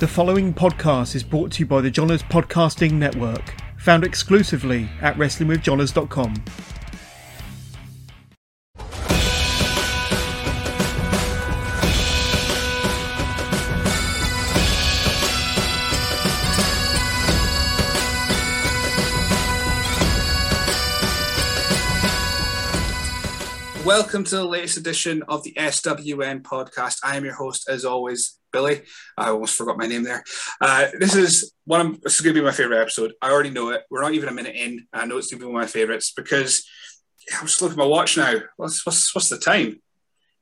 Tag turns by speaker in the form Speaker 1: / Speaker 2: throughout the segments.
Speaker 1: The following podcast is brought to you by the Johners Podcasting Network, found exclusively at WrestlingWithJohners.com.
Speaker 2: Welcome to the latest edition of the SWN podcast. I am your host, as always, Billy. I almost forgot my name there. Uh, this is one. Of, this is going to be my favorite episode. I already know it. We're not even a minute in. I know it's going to be one of my favorites because I'm just looking at my watch now. What's what's what's the time?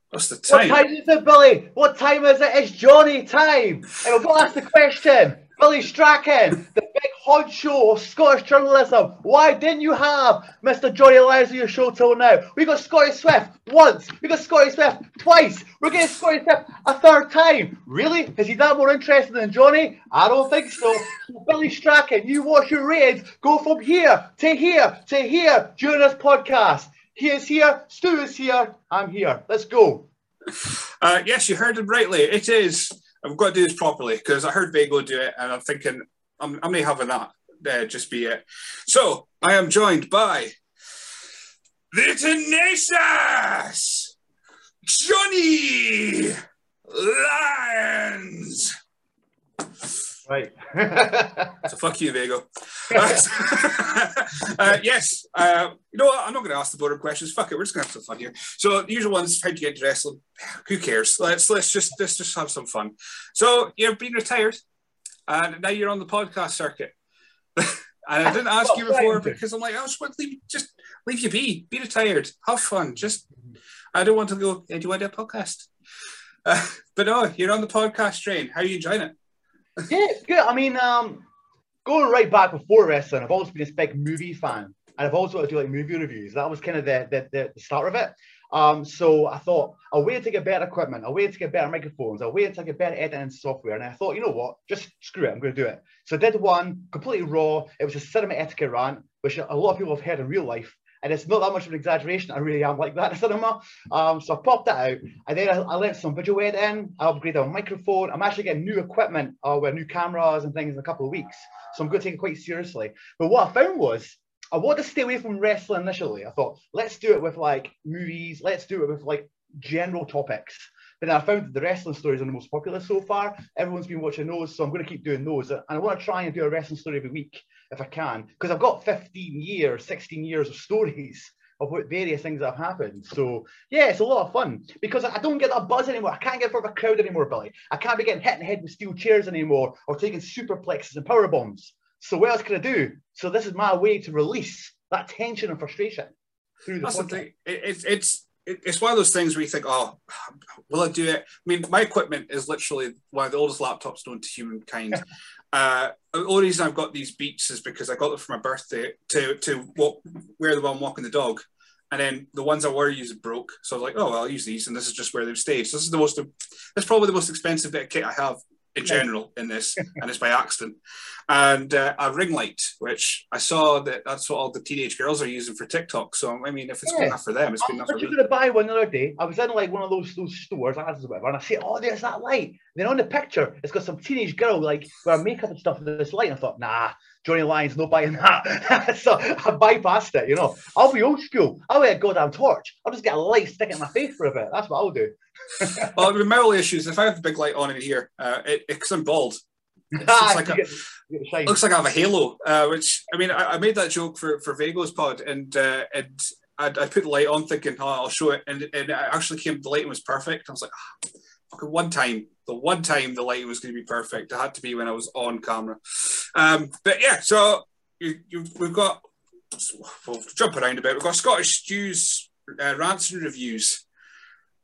Speaker 2: What's the time?
Speaker 3: What time is it, Billy? What time is it? It's Johnny time. And we've got to ask the question. Billy Strachan, the big hot show of Scottish journalism. Why didn't you have Mr. Johnny Lyons on your show till now? We got Scotty Swift once. We got Scotty Swift twice. We're getting Scotty Swift a third time. Really? Is he that more interested than Johnny? I don't think so. Billy Strachan, you watch your ratings go from here to here to here during this podcast. He is here. Stu is here. I'm here. Let's go.
Speaker 2: Uh, yes, you heard it rightly. It is. I've got to do this properly because I heard Vago do it, and I'm thinking I'm, I'm having that. Uh, just be it. So I am joined by the tenacious Johnny Lyons.
Speaker 3: Right.
Speaker 2: So fuck you, Vago. uh, yes. Uh, you know what? I'm not going to ask the boring questions. Fuck it. We're just going to have some fun here. So the usual ones: how do you get into wrestling? Who cares? Let's let's just let's just have some fun. So you've been retired, and now you're on the podcast circuit. and I didn't ask you before because I'm like, I just want to leave, just leave you be. Be retired. Have fun. Just I don't want to go. Hey, do you want to do a podcast? Uh, but no, you're on the podcast train. How are you enjoying it?
Speaker 3: Yeah, good. I mean, um, going right back before wrestling, I've always been a big movie fan, and I've also do like movie reviews. That was kind of the the, the, the start of it. Um, so I thought a way to get better equipment, a way to get better microphones, a way to get better editing software. And I thought, you know what, just screw it, I'm going to do it. So I did one completely raw. It was a cinema etiquette rant, which a lot of people have heard in real life. And it's not that much of an exaggeration. I really am like that in cinema. Um, so I popped that out, and then I, I some video editing. I upgraded my microphone. I'm actually getting new equipment uh, with new cameras and things in a couple of weeks. So I'm going to take it quite seriously. But what I found was I wanted to stay away from wrestling initially. I thought, let's do it with like movies. Let's do it with like general topics. But then I found that the wrestling stories are the most popular so far. Everyone's been watching those, so I'm going to keep doing those. And I want to try and do a wrestling story every week if I can, because I've got 15 years, 16 years of stories of what various things have happened. So yeah, it's a lot of fun because I don't get that buzz anymore. I can't get in front of a crowd anymore, Billy. I can't be getting hit in the head with steel chairs anymore or taking superplexes and power bombs. So what else can I do? So this is my way to release that tension and frustration through the
Speaker 2: That's the
Speaker 3: podcast.
Speaker 2: thing. It, it's it's it- it's one of those things where you think, oh, will I do it? I mean, my equipment is literally one of the oldest laptops known to humankind. uh, the only reason I've got these beats is because I got them for my birthday to to walk, wear while I'm walking the dog. And then the ones I were using broke, so I was like, "Oh, well, I'll use these." And this is just where they've stayed. So this is the most, that's probably the most expensive bit of kit I have in general in this, and it's by accident. And uh, a ring light, which I saw that that's what all the teenage girls are using for TikTok. So I mean, if it's good enough for them, it's good
Speaker 3: I
Speaker 2: enough
Speaker 3: was
Speaker 2: for
Speaker 3: just going to buy one the other day. I was in like one of those those stores, or whatever, and I see, oh, there's that light. Then on the picture, it's got some teenage girl like with her makeup and stuff with this light. And I thought, nah, Johnny Lyons, no buying that. so I bypassed it. You know, I'll be old school. I'll wear a goddamn torch. I'll just get a light sticking in my face for a bit. That's what I'll do.
Speaker 2: Well, with my only issue is if I have the big light on in here, uh, it because I'm bald, it looks like a,
Speaker 3: get- you get the shine.
Speaker 2: looks like I have a halo. Uh, which I mean, I, I made that joke for for Vago's pod, and uh, and I, I put the light on thinking, oh, I'll show it, and, and it actually came. The lighting was perfect. I was like, ah, okay, one time, the one time the lighting was going to be perfect. It had to be when I was on camera. Um, but yeah, so you, you we've got we'll jump around a bit. We've got Scottish Stu's, uh, rants and reviews.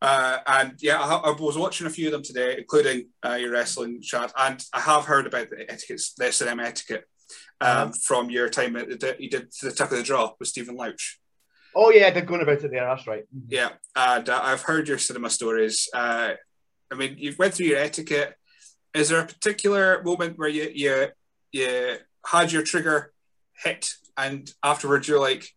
Speaker 2: Uh, and yeah, I, I was watching a few of them today, including uh, your wrestling chat, and I have heard about the etiquette, the S&M etiquette um,
Speaker 3: Uh-huh.
Speaker 2: from your time at the, you did the tuck of the draw with Stephen Louch.
Speaker 3: Oh yeah, I did go on about it there. That's right.
Speaker 2: Yeah, and uh, I've heard your cinema stories. Uh, I mean, you've went through your etiquette. Is there a particular moment where you you you had your trigger hit, and afterwards you're like,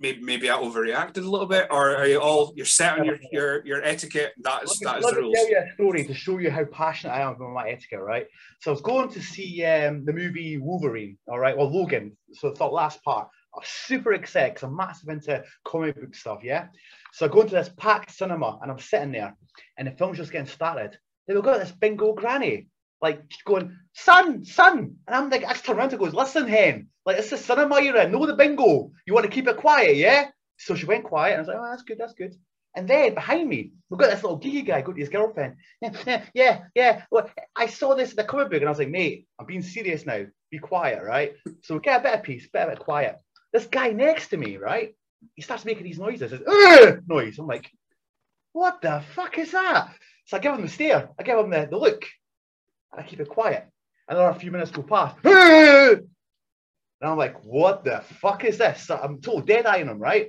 Speaker 2: maybe maybe I overreacted a little bit, or are you all you're set on your your, your etiquette? That is
Speaker 3: let
Speaker 2: that
Speaker 3: me,
Speaker 2: is
Speaker 3: let me tell you a story to show you how passionate I am about my etiquette, right? So I was going to see um, the movie Wolverine, all right, well Logan. So it's the last part. I was super excited because I'm massive into comic book stuff, yeah. So I go into this packed cinema and I'm sitting there, and the film's just getting started. Then we've got this bingo granny, like going, son, son, and I'm like, I just turn around and goes, listen, hen, like it's the cinema you're in, know the bingo. You want to keep it quiet, yeah? So she went quiet, and I was like, oh, that's good, that's good. And then behind me, we've got this little geeky guy go to his girlfriend. Yeah, yeah, yeah. Well, I saw this in the comic book, and I was like, mate, I'm being serious now. Be quiet, right? So we get a bit of peace, bit of quiet. This guy next to me, right? He starts making these noises, this noise. I'm like, what the fuck is that? So I give him the stare, I give him the, the look, and I keep it quiet. And then a few minutes go past. And I'm like, what the fuck is this? So I'm told dead eyeing him, right?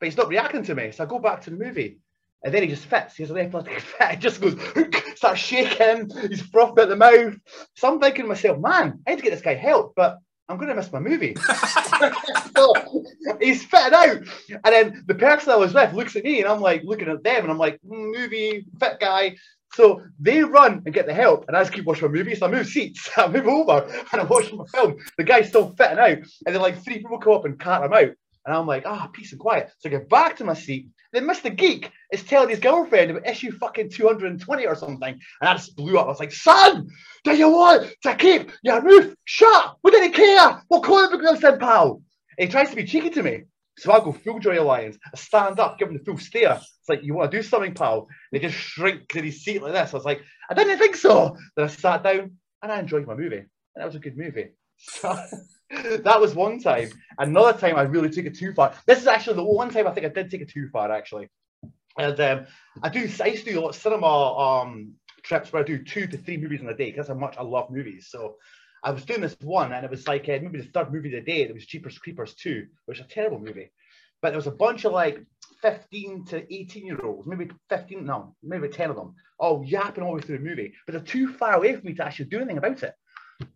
Speaker 3: But he's not reacting to me. So I go back to the movie. And then he just fits. He has an epileptic fit. He just goes, starts shaking. He's frothed at the mouth. So I'm thinking to myself, man, I need to get this guy help, but I'm going to miss my movie. so he's fitting out. And then the person I was with looks at me and I'm like looking at them and I'm like, "Mm, movie, fit guy. So they run and get the help, and I just keep watching my movie. So I move seats, I move over, and I'm watching my film. The guy's still fitting out, and then like three people come up and cart him out, and I'm like, ah, peace and quiet. So I get back to my seat. Then Mr. Geek is telling his girlfriend about issue fucking 220 or something, and I just blew up. I was like, son, do you want to keep your roof shut? We didn't care. We'll call it because then, pal. And he tries to be cheeky to me. So I go full Johnny Lyons. I stand up, give him the full stare. It's like, you want to do something, pal? And They just shrink to his seat like this. I was like, I didn't think so. Then I sat down and I enjoyed my movie. And that was a good movie. So that was one time. Another time I really took it too far. This is actually the one time I think I did take it too far, actually. And um, I do, I used to do a lot of cinema um, trips where I do two to three movies in a day because that's how much I love movies. So I was doing this one, and it was like uh, maybe the third movie of the day. It was Jeepers Creepers 2, which is a terrible movie. But there was a bunch of like 15 to 18 year olds, maybe 15, no, maybe 10 of them, all yapping all the way through the movie. But they're too far away for me to actually do anything about it.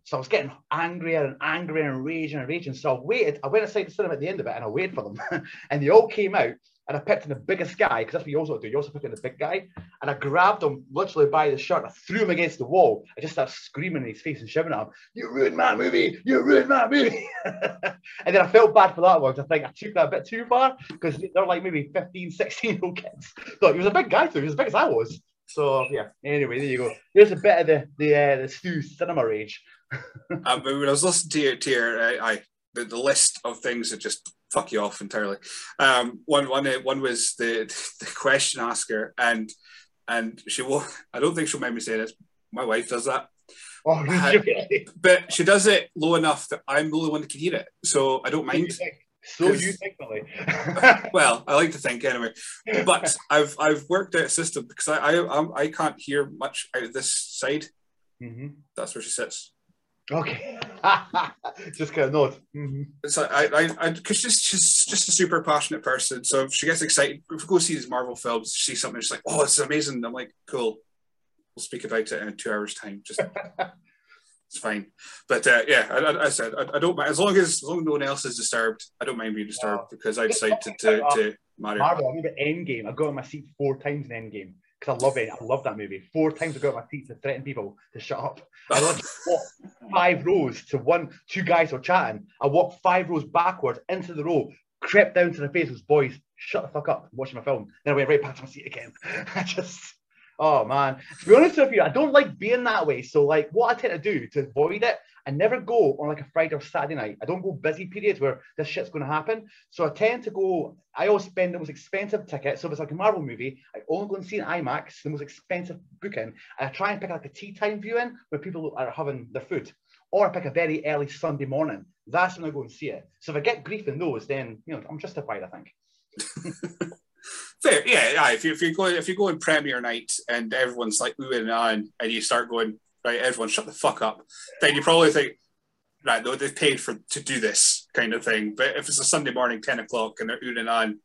Speaker 3: So I was getting angrier and angrier and raging and raging. So I waited. I went inside the cinema at the end of it and I waited for them. and they all came out and I picked in the biggest guy because that's what you also do. You also pick in the big guy. And I grabbed him literally by the shirt. I threw him against the wall. I just started screaming in his face and shouting at him, You ruined my movie. You ruined my movie. and then I felt bad for that one. 'cause I think I took that a bit too far because they're like maybe 15, 16 year old kids. But he was a big guy too. He was as big as I was. So yeah. Anyway, there you go. There's a bit of the the uh, the Stu cinema rage.
Speaker 2: Um, but when I was listening to your, to your uh, I, the, the list of things that just fuck you off entirely. Um, one, one, uh, one was the, the question asker, and and she will. I don't think she'll make me say this. My wife does that,
Speaker 3: Oh, really?
Speaker 2: but she does it low enough that I'm the only one that can hear it, so I don't mind.
Speaker 3: So you think, Billy?
Speaker 2: Well, I like to think anyway. But I've I've worked out a system because I I I'm, I can't hear much out of this side.
Speaker 3: hmm
Speaker 2: That's where she sits.
Speaker 3: Okay. Just kind of nod. hmm
Speaker 2: It's like I, I, I, because she's she's just a super passionate person. So if she gets excited, if we go see these Marvel films, she sees something, she's like, "Oh, this is amazing!" I'm like, "Cool, we'll speak about it in two hours' time." Just it's fine. But uh, yeah, I, I, I said I, I don't mind as long as as long as no one else is disturbed. I don't mind being disturbed because I decided to to, to marry. her.
Speaker 3: Marvel, I remember Endgame. I got on my seat four times in Endgame because I love it. I love that movie. Four times I got my seat to threaten people to shut up. I walked five rows to one, two guys were chatting. I walked five rows backwards into the row, crept down to the face of boys, shut the fuck up, watching my film. Then I went right back to my seat again. I just, oh man. To be honest with you, I don't like being that way. So, like, what I tend to do to avoid it, I never go on like a Friday or Saturday night. I don't go busy periods where this shit's going to happen. So I tend to go. I always spend the most expensive ticket. So if it's like a Marvel movie, I only go and see an IMAX, the most expensive booking, I try and pick like a tea time viewing where people are having their food, or I pick a very early Sunday morning. That's when I go and see it. So if I get grief in those, then you know I'm justified. I think.
Speaker 2: Fair, yeah, yeah. If you if you go if you go in premiere night and everyone's like oohing and on, and you start going right, everyone shut the fuck up, then you probably think. Right, though they've paid for to do this kind of thing. But if it's a Sunday morning, ten o'clock, and they're oohing and on,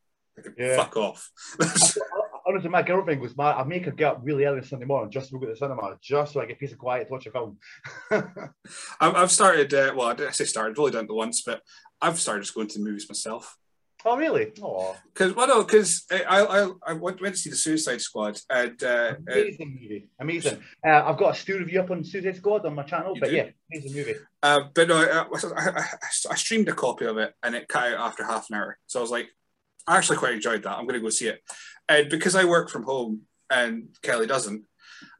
Speaker 3: Yeah.
Speaker 2: fuck off.
Speaker 3: Honestly, my girlfriend was "Man, I make her get up really early Sunday morning just to go to the cinema, just so I get peace and quiet to watch a film."
Speaker 2: I've, I've started. Uh, well, I didn't say started. I've only done it once, but I've started just going to the movies myself.
Speaker 3: Oh, really? Oh,
Speaker 2: Because well, no, because I, I I went to see the Suicide Squad and uh, uh,
Speaker 3: amazing movie. Amazing. Uh, I've got a Stu review up on Suicide Squad on my channel, but
Speaker 2: do?
Speaker 3: yeah, amazing movie.
Speaker 2: uh, but no, I, I, I, streamed a copy of it and it cut out after half an hour. So I was like, I actually quite enjoyed that. I'm going to go see it. And because I work from home and Kelly doesn't,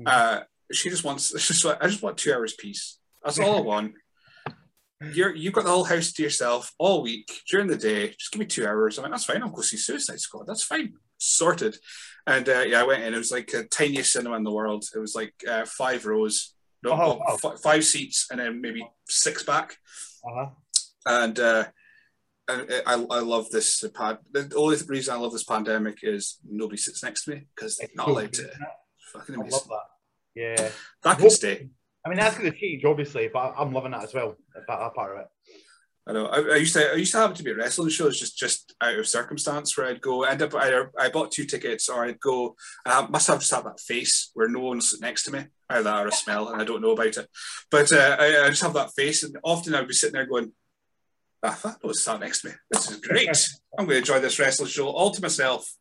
Speaker 2: uh, she just wants. Just like I just want two hours peace. That's all I want. You're you've got the whole house to yourself all week during the day. Just give me two hours. I'm like, that's fine. I'll go see Suicide Squad. That's fine. Sorted. And uh, yeah, I went in. It was like the tiniest cinema in the world. It was like uh, five rows, no,
Speaker 3: Oh, wow.
Speaker 2: fi- five seats, and then maybe six back.
Speaker 3: Uh-huh.
Speaker 2: And uh, and I, I love this pad. The only reason I love this pandemic is nobody sits next to me because they're not allowed to. Fucking
Speaker 3: I
Speaker 2: amazing.
Speaker 3: love that. Yeah.
Speaker 2: That can stay.
Speaker 3: I mean, that's going to change, obviously, but I'm loving that as well. That, that part of it.
Speaker 2: I know. I, I used to. I used to happen to be at wrestling show. shows just just out of circumstance where I'd go end up. Either I bought two tickets, or I'd go. And I must have just had that face where no one's next to me, either that or a smell, and I don't know about it. But uh, I, I just have that face, and often I'd be sitting there going, "Ah, that was sat next to me. This is great. I'm going to enjoy this wrestling show all to myself."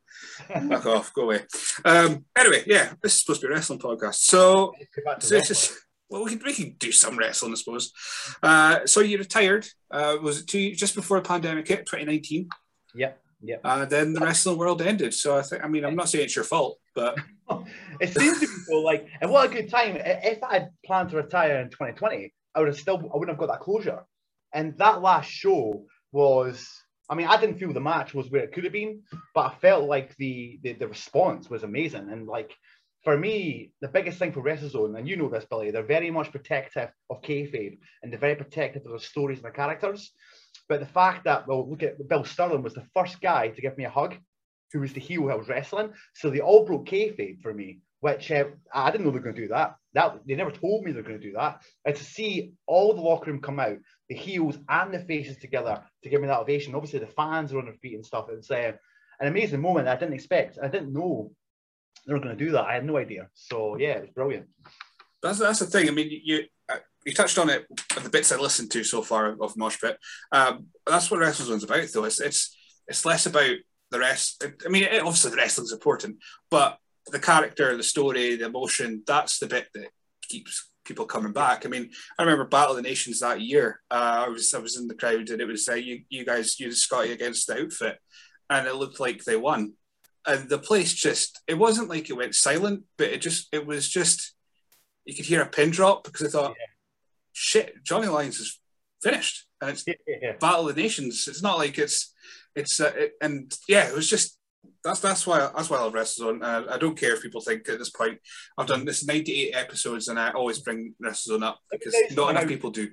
Speaker 2: Back off, go away. Um, anyway, yeah, this is supposed to be a wrestling podcast, so
Speaker 3: Go back to
Speaker 2: so it's just, well, we could we can do some wrestling, I suppose. Uh, so you retired. Uh, was it two just before the pandemic hit, 2019?
Speaker 3: Yep, yep.
Speaker 2: Uh, then the wrestling world ended. So I think, I mean, I'm not saying it's your fault, but
Speaker 3: It seems to be so like, and what a good time. If I had planned to retire in 2020, I would have still, I wouldn't have got that closure. And that last show was, I mean, I didn't feel the match was where it could have been, but I felt like the the, the response was amazing. And like for me, the biggest thing for WrestleZone, and you know this, Billy, they're very much protective of kayfabe and they're very protective of the stories and the characters. But the fact that, well, look at Bill Sterling was the first guy to give me a hug, who was the heel I was wrestling. So they all broke kayfabe for me, which uh, I didn't know they were going to do that. That they never told me they were going to do that. And to see all the locker room come out, the heels and the faces together to give me that ovation. Obviously, the fans are on their feet and stuff. It was uh, an amazing moment I didn't expect. I didn't know they were going to do that. I had no idea. So yeah, it was brilliant.
Speaker 2: that's that's the thing. I mean, you uh, you touched on it the bits I listened to so far of Mosh Pit. Um, that's what WrestleZone's about, though. It's it's it's less about the rest. I mean, it, obviously the wrestling's important, but the character, the story, the emotion, that's the bit that keeps people coming back. I mean, I remember Battle of the Nations that year. Uh, I was I was in the crowd and it was uh, you you guys you Scotty against the outfit, and it looked like they won. And the place just it wasn't like it went silent, but it just it was just you could hear a pin drop because I thought, shit, Johnny Lyons is finished, and it's
Speaker 3: yeah.
Speaker 2: Battle of the Nations. It's not like it's it's uh, it, and yeah, it was just that's that's why that's why I love WrestleZone. Uh, I don't care if people think at this point I've done this 98 episodes and I always bring WrestleZone up because not enough people do.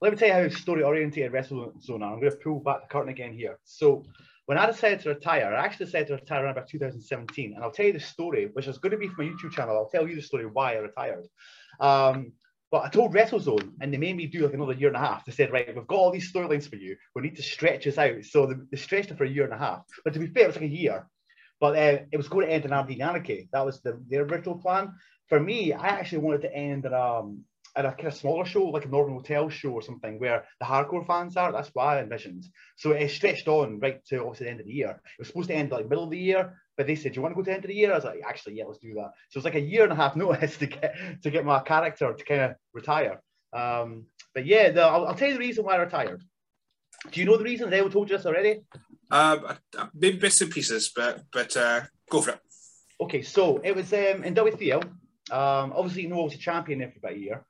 Speaker 3: Let me tell you how story oriented WrestleZone are. I'm going to pull back the curtain again here. So, when I decided to retire, I actually decided to retire around about 2017. And I'll tell you the story, which is going to be for my YouTube channel. I'll tell you the story why I retired. Um, but I told WrestleZone, and they made me do like another year and a half. They said, right, we've got all these storylines for you. We need to stretch this out. So they, they stretched it for a year and a half. But to be fair, it was like a year. But uh, it was going to end in Aberdeen Anarchy. That was the, their original plan. For me, I actually wanted to end at, um, at a kind of smaller show, like a Northern Hotel show or something, where the hardcore fans are. That's what I envisioned. So it stretched on right to obviously the end of the year. It was supposed to end like middle of the year, but they said, "Do you want to go to the end of the year?" I was like, "Actually, yeah, let's do that." So it's like a year and a half notice to get to get my character to kind of retire. Um, but yeah, the, I'll, I'll tell you the reason why I retired. Do you know the reason? They all told you this already.
Speaker 2: Uh, maybe bits and pieces, but but uh, go for it.
Speaker 3: Okay, so it was um, in W3L. Um, obviously, you know, I was a champion there for about a year.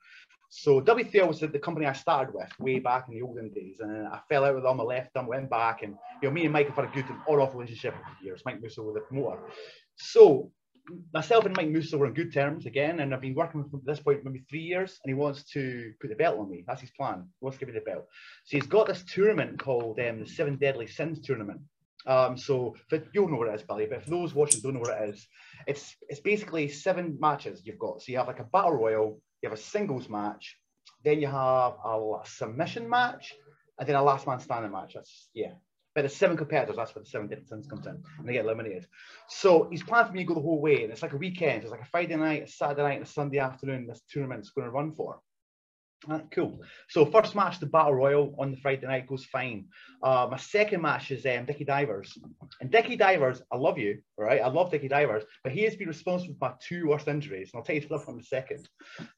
Speaker 3: So W3L was the, company I started with way back in the olden days, and I fell out with them. I left them, went back, and you know, me and Mike have had a good on-off relationship over the years. Mike Musso was the promoter. So myself and Mike Musso were on good terms again, and I've been working with him at this point maybe three years, and he wants to put the belt on me. That's his plan. He wants to give me the belt. So he's got this tournament called um, the Seven Deadly Sins Tournament. Um, so for, you'll know what it is, Billy, but for those watching don't know what it is, it's it's basically seven matches you've got. So you have like a battle royal, you have a singles match, then you have a submission match, and then a last man standing match. That's yeah. But there's seven competitors, that's where the seven different sins comes in, and they get eliminated. So he's planned for me to go the whole way, and it's like a weekend. It's like a Friday night, a Saturday night, and a Sunday afternoon. This tournament's going to run for. Right, cool. So first match, the Battle Royal on the Friday night goes fine. Uh, my second match is um, Dickie Divers. And Dickie Divers, I love you, right? I love Dickie Divers, but he has been responsible for my two worst injuries. And I'll tell you stuff in a second.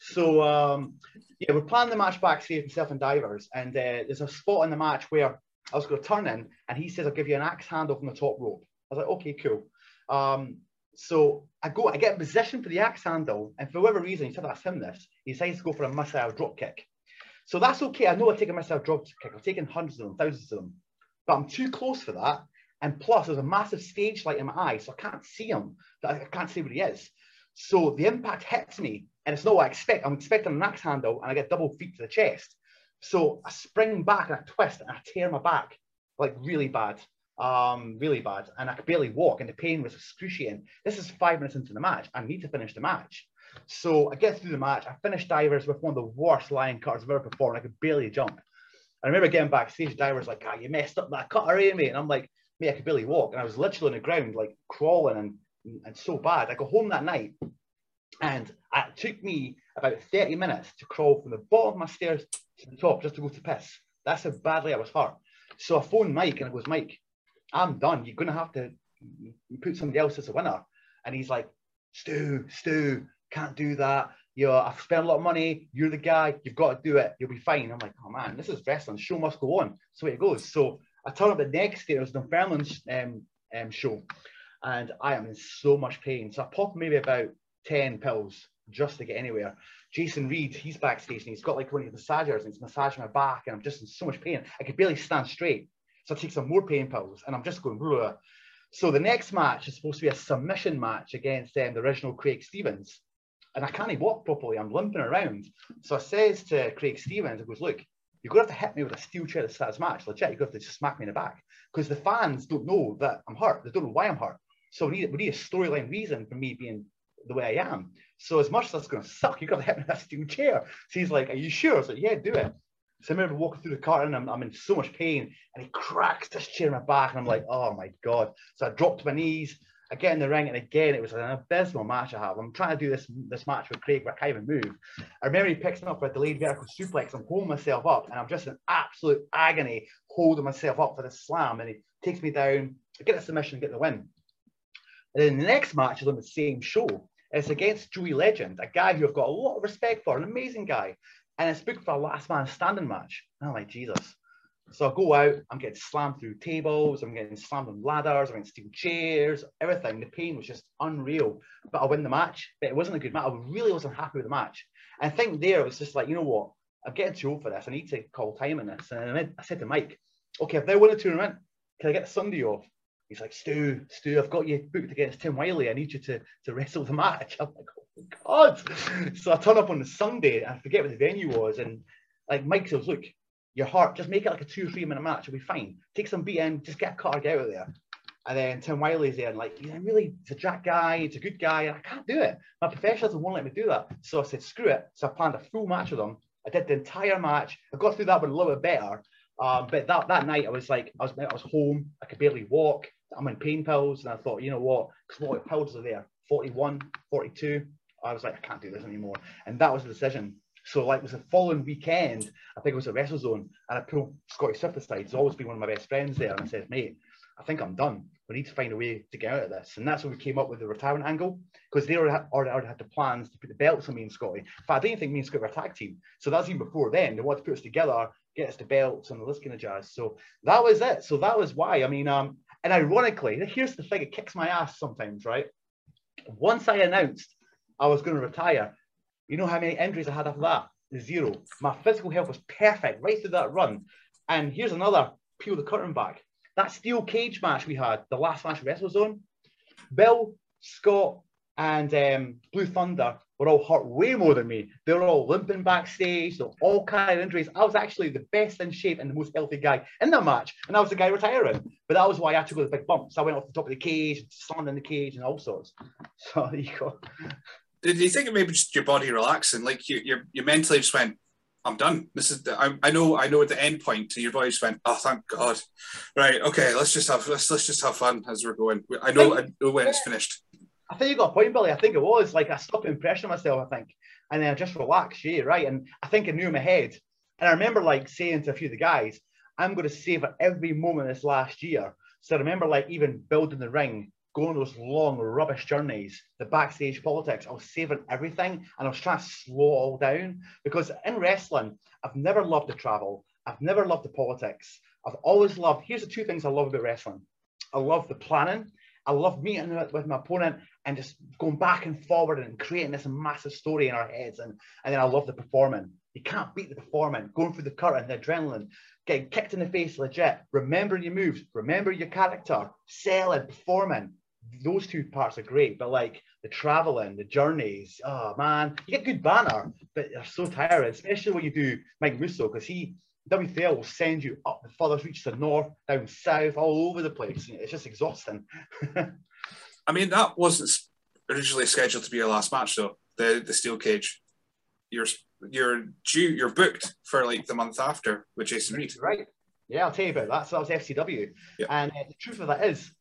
Speaker 3: So um, yeah, we're planning the match backstage, myself and Divers. And uh, there's a spot in the match where I was going to turn in and he says, I'll give you an axe handle from the top rope. I was like, okay, cool. Um, so I go, I get in position for the axe handle, and for whatever reason, he said that's him this. He decides to go for a missile drop kick. So that's okay. I know I take a missile drop kick. I've taken hundreds of them, thousands of them, but I'm too close for that. And plus, there's a massive stage light in my eye, so I can't see him. I can't see where he is. So the impact hits me, and it's not what I expect. I'm expecting an axe handle, and I get double feet to the chest. So I spring back and I twist and I tear my back like really bad um, really bad, and I could barely walk, and the pain was excruciating. This is five minutes into the match. I need to finish the match. So I get through the match. I finished divers with one of the worst lion cutters I've ever performed. I could barely jump. I remember getting backstage, divers like, "Ah, you messed up that cutter, eh, mate?" And I'm like, "Mate, I could barely walk," and I was literally on the ground, like crawling and and so bad. I go home that night, and it took me about 30 minutes to crawl from the bottom of my stairs to the top just to go to piss. That's how badly I was hurt. So I phoned Mike, and it was Mike. I'm done. You're to have to put somebody else as a winner. And he's like, Stu, Stu, can't do that. You know, I've spent a lot of money. You're the guy. You've got to do it. You'll be fine. I'm like, oh man, this is wrestling. Show must go on. So it goes. So I turn up the next day. It was the Fairland's um, um, show, and I am in so much pain. So I pop maybe about ten pills just to get anywhere. Jason Reed, he's backstage and he's got like one of the massagers and he's massaging my back, and I'm just in so much pain. I could barely stand straight. So I take some more pain pills and I'm just going, Bruh. so the next match is supposed to be a submission match against um, the original Craig Stevens. And I can't even walk properly. I'm limping around. So I says to Craig Stevens, I goes, look, you're to have to hit me with a steel chair to start this match. Legit, you're to have to just smack me in the back. Because the fans don't know that I'm hurt. They don't know why I'm hurt. So we need, we need a storyline reason for me being the way I am. So as much as that's going to suck, you've got to hit me with a steel chair. So he's like, are you sure? I was like, yeah, do it. So I remember walking through the car and I'm, I'm in so much pain and he cracks this chair in my back and I'm like, oh my God. So I dropped to my knees. I get in the ring and again, it was an abysmal match I have. I'm trying to do this this match with Craig, but I can't even move. I remember he picks me up for a delayed vertical suplex. I'm holding myself up and I'm just in absolute agony holding myself up for the slam. And he takes me down. I get a submission, and get the win. And then the next match is on the same show. It's against Joey Legend, a guy who I've got a lot of respect for, an amazing guy and it's booked for a last man standing match. And I'm like, Jesus. So I go out, I'm getting slammed through tables, I'm getting slammed on ladders, I'm getting steel chairs, everything. The pain was just unreal. But I win the match, but it wasn't a good match. I really wasn't happy with the match. And I think there it was just like, you know what? I'm getting too old for this. I need to call time on this. And I said to Mike, okay, if they win the tournament, can I get Sunday off? He's like, Stu, Stu, I've got you booked against Tim Wiley. I need you to, to wrestle the match. I'm like, oh my God. So I turn up on the Sunday, I forget what the venue was, and like Mike says, look, your heart, just make it like a two or three minute match, it'll be fine. Take some BM, just get a car, get out of there. And then Tim Wiley's there and like, yeah, really, it's a jack guy, it's a good guy, I can't do it. My professionals won't let me do that. So I said, screw it. So I planned a full match with him. I did the entire match. I got through that one a little bit better. Um, but that, that night I was like, I was I was home, I could barely walk. I'm in pain pills, and I thought, you know what? Because what pills are there? 41, 42. I was like, I can't do this anymore. And that was the decision. So like it was the following weekend, I think it was at WrestleZone, and I pulled Scotty Swift aside. He's always been one of my best friends there. And I said, mate, I think I'm done. We need to find a way to get out of this. And that's when we came up with the retirement angle, because they already had, already had the plans to put the belts on me and Scotty. But I didn't think me and Scotty were a tag team. So that's even before then. They wanted to put us together, get us the belts and all this kind of jazz. So that was it. So that was why. I mean, um, and ironically, here's the thing, it kicks my ass sometimes, right? Once I announced I was going to retire. You know how many injuries I had after that? Zero. My physical health was perfect right through that run. And here's another peel the curtain back. That steel cage match we had, the last match WrestleZone, Bill, Scott, and um, Blue Thunder were all hurt way more than me. They were all limping backstage, so all kind of injuries. I was actually the best in shape and the most healthy guy in that match, and I was the guy retiring. But that was why I had to go the big bumps. I went off the top of the cage, slammed in the cage, and all sorts. So there you go.
Speaker 2: Did you think it maybe just your body relaxing? Like you, you, you mentally just went, I'm done. This is the, I, I know I know at the end point to your body just went, oh thank God. Right, okay, let's just have let's let's just have fun as we're going. I know I know when it's finished.
Speaker 3: I think you got a point, Billy. I think it was like I stopped impressing myself, I think. And then I just relaxed. yeah, right. And I think I knew in my head. And I remember like saying to a few of the guys, I'm going to savor every moment this last year. So I remember like even building the ring, going those long rubbish journeys, the backstage politics. I was saving everything and I was trying to slow all down because in wrestling, I've never loved the travel. I've never loved the politics. I've always loved, here's the two things I love about wrestling. I love the planning. I love meeting with my opponent and just going back and forward and creating this massive story in our heads. And, and then I love the performing. You can't beat the performing, going through the curtain, the adrenaline, getting kicked in the face legit, remembering your moves, remember your character, selling, performing. Those two parts are great, but like the traveling, the journeys, oh man, you get good banner, but they're so tiring, especially when you do Mike Musso, because he WFL will send you up the furthest reaches to north, down south, all over the place. It's just exhausting.
Speaker 2: I mean, that wasn't originally scheduled to be your last match, though. The the steel cage. You're you're due. You're booked for like the month after with Jason Reed.
Speaker 3: Right. Yeah, I'll tell you about that. So that was FCW, yeah. and uh, the truth of that is,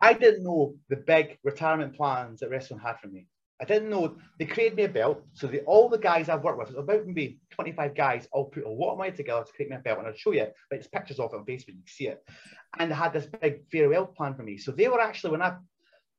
Speaker 3: I didn't know the big retirement plans that WrestleZone had for me. I didn't know they created me a belt. So the, all the guys I've worked with, it's about maybe 25 guys, all put a lot of money together to create me a belt. And I'll show you, but it's pictures of it on Facebook, you can see it. And they had this big farewell plan for me. So they were actually, when I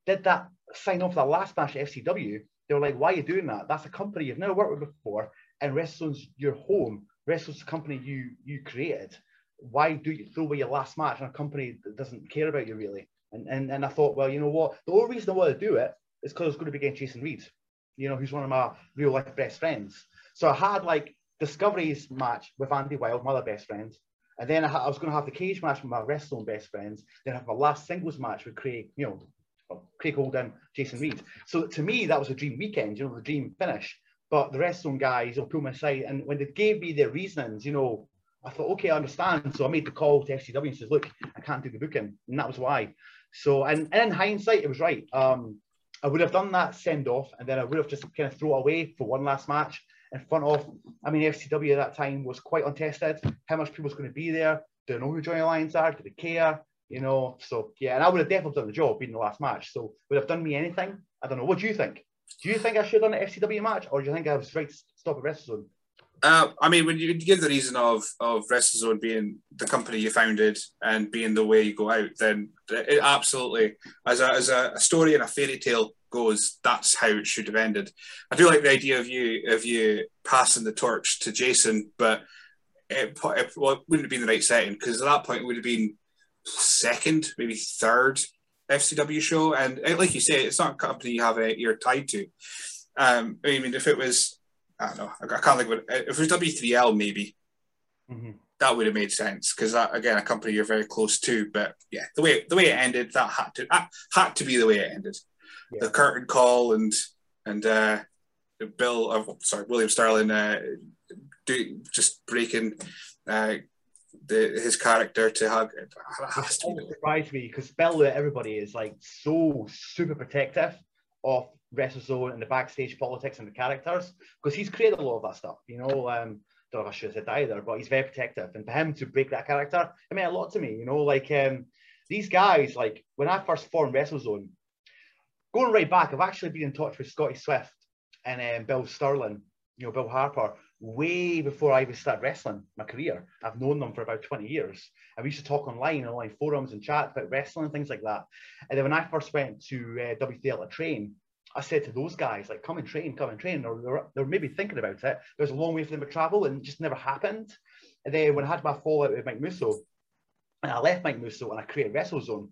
Speaker 3: did that sign off that last match at FCW, they were like, why are you doing that? That's a company you've never worked with before. And WrestleZone's your home. WrestleZone's the company you you created. Why do you throw away your last match on a company that doesn't care about you really? And, and, and I thought, well, you know what? The only reason I want to do it is because I was going to be against Jason Reed, you know, who's one of my real life best friends. So I had like Discovery's match with Andy Wild, my other best friend. And then I, I was going to have the cage match with my wrestling best friends. Then I have my last singles match with Craig, you know, Craig Holden, Jason Reed. So to me, that was a dream weekend, you know, the dream finish. But the WrestleZone guys will pull my side. And when they gave me their reasonings, you know, I thought, okay, I understand. So I made the call to FCW and says, look, I can't do the booking. And that was why. So, and, and in hindsight, it was right. Um, I would have done that send off and then I would have just kind of throw it away for one last match in front of, I mean, FCW at that time was quite untested. How much people's going to be there? Do they know who Johnny Lyons are? Do they care? You know, so yeah, and I would have definitely done the job being the last match. So would have done me anything? I don't know. What do you think? Do you think I should have done an FCW match or do you think I was right to stop at WrestleZone?
Speaker 2: Uh, I mean, when you give the reason of of WrestleZone being the company you founded and being the way you go out, then it absolutely, as a, as a story and a fairy tale goes, that's how it should have ended. I do like the idea of you of you passing the torch to Jason, but it, it, well, it wouldn't have been the right setting because at that point it would have been second, maybe third FCW show, and like you say, it's not a company you have a, you're tied to. Um, I mean, if it was, I don't know, I can't think of it. If it was W3L, maybe mm-hmm. that would have made sense because that again, a company you're very close to. But yeah, the way the way it ended, that had to had to be the way it ended yeah. the curtain call and and uh, the Bill, uh, sorry, William Sterling, uh, do, just breaking uh, the, his character to. It
Speaker 3: has to surprised me because Bill, everybody is like so super protective of WrestleZone and the backstage politics and the characters because he's created a lot of that stuff. You know, um, don't know if I should have said either, but he's very protective. And for him to break that character, it meant a lot to me. You know, like um, these guys, like when I first formed WrestleZone, going right back, I've actually been in touch with Scotty Swift and um, Bill Sterling, you know, Bill Harper, way before I even started wrestling my career. I've known them for about 20 years. And we used to talk online, online forums and chat about wrestling and things like that. And then when I first went to uh, W3L to train, I said to those guys, like, come and train, come and train. Or they're, they're maybe thinking about it. There's a long way for them to travel and it just never happened. And then when I had my fallout with Mike Musso, and I left Mike Musso and I created WrestleZone,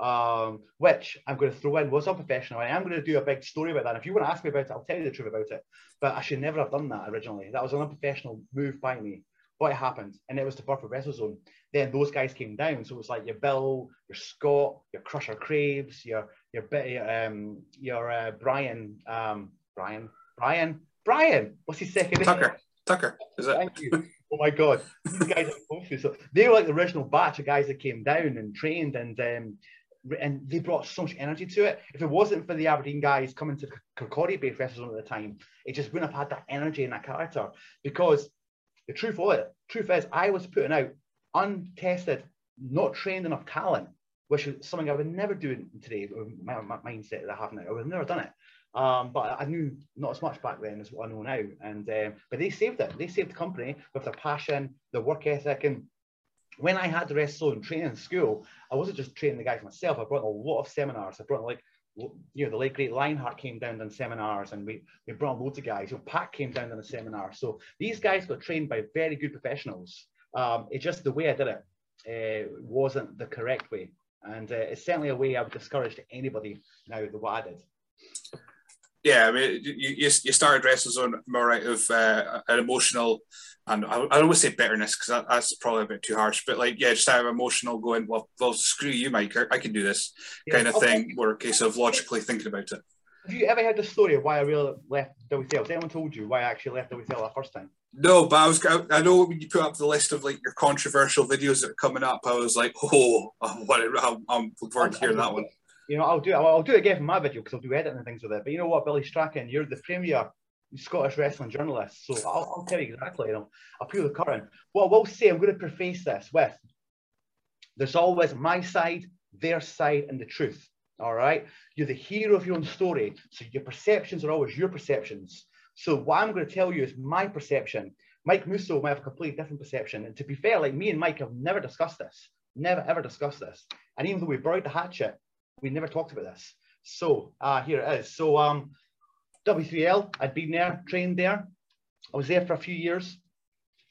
Speaker 3: um, which I'm going to throw in was unprofessional. I am going to do a big story about that. If you want to ask me about it, I'll tell you the truth about it. But I should never have done that originally. That was an unprofessional move by me. But it happened, and it was the perfect WrestleZone. Then those guys came down, so it was like your Bill, your Scott, your Crusher Craves, your your um your uh, Brian, um Brian, Brian, Brian. What's his second
Speaker 2: Tucker. name? Tucker. Tucker. Is it?
Speaker 3: Thank you. Oh my god, these guys are close. So they were like the original batch of guys that came down and trained and um, and they brought so much energy to it. If it wasn't for the Aberdeen guys coming to Concordia Bay Festival at the time, it just wouldn't have had that energy and that character. Because the truth of it, truth is, I was putting out untested, not trained enough talent, which is something I would never do today. My, my mindset that I have now, I would have never done it. Um, but I knew not as much back then as what I know now. And um, but they saved it. They saved the company with their passion, their work ethic, and when I had the wrestling training in school, I wasn't just training the guys myself. I brought a lot of seminars. I brought like you know, the late great Lionheart came down on seminars and we, we brought loads of guys. You know, Pat came down on a seminar. So these guys got trained by very good professionals. Um, it's just the way I did it uh, wasn't the correct way. And uh, it's certainly a way I would discourage to anybody now the what I did.
Speaker 2: Yeah, I mean, you, you started WrestleZone more out of uh, an emotional, and I, I always say bitterness because that, that's probably a bit too harsh, but like, yeah, just out of emotional going, well, well, screw you, Mike, I can do this yeah, kind of okay. thing, or a case of logically thinking about it.
Speaker 3: Have you ever had the story of why I really left W3L? Has anyone told you why I actually left W3L that first time?
Speaker 2: No, but I was I know when you put up the list of like your controversial videos that are coming up, I was like, oh, I'm, I'm looking forward to hearing that one.
Speaker 3: You know, I'll do it. I'll do it again for my video because I'll do editing and things with it. But you know what, Billy Strachan, you're the premier Scottish wrestling journalist, so I'll, I'll tell you exactly. You know, I'll peel the curtain. What I will say, I'm going to preface this with: there's always my side, their side, and the truth. All right, you're the hero of your own story, so your perceptions are always your perceptions. So what I'm going to tell you is my perception. Mike Musso might have a completely different perception. And to be fair, like me and Mike have never discussed this, never ever discussed this. And even though we buried the hatchet, we never talked about this. So uh, here it is. So um, W3L, I'd been there, trained there. I was there for a few years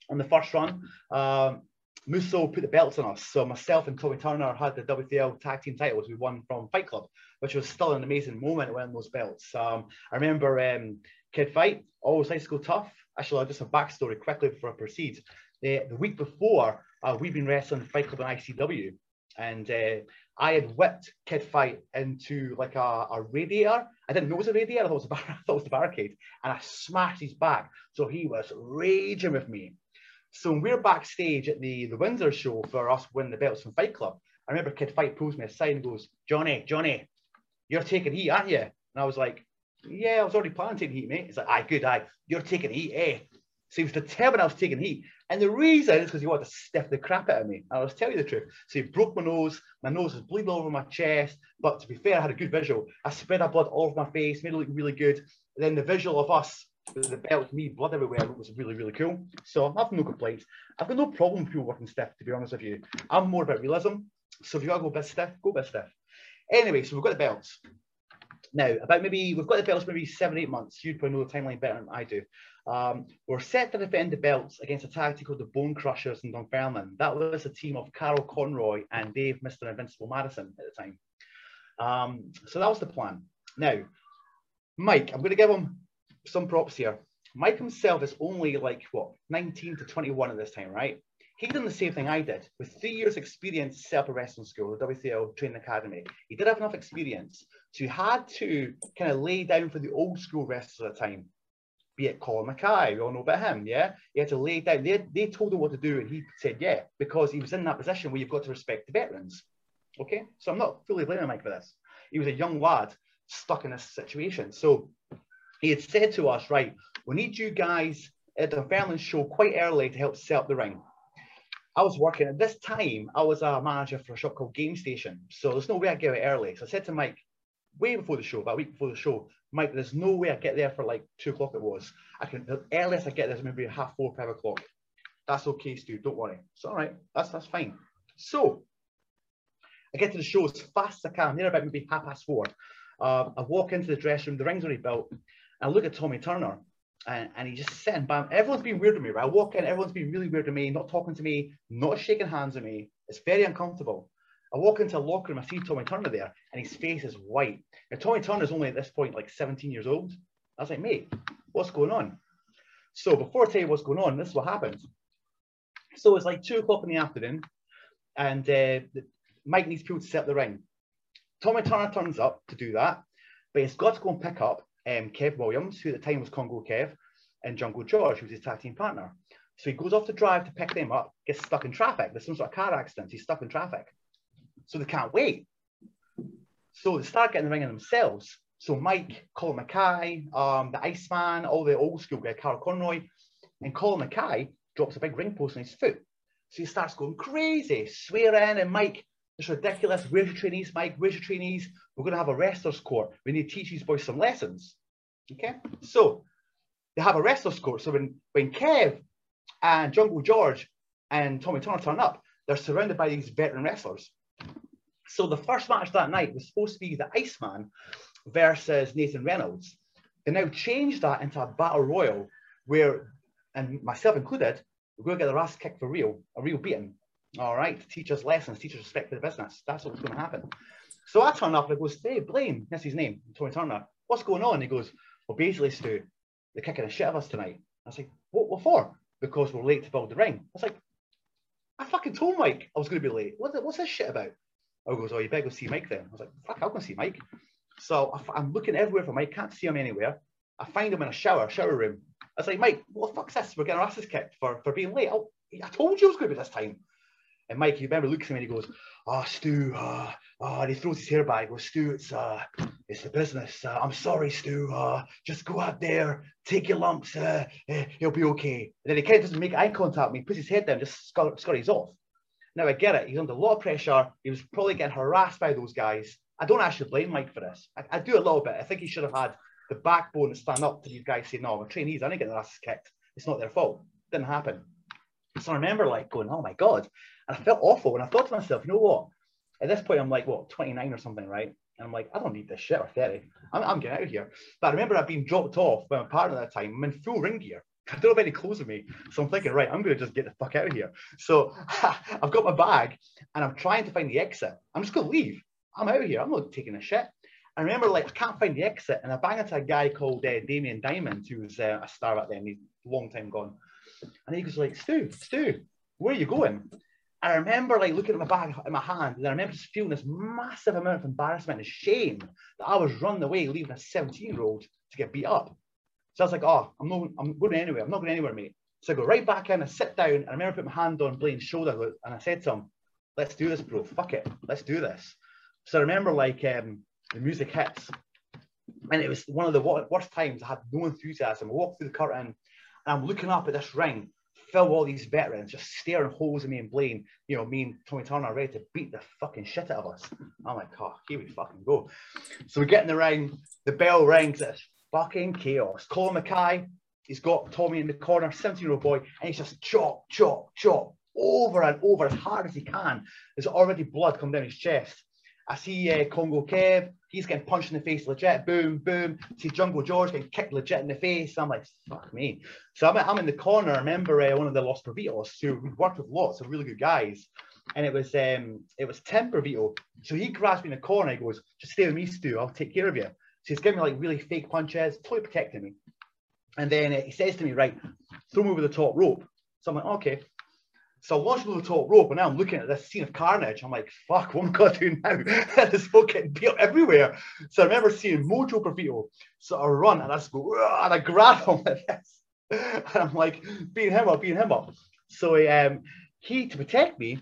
Speaker 3: on the first run. Um, Musso put the belts on us. So myself and Tommy Turner had the W3L tag team titles. We won from Fight Club, which was still an amazing moment winning those belts. Um, I remember um, Kid Fite, always high school tough. Actually, I'll just a backstory quickly before I proceed. The, the week before, uh, we've been wrestling Fight Club and ICW, and uh, I had whipped Kid Fite into like a, a radiator. I didn't know it was a radiator, I thought it was, a bar- I thought it was barricade, and I smashed his back. So he was raging with me. So we're backstage at the, the Windsor show for us winning the belts from Fight Club. I remember Kid Fight pulls me aside and goes, Johnny, Johnny, you're taking heat, aren't you? And I was like, yeah, I was already planning heat, mate. It's like, aye, good, aye. You're taking heat, eh? So he was determined I was taking heat. And the reason is because he wanted to stiff the crap out of me. And I was tell you the truth. So he broke my nose. My nose was bleeding all over my chest. But to be fair, I had a good visual. I spread out blood all over my face, made it look really good. And then the visual of us with the belt, me, blood everywhere, was really, really cool. So I have no complaints. I've got no problem with people working stiff, to be honest with you. I'm more about realism. So if you gotta go a bit stiff, go a bit stiff. Anyway, so we've got the belts. Now, about maybe, we've got the belts maybe seven, eight months. You'd probably know the timeline better than I do. Um, we're set to defend the belts against a tag team called the Bone Crushers in Dunfermline. That was a team of Carl Conroy and Dave Mr. Invincible Madison at the time. Um, so that was the plan. Now, Mike, I'm going to give him some props here. Mike himself is only like, what, 19 to 21 at this time, right? he done the same thing I did with three years experience self wrestling school, the W3L training academy. He did have enough experience. So he had to kind of lay down for the old school wrestlers at the time, be it Colin Mackay, we all know about him, yeah? He had to lay down. They, they told him what to do and he said, yeah, because he was in that position where you've got to respect the veterans. Okay? So I'm not fully blaming Mike for this. He was a young lad stuck in this situation. So he had said to us, right, we need you guys at the Fairland show quite early to help set up the ring. I was working at this time, I was a manager for a shop called Game Station. So there's no way I'd get it early. So I said to Mike, way before the show, about a week before the show, Mike, there's no way I get there for like two o'clock it was. I can the earliest I get there is maybe half four, five o'clock. That's okay, Stu, don't worry. It's all right. That's that's fine. So I get to the show as fast as I can, near about maybe half past four. Uh, I walk into the dressing room, the ring's already built, and I look at Tommy Turner, and, and he's just sitting bam. Everyone's been weird to me, right? I walk in, everyone's been really weird to me, not talking to me, not shaking hands with me. It's very uncomfortable. I walk into a locker room, I see Tommy Turner there, and his face is white. Now, Tommy Turner's only at this point like 17 years old. I was like, mate, what's going on? So before I tell you what's going on, this is what happened. So it's like two o'clock in the afternoon, and uh, Mike needs people to set up the ring. Tommy Turner turns up to do that, but he's got to go and pick up um, Kev Williams, who at the time was Congo Kev, and Jungle George, who's his tag team partner. So he goes off the drive to pick them up, gets stuck in traffic. There's some sort of car accident. He's stuck in traffic. So they can't wait. So they start getting the ring in themselves. So Mike, Colin Mackay, um, the Iceman, all the old school guy, Carl Conroy, and Colin Mackay drops a big ring post on his foot. So he starts going crazy, swearing, and Mike It's ridiculous. Where's your trainees, Mike? Where's your trainees? We're going to have a wrestler's court. We need to teach these boys some lessons. Okay. So they have a wrestler's court. So when, when Kev and Jungle George and Tommy Turner turn up, they're surrounded by these veteran wrestlers. So the first match that night was supposed to be the Iceman versus Nathan Reynolds. They now changed that into a battle royal where, and myself included, we're going to get the ass kicked for real, a real beating. All right, teach us lessons, teach us respect for the business. That's what's going to happen. So I turn up and goes, hey, Blaine, that's his name, Tony Turner. What's going on? He goes, well, basically, Stu, they're kicking the shit out of us tonight. I like, what, what for? Because we're late to build the ring. I was like, I fucking told Mike I was going to be late. What, what's this shit about? I goes, oh, you better go see Mike then. I was like, fuck, I'll go see Mike. So I, am looking everywhere for Mike, can't see him anywhere. I find him in a shower, shower room. I was like, Mike, what the fuck's this? We're getting our asses kicked for, for being late. Oh, I told you it was going to be this time. And Mike, you remember, looks at me and he goes, "Oh, Stu, uh, oh," and he throws his hair back. He goes, "Stu, it's uh, it's the business. Uh, I'm sorry, Stu. Uh, just go out there, take your lumps. Uh, uh, he'll be okay." And then he kind of doesn't make eye contact with me, puts his head down, just scurries off. Now I get it. He's under a lot of pressure. He was probably getting harassed by those guys. I don't actually blame Mike for this. I, I do a little bit. I think he should have had the backbone to stand up to these guys saying, no, we're trainees, I didn't get their asses kicked. It's not their fault. It didn't happen. So I remember like going, oh my God. And I felt awful. And I thought to myself, you know what? At this point, I'm like, what, 29 or something, right? And I'm like, I don't need this shit or 30. I'm, I'm getting out of here. But I remember I'd been dropped off by my partner at that time. I'm in full ring gear. I don't have any clothes with me. So I'm thinking, right, I'm going to just get the fuck out of here. So I've got my bag and I'm trying to find the exit. I'm just going to leave. I'm out of here. I'm not taking a shit. I remember, like, I can't find the exit. And I bang into a guy called uh, Damien Diamond, who's uh, a star back then. He's long time gone. And he goes like, Stu, Stu, where are you going? And I remember like looking at my bag in my hand, and I remember just feeling this massive amount of embarrassment and shame that I was running away, leaving a 17 year old to get beat up. So I was like, oh, I'm not, I'm going anywhere. I'm not going anywhere, mate. So I go right back in, I sit down, and I remember putting my hand on Blaine's shoulder, and I said to him, let's do this, bro. Fuck it. Let's do this. So I remember like um, the music hits, and it was one of the worst times. I had no enthusiasm. I walked through the curtain, and I'm looking up at this ring, fill all these veterans just staring holes at me and Blaine, you know, me and Tommy Turner ready to beat the fucking shit out of us. I'm like, oh, here we fucking go. So we get in the ring, the bell rings, it's fucking chaos. Colin Mackay, he's got Tommy in the corner, 17 year old boy, and he's just chop, chop, chop over and over as hard as he can. There's already blood coming down his chest. I see uh, Congo Kev, he's getting punched in the face legit, boom, boom. I see Jungle George getting kicked legit in the face. I'm like, fuck me. So I'm, I'm in the corner. I remember uh, one of the Los Pervitos who we worked with lots of really good guys. And it was um, it was Tim Pervito. So he grabs me in the corner. He goes, just stay with me, Stu. I'll take care of you. So he's giving me like really fake punches, totally protecting me. And then uh, he says to me, right, throw me over the top rope. So I'm like, okay. So I launched over the top rope, and now I'm looking at this scene of carnage. I'm like, fuck, what am I going to do now? this folk getting beat everywhere. So I remember seeing Mojo Pervito sort of run, and I just go, and I grab him like this. And I'm like, beating him up, beating him up. So um, he, to protect me,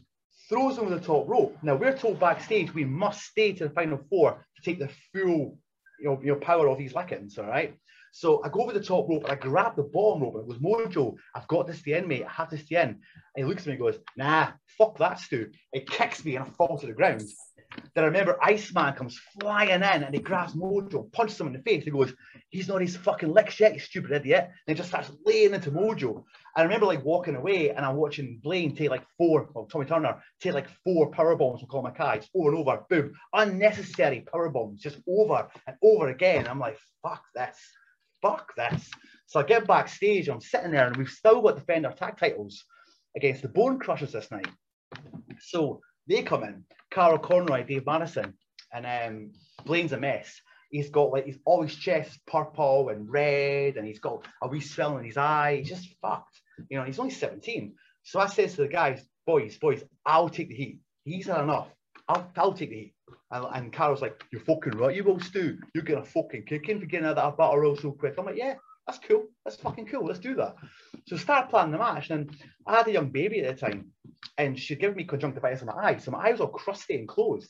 Speaker 3: throws him over the top rope. Now we're told backstage we must stay to the final four to take the full you know, your power of these lickings, all right? So I go over the top rope and I grab the bottom rope. And it was Mojo, I've got this to the end, mate. I have this to end. And he looks at me and goes, nah, fuck that, Stu. It kicks me and I fall to the ground. Then I remember Iceman comes flying in and he grabs Mojo, punches him in the face. He goes, he's not his fucking licks yet, you stupid idiot. And he just starts laying into Mojo. I remember like walking away and I'm watching Blaine take like four, well, Tommy Turner, take like four power bombs from Colin Mackay, over and over, boom, unnecessary power bombs, just over and over again. I'm like, fuck this fuck this. So I get backstage, I'm sitting there, and we've still got defend our tag titles against the Bone Crushers this night. So they come in, Carl Conroy, Dave Madison, and um, Blaine's a mess. He's got like he's all his chest purple and red, and he's got a wee swell in his eye. He's just fucked. You know, he's only 17. So I says to the guys, boys, boys, I'll take the heat. He's had enough. I'll, I'll take the heat. And, and Carl's like, you're fucking right, you will, Stu. You're going to fucking kick in for getting out of that battle royal so quick. I'm like, yeah, that's cool. That's fucking cool. Let's do that. So start planning the match. And I had a young baby at the time, and she'd given me conjunctivitis in my eye. So my eyes all crusty and closed.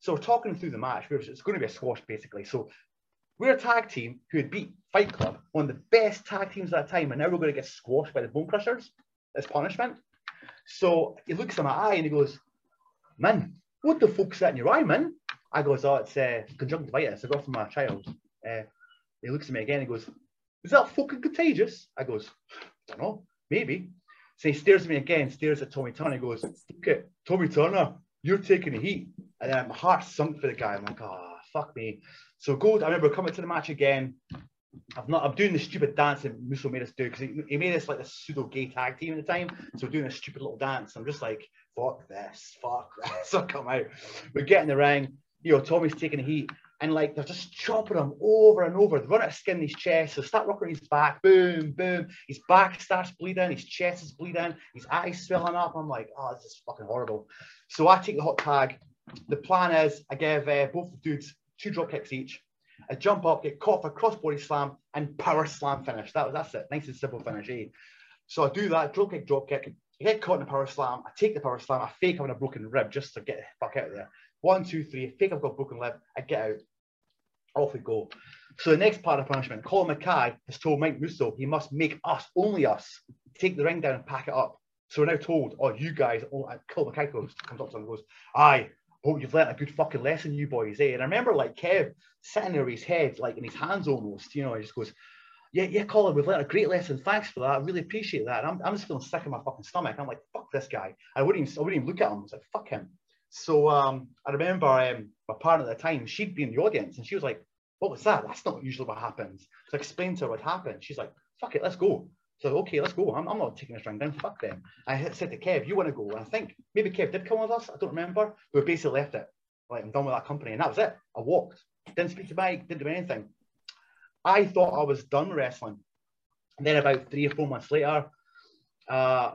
Speaker 3: So we're talking through the match. It's going to be a squash, basically. So we're a tag team who had beat Fight Club, one of the best tag teams at that time, and now we're going to get squashed by the Bone Crushers as punishment. So he looks at my eye and he goes, Man, what the fuck's that in your eye, man? I goes, oh, it's uh, conjunctivitis. I got from my child. Uh, he looks at me again. He goes, is that fucking contagious? I goes, I don't know, maybe. So he stares at me again, stares at Tommy Turner. He goes, look at Tommy Turner, you're taking the heat. And then my heart sunk for the guy. I'm like, oh, fuck me. So go. I remember coming to the match again. I've not. I'm doing the stupid dance that Musso made us do because he, he, made us like a pseudo gay tag team at the time. So we're doing a stupid little dance. I'm just like, fuck this, fuck this. I come out. We get in the ring. You know, Tommy's taking the heat, and like they're just chopping him over and over. They run out of skin in his chest. So start rocking his back. Boom, boom. His back starts bleeding. His chest is bleeding. His eyes swelling up. I'm like, oh, this is fucking horrible. So I take the hot tag. The plan is I give uh, both dudes two drop kicks each. I jump up, get caught for a crossbody slam, and power slam finish. That was that's it. Nice and simple finish. Eh? So I do that, drop kick, drop kick. I get caught in a power slam. I take the power slam. I fake having a broken rib just to get the fuck out of there. One, two, three. I Fake I've got a broken rib. I get out. Off we go. So the next part of punishment, Colin Mackay has told Mike Musso he must make us, only us, take the ring down and pack it up. So we're now told, oh, you guys, oh, Colin Mackay comes, comes up to him and goes, aye, oh, you've learned a good fucking lesson, you boys, eh? And I remember like Kev sitting there his head, like in his hands almost, you know, he just goes, yeah, yeah, Colin, we've learned a great lesson. Thanks for that. I really appreciate that. I'm, I'm just feeling sick in my fucking stomach. I'm like, fuck this guy. I wouldn't even, I wouldn't even look at him. I was like, fuck him. So um, I remember um, my partner at the time, she'd be in the audience and she was like, what was that? That's not usually what happens. So I explained to her what happened. She's like, fuck it, let's go. So okay, let's go. I'm, I'm not taking this ring down. Fuck them. I said to Kev, you want to go? And I think maybe Kev did come with us. I don't remember. But we basically left it. Like I'm done with that company, and that was it. I walked. Didn't speak to Mike. Didn't do anything. I thought I was done wrestling. And then about three or four months later, uh,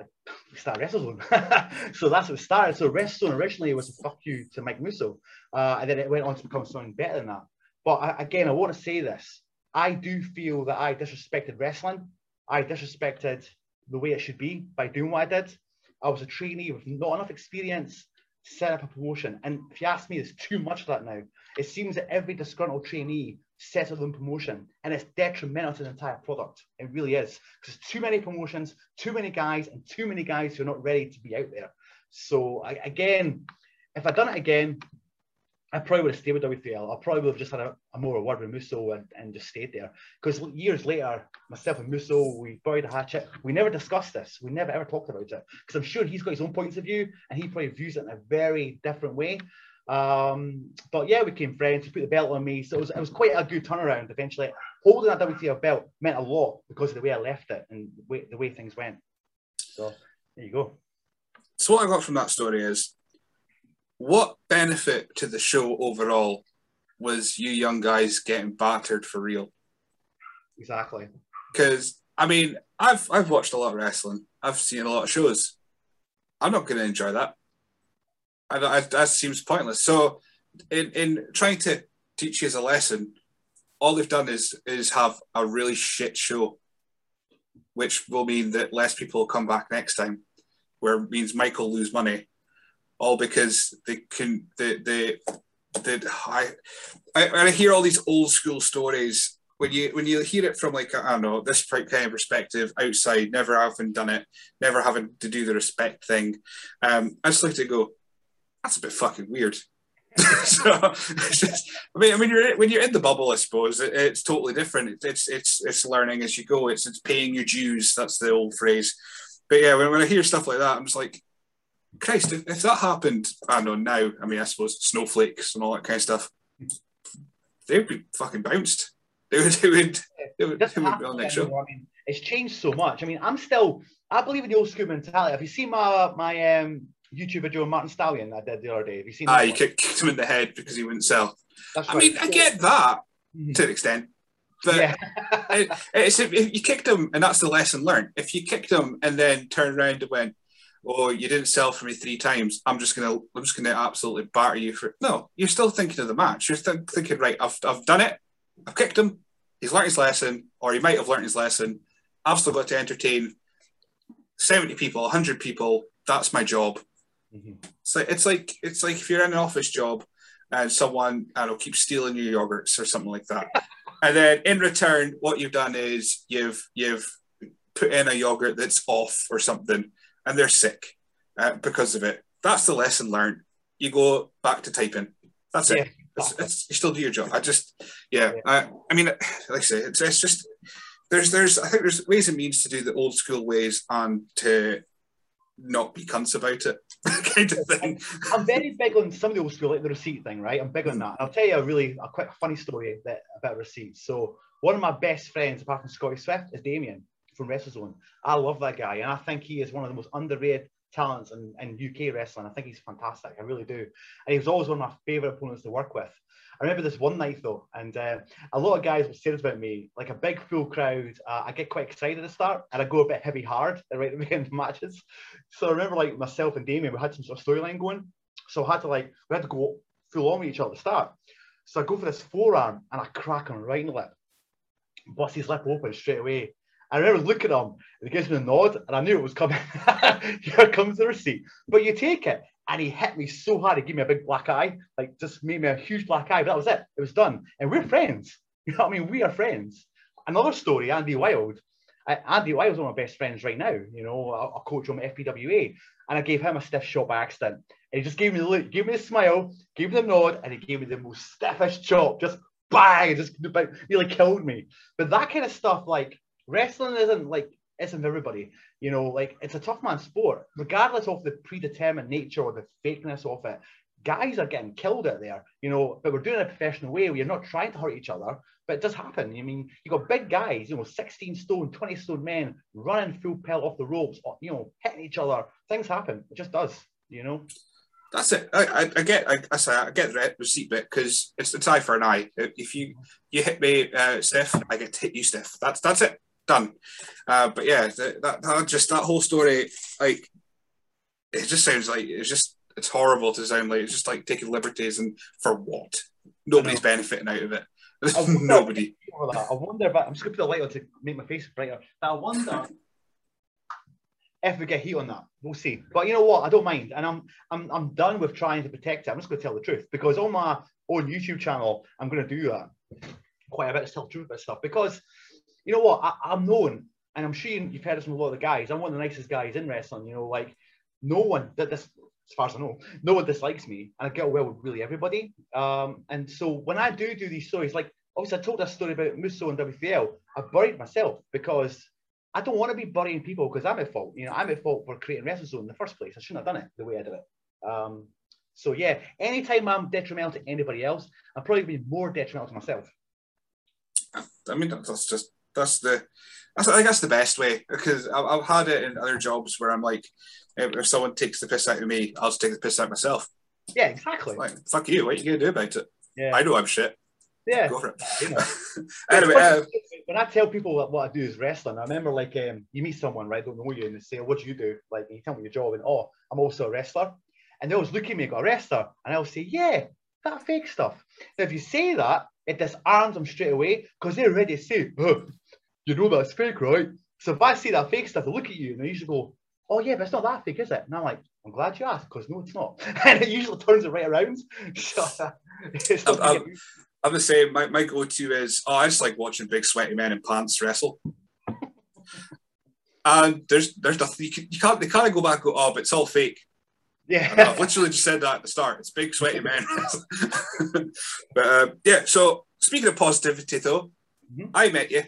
Speaker 3: we started WrestleZone. so that's what started. So WrestleZone originally was a fuck you to Mike Musso, uh, and then it went on to become something better than that. But I, again, I want to say this. I do feel that I disrespected wrestling. I disrespected the way it should be by doing what I did. I was a trainee with not enough experience to set up a promotion. And if you ask me, there's too much of that now. It seems that every disgruntled trainee up their promotion and it's detrimental to the entire product. It really is. Because too many promotions, too many guys, and too many guys who are not ready to be out there. So I, again, if I'd done it again, I probably would have stayed with WPL. I probably would have just had a, a more word with Musso and, and just stayed there. Because years later, myself and Musso, we buried a hatchet. We never discussed this. We never ever talked about it. Because I'm sure he's got his own points of view and he probably views it in a very different way. Um, but yeah, we became friends. He put the belt on me. So it was, it was quite a good turnaround eventually. Holding that W3L belt meant a lot because of the way I left it and the way, the way things went. So there you go.
Speaker 2: So what I got from that story is what benefit to the show overall was you young guys getting battered for real?
Speaker 3: Exactly.
Speaker 2: Because I mean, I've I've watched a lot of wrestling. I've seen a lot of shows. I'm not going to enjoy that. I, I, that seems pointless. So, in in trying to teach you as a lesson, all they've done is is have a really shit show, which will mean that less people will come back next time, where it means Michael lose money all because they can they they, they I, I I hear all these old school stories when you when you hear it from like I don't know this kind of perspective outside, never having done it, never having to do the respect thing, um, I just at it go, that's a bit fucking weird. so just, I mean, I mean, you're when you're in the bubble, I suppose it, it's totally different. It, it's it's it's learning as you go. It's it's paying your dues. That's the old phrase. But yeah, when, when I hear stuff like that, I'm just like, Christ, if, if, that happened, I don't know now, I mean, I suppose snowflakes and all that kind of stuff, they would be fucking bounced. They would, they would, they would, they would be on next show.
Speaker 3: I mean, it's changed so much. I mean, I'm still, I believe in the old school mentality. Have you seen my my um, YouTube Joe Martin Stallion I did the other day? Have you seen?
Speaker 2: Ah, you kicked, kicked, him in the head because he wouldn't sell. That's I right. mean, I get that mm-hmm. to an extent. But yeah. it, it's if you kicked him, and that's the lesson learned. If you kicked him and then turned around and went, oh, you didn't sell for me three times. I'm just gonna, I'm just gonna absolutely batter you for. it. No, you're still thinking of the match. You're still thinking, right? I've, I've done it. I've kicked him. He's learned his lesson, or he might have learned his lesson. I've still got to entertain seventy people, hundred people. That's my job. Mm-hmm. So it's like it's like if you're in an office job and someone I don't know keeps stealing your yogurts or something like that, and then in return, what you've done is you've you've put in a yogurt that's off or something and they're sick uh, because of it. That's the lesson learned. you go back to typing. That's
Speaker 3: Yeah.
Speaker 2: it. It's, it's, you still do your job. I just, yeah. I, I mean, like I say, it's, it's just there's there's I think there's ways and means to do the old school ways and to not be cunts about it, kind of thing.
Speaker 3: I'm very big on some of the old school, like the receipt thing, right? I'm big on that. I'll tell you a really a quick funny story that, about receipts. So one of my best friends, apart from Scotty Swift, is Damien from WrestleZone. I love that guy, and I think he is one of the most underrated talents in, in UK wrestling. I think he's fantastic. I really do. And he was always one of my favourite opponents to work with. I remember this one night though, and uh, a lot of guys would say this about me, like a big full crowd. Uh, I get quite excited at the start, and I go a bit heavy hard right at the beginning of matches. So I remember like myself and Damien, we had some sort of storyline going. So I had to like we had to go full on with each other at the start. So I go for this forearm and I crack him right in the lip. Bust his lip open straight away. I remember looking at him and he gives me a nod and I knew it was coming. Here comes the receipt. But you take it and he hit me so hard, he gave me a big black eye, like just made me a huge black eye. But that was it. It was done. And we're friends. You know what I mean? We are friends. Another story, Andy Wild. Uh, Andy Wild's one of my best friends right now. You know, I coach at FPWA, and I gave him a stiff shot by accident. And he just gave me the look, gave me the smile, gave me the nod, and he gave me the most stiffest chop. Just bang, just about nearly killed me. But that kind of stuff, like wrestling, isn't like isn't everybody. You know, like it's a tough man sport, regardless of the predetermined nature or the fakeness of it. Guys are getting killed out there, you know, but we're doing it a professional way. We're not trying to hurt each other, but it does happen. I mean, you've got big guys, you know, 16 stone, 20 stone men running full pelt off the ropes, you know, hitting each other. Things happen. It just does, you know.
Speaker 2: That's it. I, I, I get. I, I say I get the receipt bit because it's an eye for an eye. If you you hit me, uh, I get to hit you, Steph. That's that's it. Done. Uh, but yeah, that, that that just that whole story, like, it just sounds like it's just it's horrible to sound like it's just like taking liberties and for what? Nobody's benefiting out of it.
Speaker 3: I wonder-
Speaker 2: Nobody.
Speaker 3: I wonder, but I'm just to put the light on to make my face brighter. But I wonder if we get heat on that. We'll see. But you know what? I don't mind, and I'm I'm I'm done with trying to protect it. I'm just going to tell the truth because on my own YouTube channel, I'm going to do that quite a bit to tell the truth about stuff because you know what? I, I'm known, and I'm sure you- you've heard this from a lot of the guys. I'm one of the nicest guys in wrestling. You know, like no one that this. As far as I know, no one dislikes me, and I get well with really everybody. Um, and so when I do do these stories, like obviously I told that story about Musso and WFL. I buried myself because I don't want to be burying people because I'm at fault. You know, I'm at fault for creating WrestleZone in the first place. I shouldn't have done it the way I did it. Um, so yeah, anytime I'm detrimental to anybody else, I'm probably be more detrimental to myself.
Speaker 2: I mean, that's just that's the that's, I think that's the best way because I've, I've had it in other jobs where I'm like, if, someone takes the piss out of me, I'll just take the piss out myself.
Speaker 3: Yeah, exactly.
Speaker 2: Like, fuck you. What are you gonna do about it?
Speaker 3: Yeah.
Speaker 2: I know I'm shit.
Speaker 3: yeah.
Speaker 2: Go for it.
Speaker 3: You know.
Speaker 2: anyway, uh,
Speaker 3: when I tell people what, what I do is wrestling, I remember like um, you meet someone, right, don't know you, and they say, "What do you do?" Like, you tell me your job, and oh, I'm also a wrestler. And they always look at me, go, "A wrestler," and I'll say, "Yeah, that fake stuff." Now, if you say that, it disarms them straight away because they're ready to say, oh, "You know that's fake, right?" So if I see that fake stuff, they look at you and they usually go, "Oh yeah, but it's not that fake, is it?" And I'm like, "I'm glad you asked because no, it's not." and it usually turns it right around. So,
Speaker 2: I'm- I'm- I'm the same. My, my go-to is, oh, I just like watching big sweaty men in pants wrestle. and there's there's nothing you, can, you can't they can't go back and go, oh, but it's all fake. Yeah, I've literally just said that at the start. It's big sweaty men. but uh, yeah, so speaking of positivity though,
Speaker 3: Mhm.
Speaker 2: I met you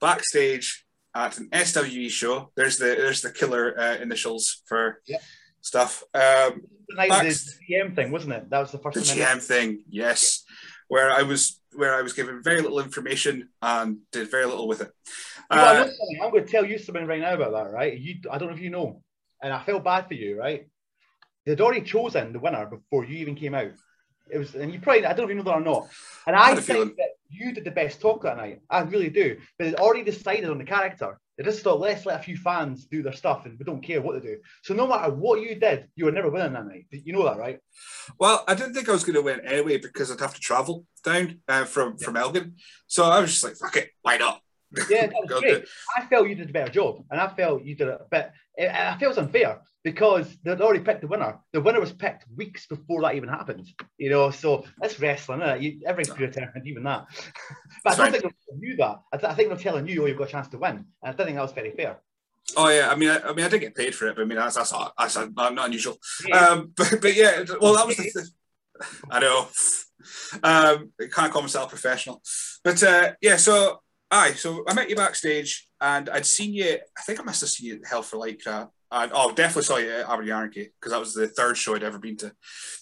Speaker 2: backstage at an SWE show. There's the there's the killer uh, initials for
Speaker 3: Yeah.
Speaker 2: stuff. Um,
Speaker 3: the night the GM thing, wasn't it? That was the first
Speaker 2: the GM thing, yes, where I was where I was given very little information and did very little with it. Uh.
Speaker 3: I'm going to tell you something right now about that, right? You, I don't know if you know, and I felt bad for you, right? They'd already chosen the winner before you even came out. It was, and you probably, I don't even know that or not. And
Speaker 2: I
Speaker 3: I, think
Speaker 2: feeling.
Speaker 3: that you did the best talk that night. I really do. But they'd already decided on the character. They just thought, let's let a few fans do their stuff, and we don't care what they do. So no matter what you did, you were never winning that night. You know that, right?
Speaker 2: well, I didn't think I was going to win anyway because I'd have to travel down uh, from from Elgin. So I was just like, fuck it, why not?
Speaker 3: Yeah, that was great. I felt you did a better job, and I felt you did a bit. And I felt it was unfair because they'd already picked the winner. The winner was picked weeks before that even happened. You know, so that's wrestling. Isn't it? You, predetermined, even that. but I don't
Speaker 2: right.
Speaker 3: think they knew that. I, th- I think they're telling you, "Oh, you've got a chance to win," and I don't think that was very fair.
Speaker 2: Oh yeah, I mean, I, I, mean, I did get paid for it, but I mean, that's that's not, that's not, not unusual.
Speaker 3: Yeah.
Speaker 2: Um, but but yeah, well, that was the. I know. Um, can't call myself professional, but uh, yeah. So, aye, so I met you backstage, and I'd seen you. I think I must have seen you at Hell for Lycra. And, oh, definitely saw you at Aberdeen Anarchy because that was the third show I'd ever been to.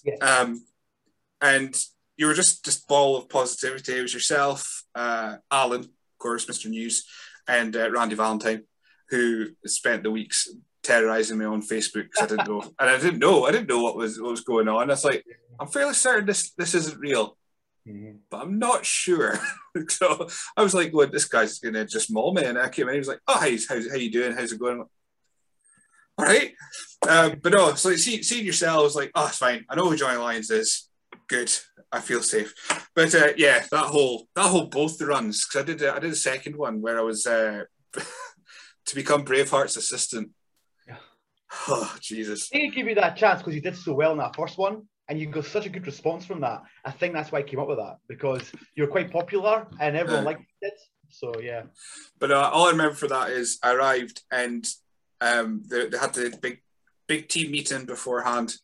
Speaker 3: Yeah.
Speaker 2: Um, and you were just just ball of positivity. It was yourself, uh, Alan, of course, Mr. News, and uh, Randy Valentine, who spent the weeks terrorizing me on Facebook because I didn't know, and I didn't know, I didn't know what was what was going on. It's like I'm fairly certain this this isn't real,
Speaker 3: Mhm.
Speaker 2: but I'm not sure. so I was like, "Well, this guy's gonna just maul me," and I came in. He was like, "Oh, hey, how's how you doing? How's it going?" Like, All right, um, but no, so like, see, seeing yourselves like, "Oh, it's fine. I know who Johnny Lyons is. Good. I feel safe." But uh, yeah, that whole that whole both the runs because I did uh, I did a second one where I was uh, to become Braveheart's assistant.
Speaker 3: Yeah.
Speaker 2: Oh Jesus!
Speaker 3: They give you that chance because you did so well in that first one, and you got such a good response from that. I think that's why I came up with that because you're quite popular and everyone liked it. So yeah,
Speaker 2: But uh, all I remember for that is I arrived and um, they, they had the big big team meeting beforehand,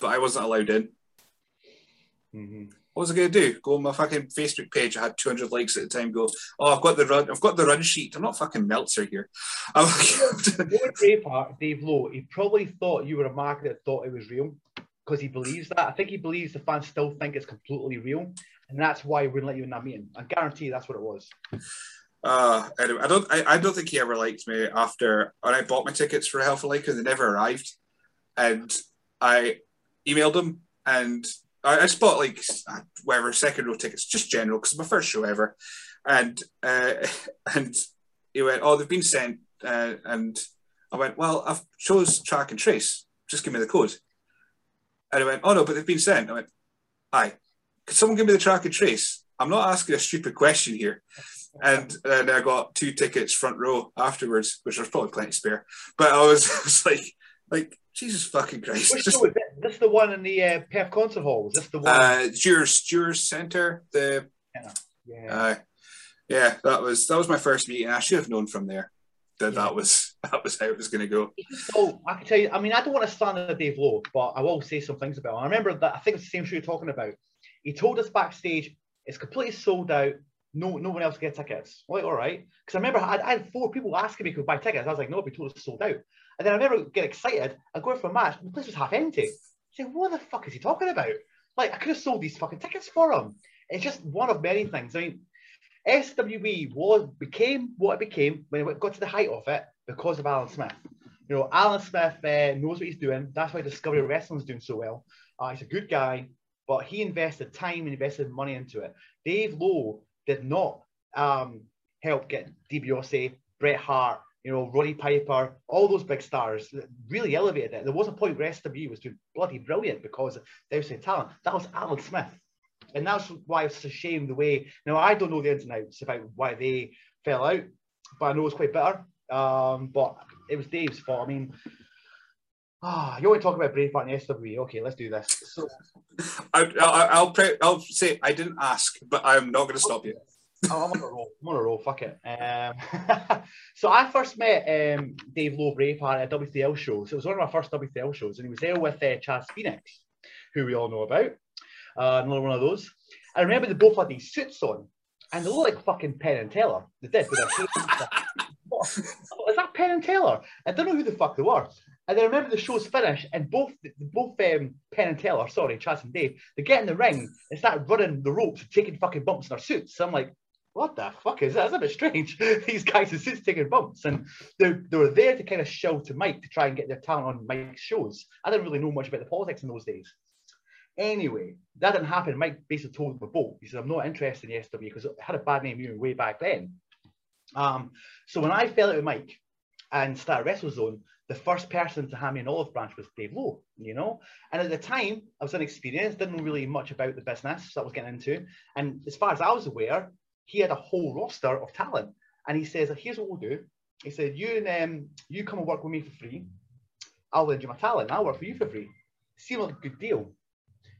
Speaker 2: but I wasn't allowed in. What was I going to do? Go on my fucking Facebook page. I had 200 likes at the time. Go, oh, I've got the run. I've got the run sheet. I'm not fucking Meltzer here. I'm like,
Speaker 3: Dave Lowe, he probably thought you were a market that thought it was real because he believes that. I think he believes the fans still think it's completely real, and that's why he wouldn't let you in that meeting. I guarantee that's what it was.
Speaker 2: uh, anyway, I don't. I, I don't think he ever liked me after when I bought my tickets for Hell for because they never arrived, and I emailed him and I, I just bought like whatever second row tickets, just general because it's my first show ever, and uh, and he went, oh, they've been sent, uh, and I went, well, I've chose track and trace. Just give me the code. And I went, oh no, but they've been sent. I went, aye. Could someone give me the track and trace? I'm not asking a stupid question here. And then I got two tickets front row afterwards, which was probably plenty spare. But I was, I was like, like Jesus fucking Christ!
Speaker 3: Which
Speaker 2: Just,
Speaker 3: is this? This the one in the uh, Perth Concert Hall? Is this the one?
Speaker 2: uh, Dewars, Dewars Centre. The
Speaker 3: yeah.
Speaker 2: uh, yeah, that was that was my first meeting. I should have known from there that that was that was how it was going to go.
Speaker 3: So I can tell you, I mean, I don't want to the Dave Lowe, but I will say some things about him. I remember that I think it's the same show you're talking about. He told us backstage it's completely sold out. No, no one else get tickets. I'm like, all right. Because I remember I I had four people asking me to buy tickets. I was like, no, we told us sold out. And then I remember get excited. I go for a match, and the place was half empty. I what the fuck is he talking about? Like, I could have sold these fucking tickets for him. It's just one of many things. I mean, SWE was became what it became when it got to the height of it because of Alan Smith. You know, Alan Smith uh, knows what he's doing. That's why Discovery Wrestling is doing so well. Uh, he's a good guy, but he invested time and invested money into it. Dave Lowe did not um, help get DiBiase, Bret Hart, you know, Roddy Piper, all those big stars really elevated it. There was a point where SWE was doing bloody brilliant because of their talent. That was Alan Smith. And that's why it's a shame the way. Now, I don't know the ins and outs about why they fell out, but I know it's quite bitter. Um, but it was Dave's fault. I mean, ah, you want to talk about Braveheart and SWE? Okay, let's do this. So,
Speaker 2: I, I, I'll pre- I'll say I didn't ask, but I'm not going to stop you.
Speaker 3: Oh, I'm on a roll. I'm on a roll. Fuck it. Um, so I first met um, Dave Lowe Braveheart at a W3L show. So it was one of my first W3L shows, and he was there with uh, Chaz Phoenix, who we all know about. Uh, another one of those. I remember they both had these suits on, and they looked like fucking Penn and Teller. They did. Is that Penn and Teller? I don't know who the fuck they were. And I remember the show's finished, and both both um, Penn and Teller, sorry, Chaz and Dave, they get in the ring and start running the ropes, taking fucking bumps in their suits. So I'm like, what the fuck is that? That's a bit strange. These guys in suits taking bumps, and they, they were there to kind of show to Mike to try and get their talent on Mike's shows. I didn't really know much about the politics in those days. Anyway, that didn't happen. Mike basically told them both. He said, I'm not interested in the SW because it had a bad name even way back then. Um, so when I fell out with Mike and started WrestleZone, the first person to hand me an olive branch was Dave Lowe, you know? And at the time, I was inexperienced, didn't know really much about the business that I was getting into. And as far as I was aware, he had a whole roster of talent. And he says, here's what we'll do. He said, you and um, you come and work with me for free. I'll lend you my talent. I'll work for you for free. Seemed like a good deal.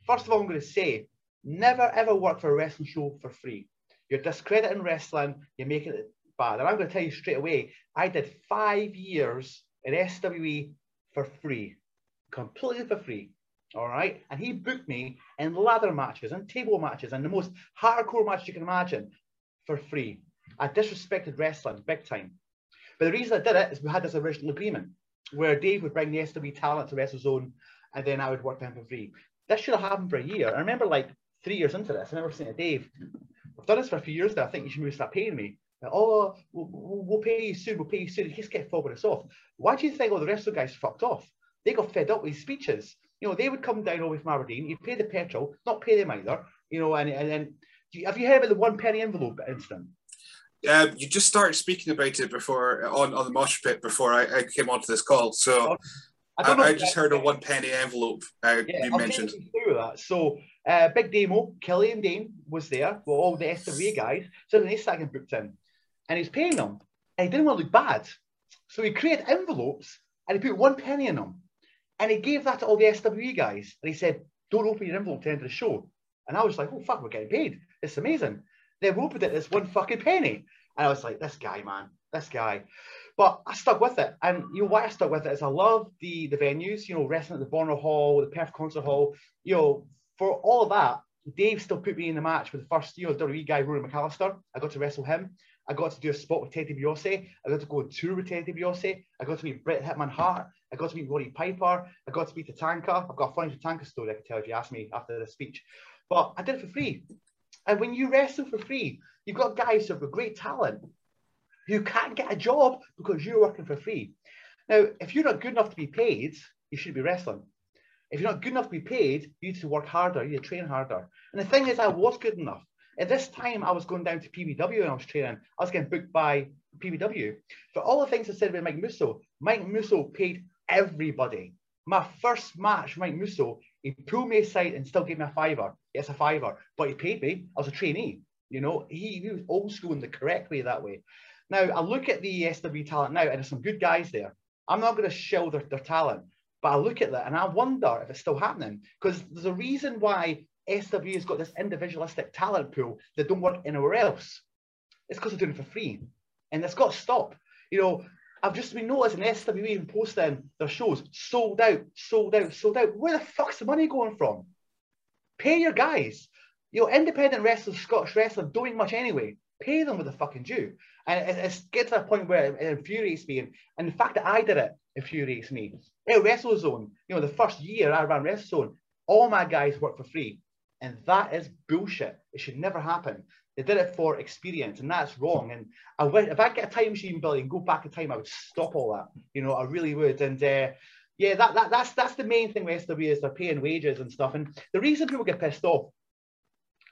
Speaker 3: First of all, I'm going to say, never ever work for a wrestling show for free. You're discrediting wrestling. You're making it And I'm going to tell you straight away, I did five years in SWE for free, completely for free. All right. And he booked me in ladder matches and table matches and the most hardcore matches you can imagine for free. I disrespected wrestling big time. But the reason I did it is we had this original agreement where Dave would bring the SWE talent to WrestleZone and then I would work him for free. This should have happened for a year. I remember like three years into this, I remember saying to Dave, I've done this for a few years now. I think you should maybe start paying me. Oh, we'll, we'll, pay you soon. We'll pay you soon. He just kept fobbing us off. Why do you think all the rest of the guys fucked off? They got fed up with his speeches. You know, they would come down over from Aberdeen. You'd pay the petrol, not pay them either. You know, and and, and have you heard about the one penny envelope incident?
Speaker 2: Uh, you just started speaking about it before on, on the mosh pit before I, I came onto this call. So I, I, I just heard a one penny envelope uh, yeah, you I'll mentioned.
Speaker 3: Through that. So uh, Big Demo, Kelly and Dain was there with all the SWA guys. So then they started booked in and he's paying them. And he didn't want to look bad. So he created envelopes and he put one penny in them. And he gave that to all the SWE guys. And he said, Don't open your envelope to the end of the show. And I was like, Oh, fuck, we're getting paid. It's amazing. They opened it as one fucking penny. And I was like, This guy, man, this guy. But I stuck with it. And you know why I stuck with it is I love the the venues, you know, wrestling at the Bonar Hall, the Perth Concert Hall. You know, for all of that, Dave still put me in the match with the first, you know, WWE guy, Rory McAllister. I got to wrestle him. I got to do a spot with Teddy DiBiase. I got to go on tour with Ted DiBiase. I got to meet Bret Hitman Hart. I got to meet Roddy Piper. I got to meet Tatanka. I've got a funny Tatanka story I can tell if you ask me after the speech. But I did it for free. And when you wrestle for free, you've got guys who have great talent who can't get a job because you're working for free. Now, if you're not good enough to be paid, you should be wrestling. If you're not good enough to be paid, you need to work harder, you need to train harder. And the thing is, I was good enough. At this time, I was going down to PBW and I was training. I was getting booked by PBW. For all the things I said about Mike Musso, Mike Musso paid everybody. My first match, Mike Musso, he pulled me aside and still gave me a fiver. Yes, a fiver, but he paid me. I was a trainee. You know, he, he was old school in the correct way that way. Now, I look at the SW talent now, and there's some good guys there. I'm not going to shill their, their talent, but I look at that and I wonder if it's still happening because there's a reason why SW has got this individualistic talent pool that don't work anywhere else. It's because they're doing it for free. And it's got to stop. You know, I've just been noticing SWE even posting their shows sold out, sold out, sold out. Where the fuck's the money going from? Pay your guys. You know, independent wrestlers, Scottish wrestling, doing much anyway. Pay them with the fucking due. And it, it's get to a point where it infuriates me. And, and the fact that I did it infuriates me. At WrestleZone, you know, the first year I ran WrestleZone, all my guys worked for free. And that is bullshit. It should never happen. They did it for experience, and that's wrong. And I would, if I get a time machine, Billy, and go back in time, I would stop all that. You know, I really would. And uh, yeah, that, that that's that's the main thing with SW is they're paying wages and stuff. And the reason people get pissed off,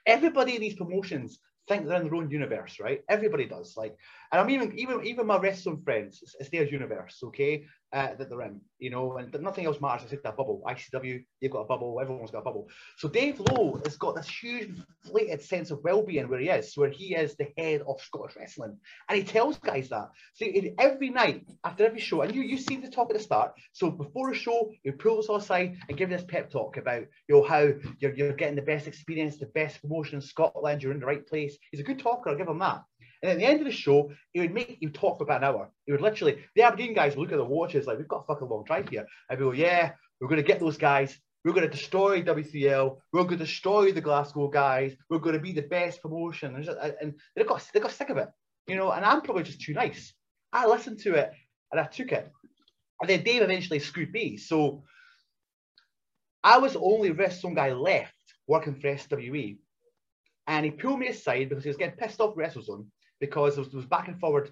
Speaker 3: everybody in these promotions think they're in their own universe, right? Everybody does. Like, and I'm even even even my wrestling friends, it's, it's their universe, okay, uh, that they're in, you know, and nothing else matters. Said that bubble. ICW, you've got a bubble. Everyone's got a bubble. So Dave Lowe has got this huge inflated sense of well-being where he is, where he is the head of Scottish wrestling, and he tells guys that. So every night after every show, and you you see the talk at the start. So before a show, he pulls us aside and give this pep talk about you know how you're you're getting the best experience, the best promotion in Scotland. You're in the right place. He's a good talker. I'll give him that. And at the end of the show, he would make you talk for about an hour. He would literally, the Aberdeen guys would look at the watches like, we've got a fucking long drive here. And we go, yeah, we're going to get those guys. We're going to destroy WCL. We're going to destroy the Glasgow guys. We're going to be the best promotion. And, just, and they got they got sick of it, you know. And I'm probably just too nice. I listened to it and I took it. And then Dave eventually screwed me. So I was the only wrestling guy left working for SWE. And he pulled me aside because he was getting pissed off WrestleZone because there was, there was back and forward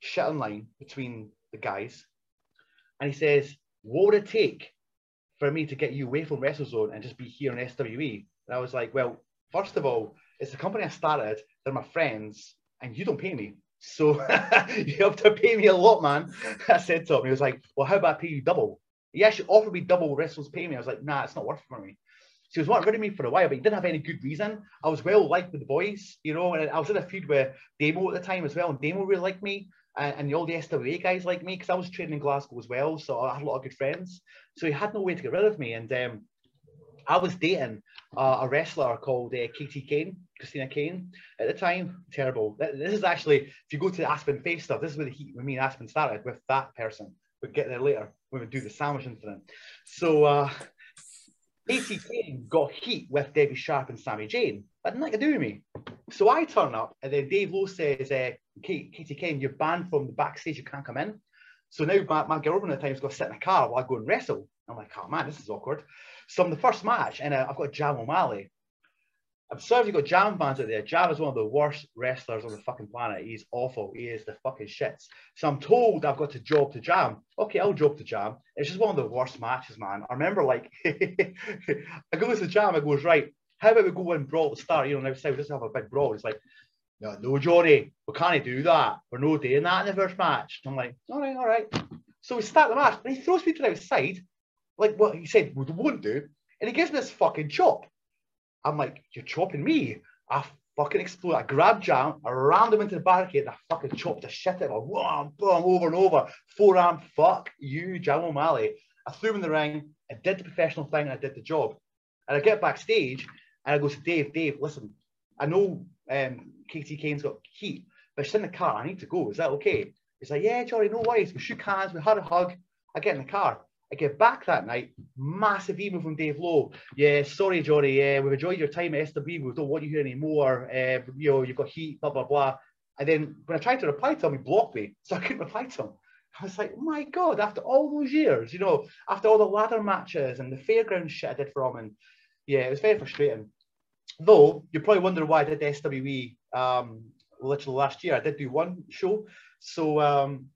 Speaker 3: shit online between the guys. And he says, What would it take for me to get you away from WrestleZone and just be here in SWE? And I was like, Well, first of all, it's the company I started, they're my friends, and you don't pay me. So you have to pay me a lot, man. I said to him, he was like, Well, how about I pay you double? He actually offered me double wrestles pay me. I was like, nah, it's not worth it for me. She was wanting rid of me for a while, but he didn't have any good reason. I was well liked with the boys, you know, and I was in a feud with Demo at the time as well, and Demo really liked me, and, and all the SWA guys liked me because I was training in Glasgow as well, so I had a lot of good friends. So he had no way to get rid of me, and um, I was dating uh, a wrestler called uh, Katie Kane. Christina Kane at the time. Terrible. This is actually, if you go to the Aspen face stuff, this is where the heat with me and Aspen started with that person. We'll get there later when we do the sandwich incident. So, uh, Katie Kane got heat with Debbie Sharp and Sami Zayn. That nothing to do with me. So I turn up, and then Dave Lowe says, uh, Katie Kane, you're banned from the backstage, you can't come in. So now my, my girlfriend at the time's got to sit in a car while I go and wrestle. I'm like, oh man, this is awkward. So I'm the first match, and uh, I've got Jam O'Malley. I'm sorry if you've got Jam fans out there. Jam is one of the worst wrestlers on the fucking planet. He's awful. He is the fucking shits. So I'm told I've got to job to Jam. Okay, I'll job to Jam. It's just one of the worst matches, man. I remember like I go to the Jam, I goes, right, how about we go and brawl the start? You know, now say we just have a big brawl. It's like, no, no, Johnny, we can't do that. We're no doing that in the first match. I'm like, all right, all right. So we start the match, and he throws me to the outside, like what he said we won't do, and he gives me this fucking chop. I'm like, you're chopping me. I fucking explode. I grabbed Jam, I rammed him into the barricade, and I fucking chopped the shit out of him. Boom, boom, over and over. Forearm, fuck you, Jam O'Malley. I threw him in the ring, I did the professional thing, and I did the job. And I get backstage, and I go to Dave, Dave, listen, I know um, Katie Kane's got heat, but she's in the car. I need to go. Is that okay? He's like, yeah, Johnny, no worries. We shook hands, we had a hug. I get in the car. I get back that night, massive email from Dave Lowe. Yeah, sorry, Johnny. Yeah, we've enjoyed your time at SW. We don't want you here anymore. Uh, you know, you've got heat, blah, blah, blah. And then when I tried to reply to him, he blocked me. So I couldn't reply to him. I was like, oh my God, after all those years, you know, after all the ladder matches and the fairground shit I did for him. And yeah, it was very frustrating. Though you're probably wonder why I did SWE um, literally last year. I did do one show. So um,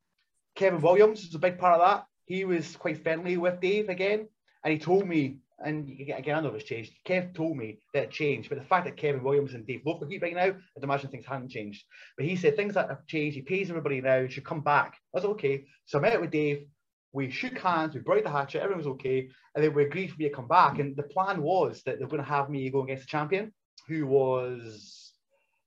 Speaker 3: Kevin Williams is a big part of that. He was quite friendly with Dave again, and he told me, and again, I know it's changed. Kev told me that it changed, but the fact that Kevin Williams and Dave both heat right now, I'd imagine things hadn't changed. But he said things that have changed. He pays everybody now. Should come back. I was okay. So I met with Dave. We shook hands. We brought the hatchet. Everyone was okay, and then we agreed for me to come back. And the plan was that they're going to have me go against the champion, who was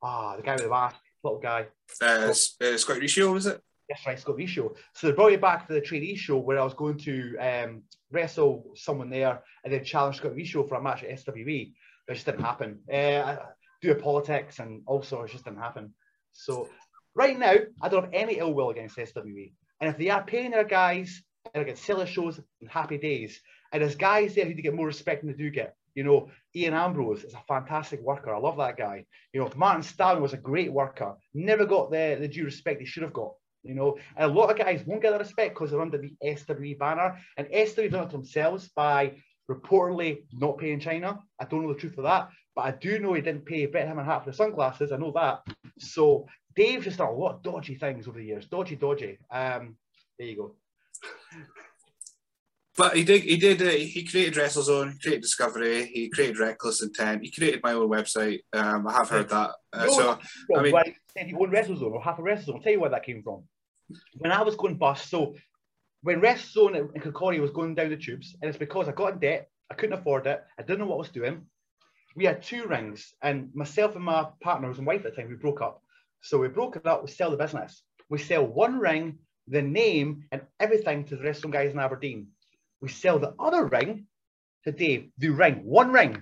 Speaker 3: ah the guy with the mask, little guy.
Speaker 2: Uh, uh, Scott Ricio, was it?
Speaker 3: Yes, right, Ricio. So they brought me back to the trainee show where I was going to um, wrestle someone there and then challenge Scott show for a match at SWE. But it just didn't happen. Uh, do a politics and also it just didn't happen. So right now, I don't have any ill will against SWE. And if they are paying their guys I get seller shows and happy days, and there's guys there who get more respect than they do get. You know, Ian Ambrose is a fantastic worker. I love that guy. You know, Martin Stavin was a great worker. Never got the, the due respect he should have got. You know, and a lot of guys won't get the respect because they're under the SWE banner. And SWE done it themselves by reportedly not paying China. I don't know the truth of that, but I do know he didn't pay Bret Hart half for the sunglasses. I know that. So Dave's just done a lot of dodgy things over the years. Dodgy, dodgy. Um, there you go.
Speaker 2: But he did. He did. Uh, he created WrestleZone. He created Discovery. He created Reckless Intent. He created my own website. Um, I have heard that. Uh, no, so I mean,
Speaker 3: said he won WrestleZone or half a WrestleZone. I'll tell you where that came from. When I was going bust, so when WrestleZone and Kilcorey was going down the tubes, and it's because I got in debt. I couldn't afford it. I didn't know what I was doing. We had two rings, and myself and my partner, was and wife at the time, we broke up. So we broke it up. We sell the business. We sell one ring, the name, and everything to the wrestling guys in Aberdeen we sell the other ring to Dave, the ring, one ring.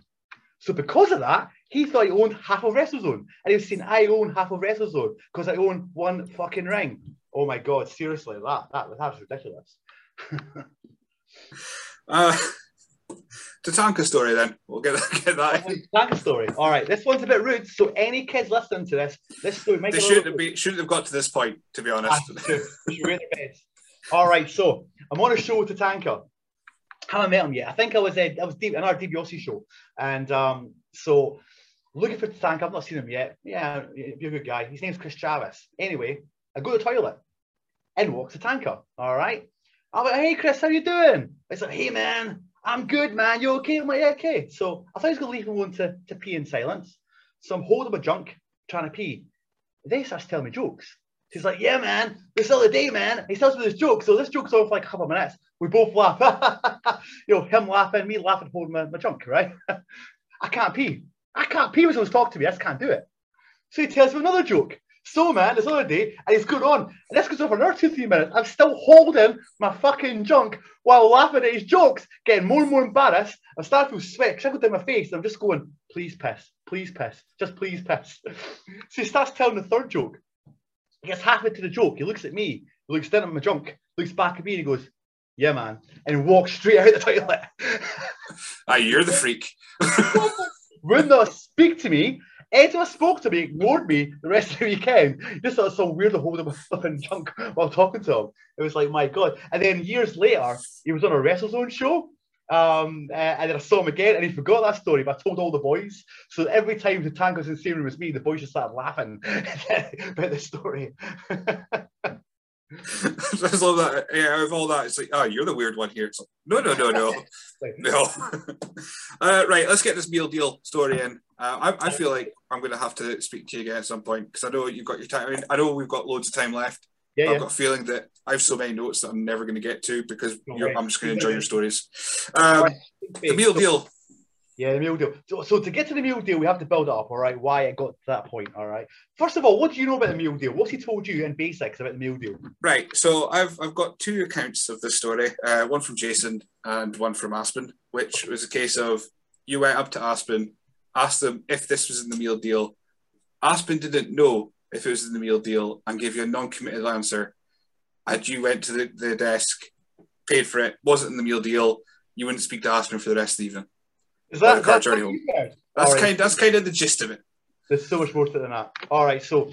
Speaker 3: So because of that, he thought he owned half of WrestleZone. And he was saying, I own half of WrestleZone because I own one fucking ring. Oh my God, seriously, that, that, that was ridiculous.
Speaker 2: uh, the Tatanka story then. We'll get, get that in.
Speaker 3: Tatanka story. All right, this one's a bit rude. So any kids listening to this, this story might
Speaker 2: They shouldn't have, be, shouldn't have got to this point, to be honest.
Speaker 3: All right, so I'm on a show with Tatanka haven't met him yet. I think I was uh, I was deep in our DiBiase show, and um, so looking for Tank. I've not seen him yet. Yeah, be a good guy. His name's Chris Chavis. Anyway, I go to the toilet, and walks a tanker. All right. I'm like, hey Chris, how you doing? He's like, hey man, I'm good, man. You okay? I'm like, yeah, okay. So I thought he was gonna leave me alone to, to pee in silence. So I'm holding my junk, trying to pee. They he starts telling me jokes. He's like, yeah, man, this other day, man. He tells me this joke. So this joke's on for like a couple of minutes. We both laugh. you know, him laughing, me laughing, holding my, my junk, right? I can't pee. I can't pee when someone's talking to me. I just can't do it. So he tells me another joke. So, man, this other day, and he's going on, and this goes on for another two, three minutes. I'm still holding my fucking junk while laughing at his jokes, getting more and more embarrassed. I'm starting to sweat, i trickle down my face, and I'm just going, please piss, please piss, just please piss. so he starts telling the third joke. He gets halfway to the joke. He looks at me, he looks down at my junk, looks back at me, and he goes, yeah, man, and walks straight out of the toilet.
Speaker 2: Ah, you're the freak.
Speaker 3: Would not speak to me. I spoke to me, ignored me the rest of the weekend. Just thought it was so weird to hold him a flipping junk while talking to him. It was like, my God. And then years later, he was on a WrestleZone show. Um, uh, and then I saw him again, and he forgot that story. But I told all the boys, so every time the tank was in the same room as me, the boys just started laughing about the story.
Speaker 2: I just love that. Yeah, of all that, it's like, oh, you're the weird one here. It's like, no, no, no, no, no. uh, right, let's get this meal deal story in. Uh, I, I, feel like I'm going to have to speak to you again at some point because I know you've got your time. I, mean, I know we've got loads of time left. Yeah, I've yeah. got a feeling that I have so many notes that I'm never going to get to because right. I'm just going to enjoy your stories. Um, the meal deal.
Speaker 3: Yeah, the meal deal. So, so to get to the meal deal, we have to build it up, all right? Why it got to that point, all right? First of all, what do you know about the meal deal? What's he told you in basics about the meal deal?
Speaker 2: Right. So I've I've got two accounts of this story. Uh, one from Jason and one from Aspen, which was a case of you went up to Aspen, asked them if this was in the meal deal. Aspen didn't know if it was in the meal deal and gave you a non-committed answer. And you went to the, the desk, paid for it, wasn't in the meal deal. You wouldn't speak to Aspen for the rest of the evening.
Speaker 3: Is that that's,
Speaker 2: that's right. kind that's kind of the gist of it.
Speaker 3: There's so much more to it than that. All right, so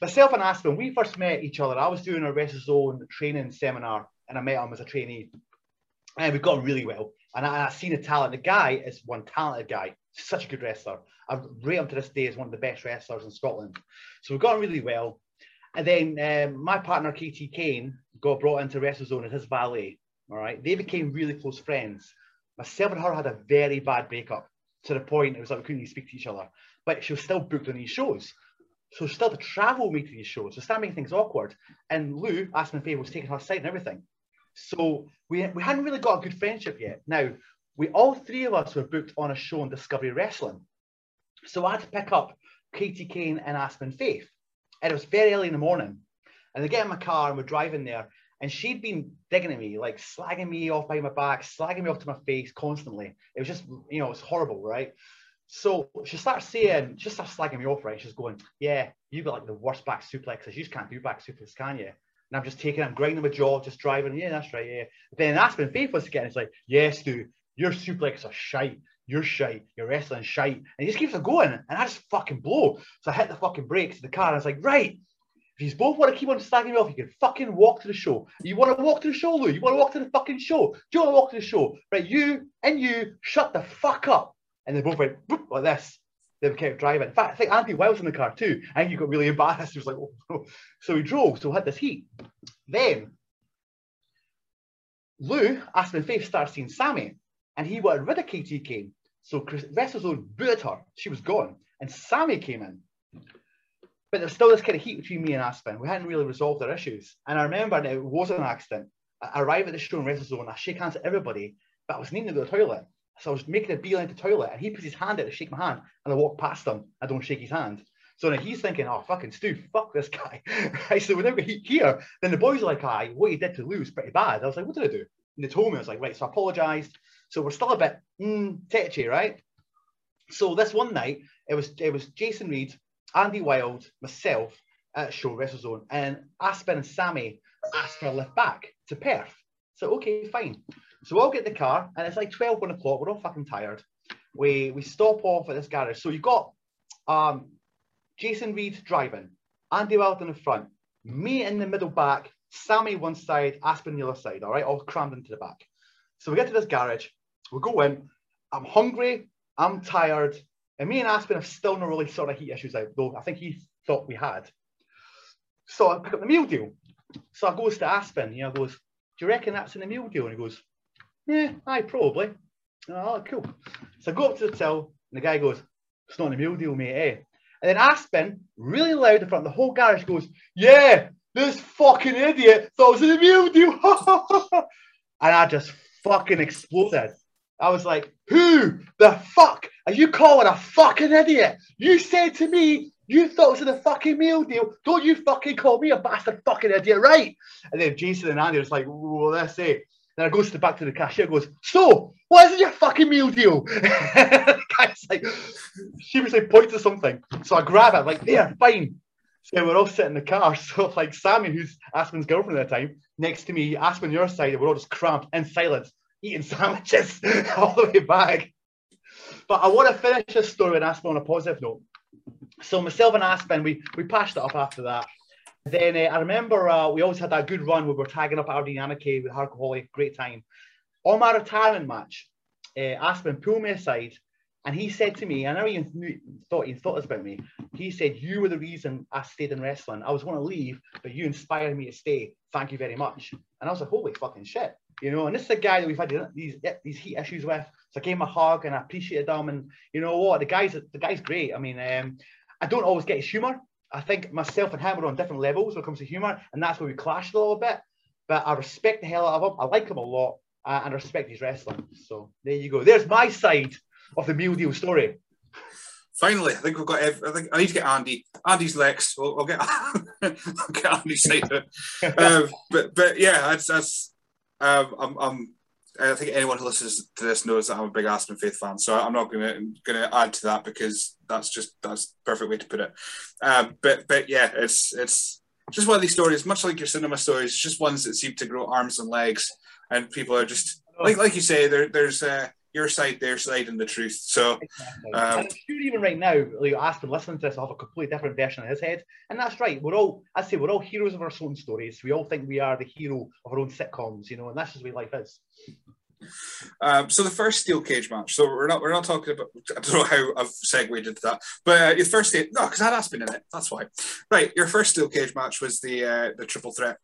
Speaker 3: myself and Aspen, we first met each other. I was doing a WrestleZone training seminar, and I met him as a trainee, and we got on really well. And I, I seen the talent. The guy is one talented guy, such a good wrestler. I rate him to this day as one of the best wrestlers in Scotland. So we got on really well. And then um, my partner Katie Kane got brought into WrestleZone as his valet. All right, they became really close friends myself and her had a very bad breakup to the point it was like we couldn't even speak to each other. But she was still booked on these shows. So she still had to travel me to these shows. So started making things awkward. And Lou, Aspen Faith, was taking her side and everything. So we, we hadn't really got a good friendship yet. Now, we all three of us were booked on a show on Discovery Wrestling. So I had to pick up KT Kane and Aspen Faith. And it was very early in the morning. And I get in my car and we're driving there. And she'd been digging at me, like slagging me off by my back, slagging me off to my face constantly. It was just, you know, it's horrible, right? So she starts saying, she starts slagging me off, right? She's going, Yeah, you've got like the worst back suplexes. You just can't do back suplexes, can you? And I'm just taking, I'm grinding my jaw, just driving. Yeah, that's right. Yeah. But then Aspen Faith was again, it's like, Yes, dude, your suplexes are shite. You're shite. You're wrestling shite. And he just keeps on going. And I just fucking blow. So I hit the fucking brakes of the car. And I was like, Right, if you both want to keep on slagging me off, you can fucking walk to the show. You want to walk to the show, Lou? You want to walk to the fucking show? Do you want to walk to the show? Right, you and you shut the fuck up. And they both went like this. They kept driving. In fact, I think Andy Wiles in the car too. Think he got really embarrassed. He was like, oh, no. so he drove. So we had this heat. Then Lou, asked me Aspen Faith, started seeing Sammy, and he wanted rid of KT Kane. So WrestleZone booted her. She was gone, and Sammy came in. But there's still this kind of heat between me and Aspen. We hadn't really resolved our issues. And I remember it was an accident. I arrive at the show in WrestleZone, I shake hands to everybody, but I was needing to go to the toilet. So I was making a beeline to the toilet, and he puts his hand out to shake my hand, and I walk past him. I don't shake his hand. So now he's thinking, oh, fucking Stu, fuck this guy. right, so whenever he here, then the boys are like, aye, what you did to lose pretty bad. I was like, what did I do? And they told me, I was like, right, so I apologized. So we're still a bit mm, tetchy, right? So this one night, it was it was Jason Reed, Andy Wild, myself at Show WrestleZone, and Aspen and Sammy asked for a lift back to Perth. So okay, fine. So we all get the car, and it's like 12, 1 o'clock. We're all fucking tired. We we stop off at this garage. So you've got um, Jason Reed driving, Andy Wild in the front, me in the middle back, Sammy one side, Aspen the other side. All right, all crammed into the back. So we get to this garage. We go in. I'm hungry. I'm tired. And me and Aspen have still not really sort of heat issues out, though I think he thought we had. So I pick up the meal deal. So I goes to Aspen, know, goes, Do you reckon that's in the meal deal? And he goes, Yeah, I probably. Oh, cool. So I go up to the till, and the guy goes, It's not in the meal deal, mate, eh? And then Aspen, really loud in front of the whole garage, goes, Yeah, this fucking idiot thought it was in the meal deal. and I just fucking exploded. I was like, who the fuck are you calling a fucking idiot? You said to me You thought it was a fucking meal deal. Don't you fucking call me a bastard fucking idiot, right? And then Jason and Andy was like, what did I say? Then I goes to the back to the cashier goes, So, what is your fucking meal deal? the guy's like, she was like, point to something. So I grab it, like, there, fine. So we're all sitting in the car. So like Sammy, who's Aspen's girlfriend at the time, next to me, Aspen your side, we're all just cramped in silence, eating sandwiches all the way back. But I want to finish this story with Aspen on a positive note. So myself and Aspen, we we patched it up after that. Then uh, I remember uh, we always had that good run where we were tagging up Aberdeen Anarchy with Hardcore Holly, great time. On my retirement match, uh, Aspen pulled me aside and he said to me, I never even knew, thought he thought this about me. He said, You were the reason I stayed in wrestling. I was going to leave, but you inspired me to stay. Thank you very much. And I was like, Holy fucking shit. You know, and this is a guy that we've had these these heat issues with. So I gave him a hug and I appreciated him. And you know what? The guy's the guy's great. I mean, um, I don't always get his humor. I think myself and him are on different levels when it comes to humor, and that's where we clashed a little bit. But I respect the hell out of him. I like him a lot, uh, and I respect his wrestling. So there you go. There's my side of the meal deal story.
Speaker 2: Finally, I think we've got. I think I need to get Andy. Andy's next. We'll, we'll get. I'll get Andy's side. um, but but yeah, that's that's. Um, I'm, I'm I think anyone who listens to this knows that I'm a big Aspen Faith fan, so I'm not gonna gonna add to that because that's just that's perfect way to put it. Um, but but yeah, it's it's just one of these stories, much like your cinema stories, just ones that seem to grow arms and legs, and people are just like like you say, there there's uh, your side, their side, and the truth. So,
Speaker 3: exactly. um, I'm sure even right now, like Aspen listening to this, will have a completely different version in his head, and that's right. We're all, I say, we're all heroes of our own stories. We all think we are the hero of our own sitcoms, you know, and that's just the way life is.
Speaker 2: Um, so the first steel cage match. So we're not we're not talking about. I don't know how I've segued into that, but uh, your first steel, no, because that has been in it. That's why. Right, your first steel cage match was the uh, the triple threat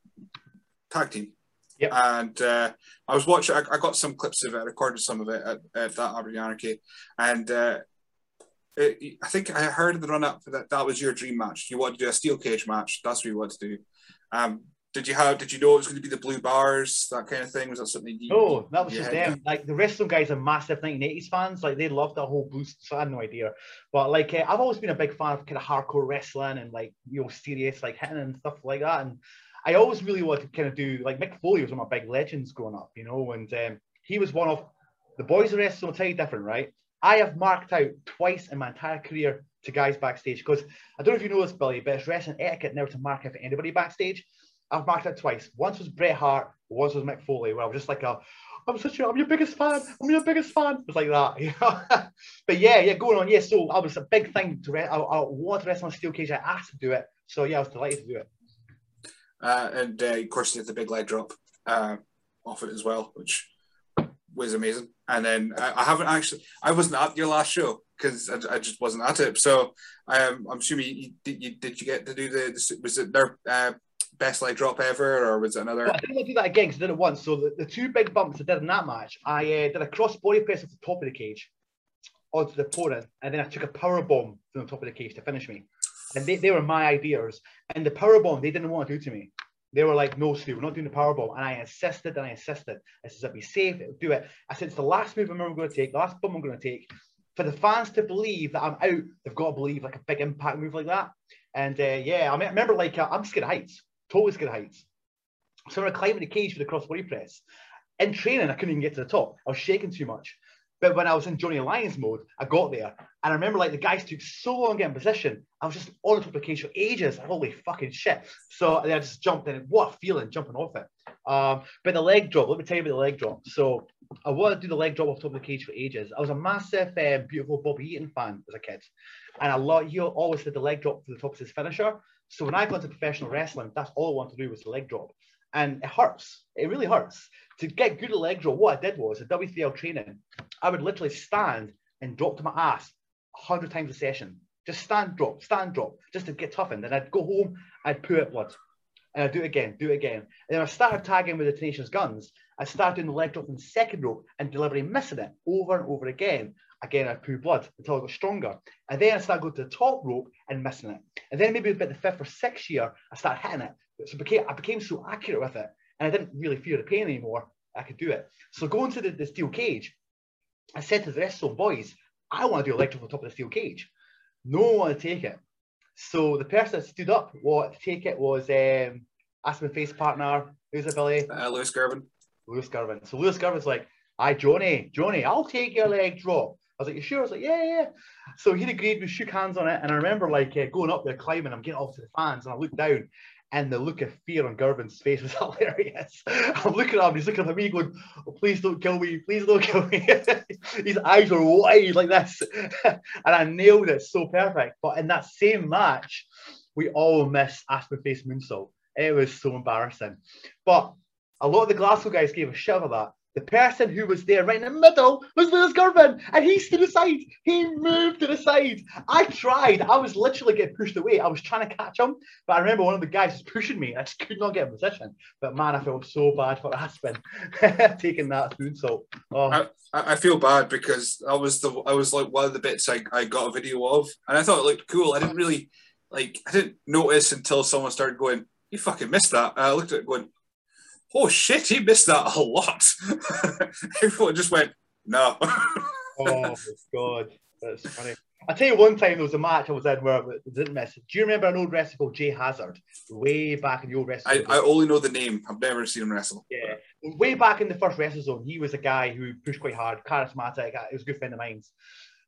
Speaker 2: tag team.
Speaker 3: Yep.
Speaker 2: And uh, I was watching. I, I, got some clips of it. I recorded some of it at, at that Aberdeen Anarchy, and uh, it, I think I heard in the run up that that was your dream match. You wanted to do a steel cage match. That's what you wanted to do. Um, did you have? Did you know it was going to be the blue bars, that kind of thing? Was that something? You,
Speaker 3: oh, that was just them. Like the them guys are massive 1980s fans. Like they love that whole boost. So I had no idea. But like uh, I've always been a big fan of kind of hardcore wrestling and like you know serious like hitting and stuff like that. And I always really wanted to kind of do like Mick Foley was one of my big legends growing up, you know, and um, he was one of the boys of wrestling. Will tell you different, right? I have marked out twice in my entire career to guys backstage because I don't know if you know this, Billy, but it's wrestling etiquette never to mark out for anybody backstage. I've marked it twice. Once was Bret Hart, once was Mick Foley, where I was just like a, I'm such a, I'm your biggest fan. I'm your biggest fan. It was like that, you know. but yeah, yeah, going on. Yeah, so I was a big thing to. Re- I, I wanted to wrestle on steel cage. I asked to do it, so yeah, I was delighted to do it.
Speaker 2: Uh, and uh, of course, you had the big leg drop uh, off it as well, which was amazing. And then uh, I haven't actually, I wasn't at your last show because I, I, just wasn't at it. So um, I'm assuming you, did you did you get to do the, was it their uh, best leg drop ever, or was it another?
Speaker 3: I think I do that again because I did it once. So the, the two big bumps I did in that match, I uh, did a cross body press at the top of the cage onto the opponent, and then I took a power bomb from the top of the cage to finish me. And they, they were my ideas. And the power bomb they didn't want to do to me. They were like, no, Stu, we're not doing the power bomb. And I insisted and I insisted. I said, it'll be safe, it'll do it. I said, it's the last move I'm ever going to take, the last bomb I'm going to take. For the fans to believe that I'm out, they've got to believe like a big impact move like that. And uh, yeah, I, mean, I remember like, uh, I'm scared of heights totally scared of heights. So I climbed the cage for the crossbody press, in training, I couldn't even get to the top. I was shaking too much. But when I was in Johnny Lyons mode, I got there. And I remember like the guys took so long getting position. I was just on the top of the cage for ages. Holy fucking shit. So I just jumped in. What a feeling jumping off it. Um, but the leg drop, let me tell you about the leg drop. So I wanted to do the leg drop off top of the cage for ages. I was a massive, uh, beautiful Bobby Eaton fan as a kid. And I lot, he always did the leg drop to the top of his finisher. So when I got into professional wrestling, that's all I wanted to do was the leg drop. And it hurts. It really hurts. To get good at leg drop, what I did was at W3L training, I would literally stand and drop to my ass a hundred times a session. Just stand, drop, stand, drop, just to get toughened. Then I'd go home, I'd poo out blood. And I'd do it again, do it again. And then I started tagging with the Tenacious Guns. I started doing the leg drop in the second rope and deliberately missing it over and over again again, I'd poo blood until I got stronger. And then I started going to the top rope and missing it. And then maybe about the fifth or sixth year, I started hitting it. So became, I became so accurate with it. And I didn't really fear the pain anymore. I could do it. So going to the, the steel cage, I said to the rest of the boys, I want to do drop on top of the steel cage. No one wanted to take it. So the person that stood up, what to take it was um, Aspen Faith's partner, who's a Billy?
Speaker 2: Uh, Lewis Girvin.
Speaker 3: Lewis Girvin. So Lewis Girvin's like, "Hi, Johnny, Johnny, I'll take your leg drop." I was like, "You sure?" I was like, "Yeah, yeah." So he agreed. We shook hands on it, and I remember like uh, going up there climbing. I'm getting off to the fans, and I looked down, and the look of fear on Girvin's face was hilarious. I'm looking at him, he's looking at me going, oh, please don't kill me, please don't kill me. His eyes were wide like this. and I nailed it so perfect. But in that same match, we all missed Aspen Faith's Moonsault. It was so embarrassing. But a lot of the Glasgow guys gave a shit of that. The person who was there right in the middle was Lewis Girvin, and he stood aside. He moved to the side. I tried. I was literally getting pushed away. I was trying to catch him, but I remember one of the guys was pushing me. I just could not get in position. But man, I felt so bad for Aspen taking that moonsault. Oh.
Speaker 2: I, I feel bad because I was the I was like one of the bits I, I got a video of, and I thought it looked cool. I didn't really like I didn't notice until someone started going, "You fucking missed that." And I looked at it going, oh shit, he missed that a lot. Everyone just went, no.
Speaker 3: oh god, that's funny. I tell you, one time there was a match I was in where I didn't miss. Do you remember an old wrestler called Jay Hazard? Way back in the old wrestling.
Speaker 2: I, I only know the name. I've never seen him wrestle.
Speaker 3: Yeah, way back in the first wrestle zone, he was a guy who pushed quite hard, charismatic. Uh, he was a good friend of mine.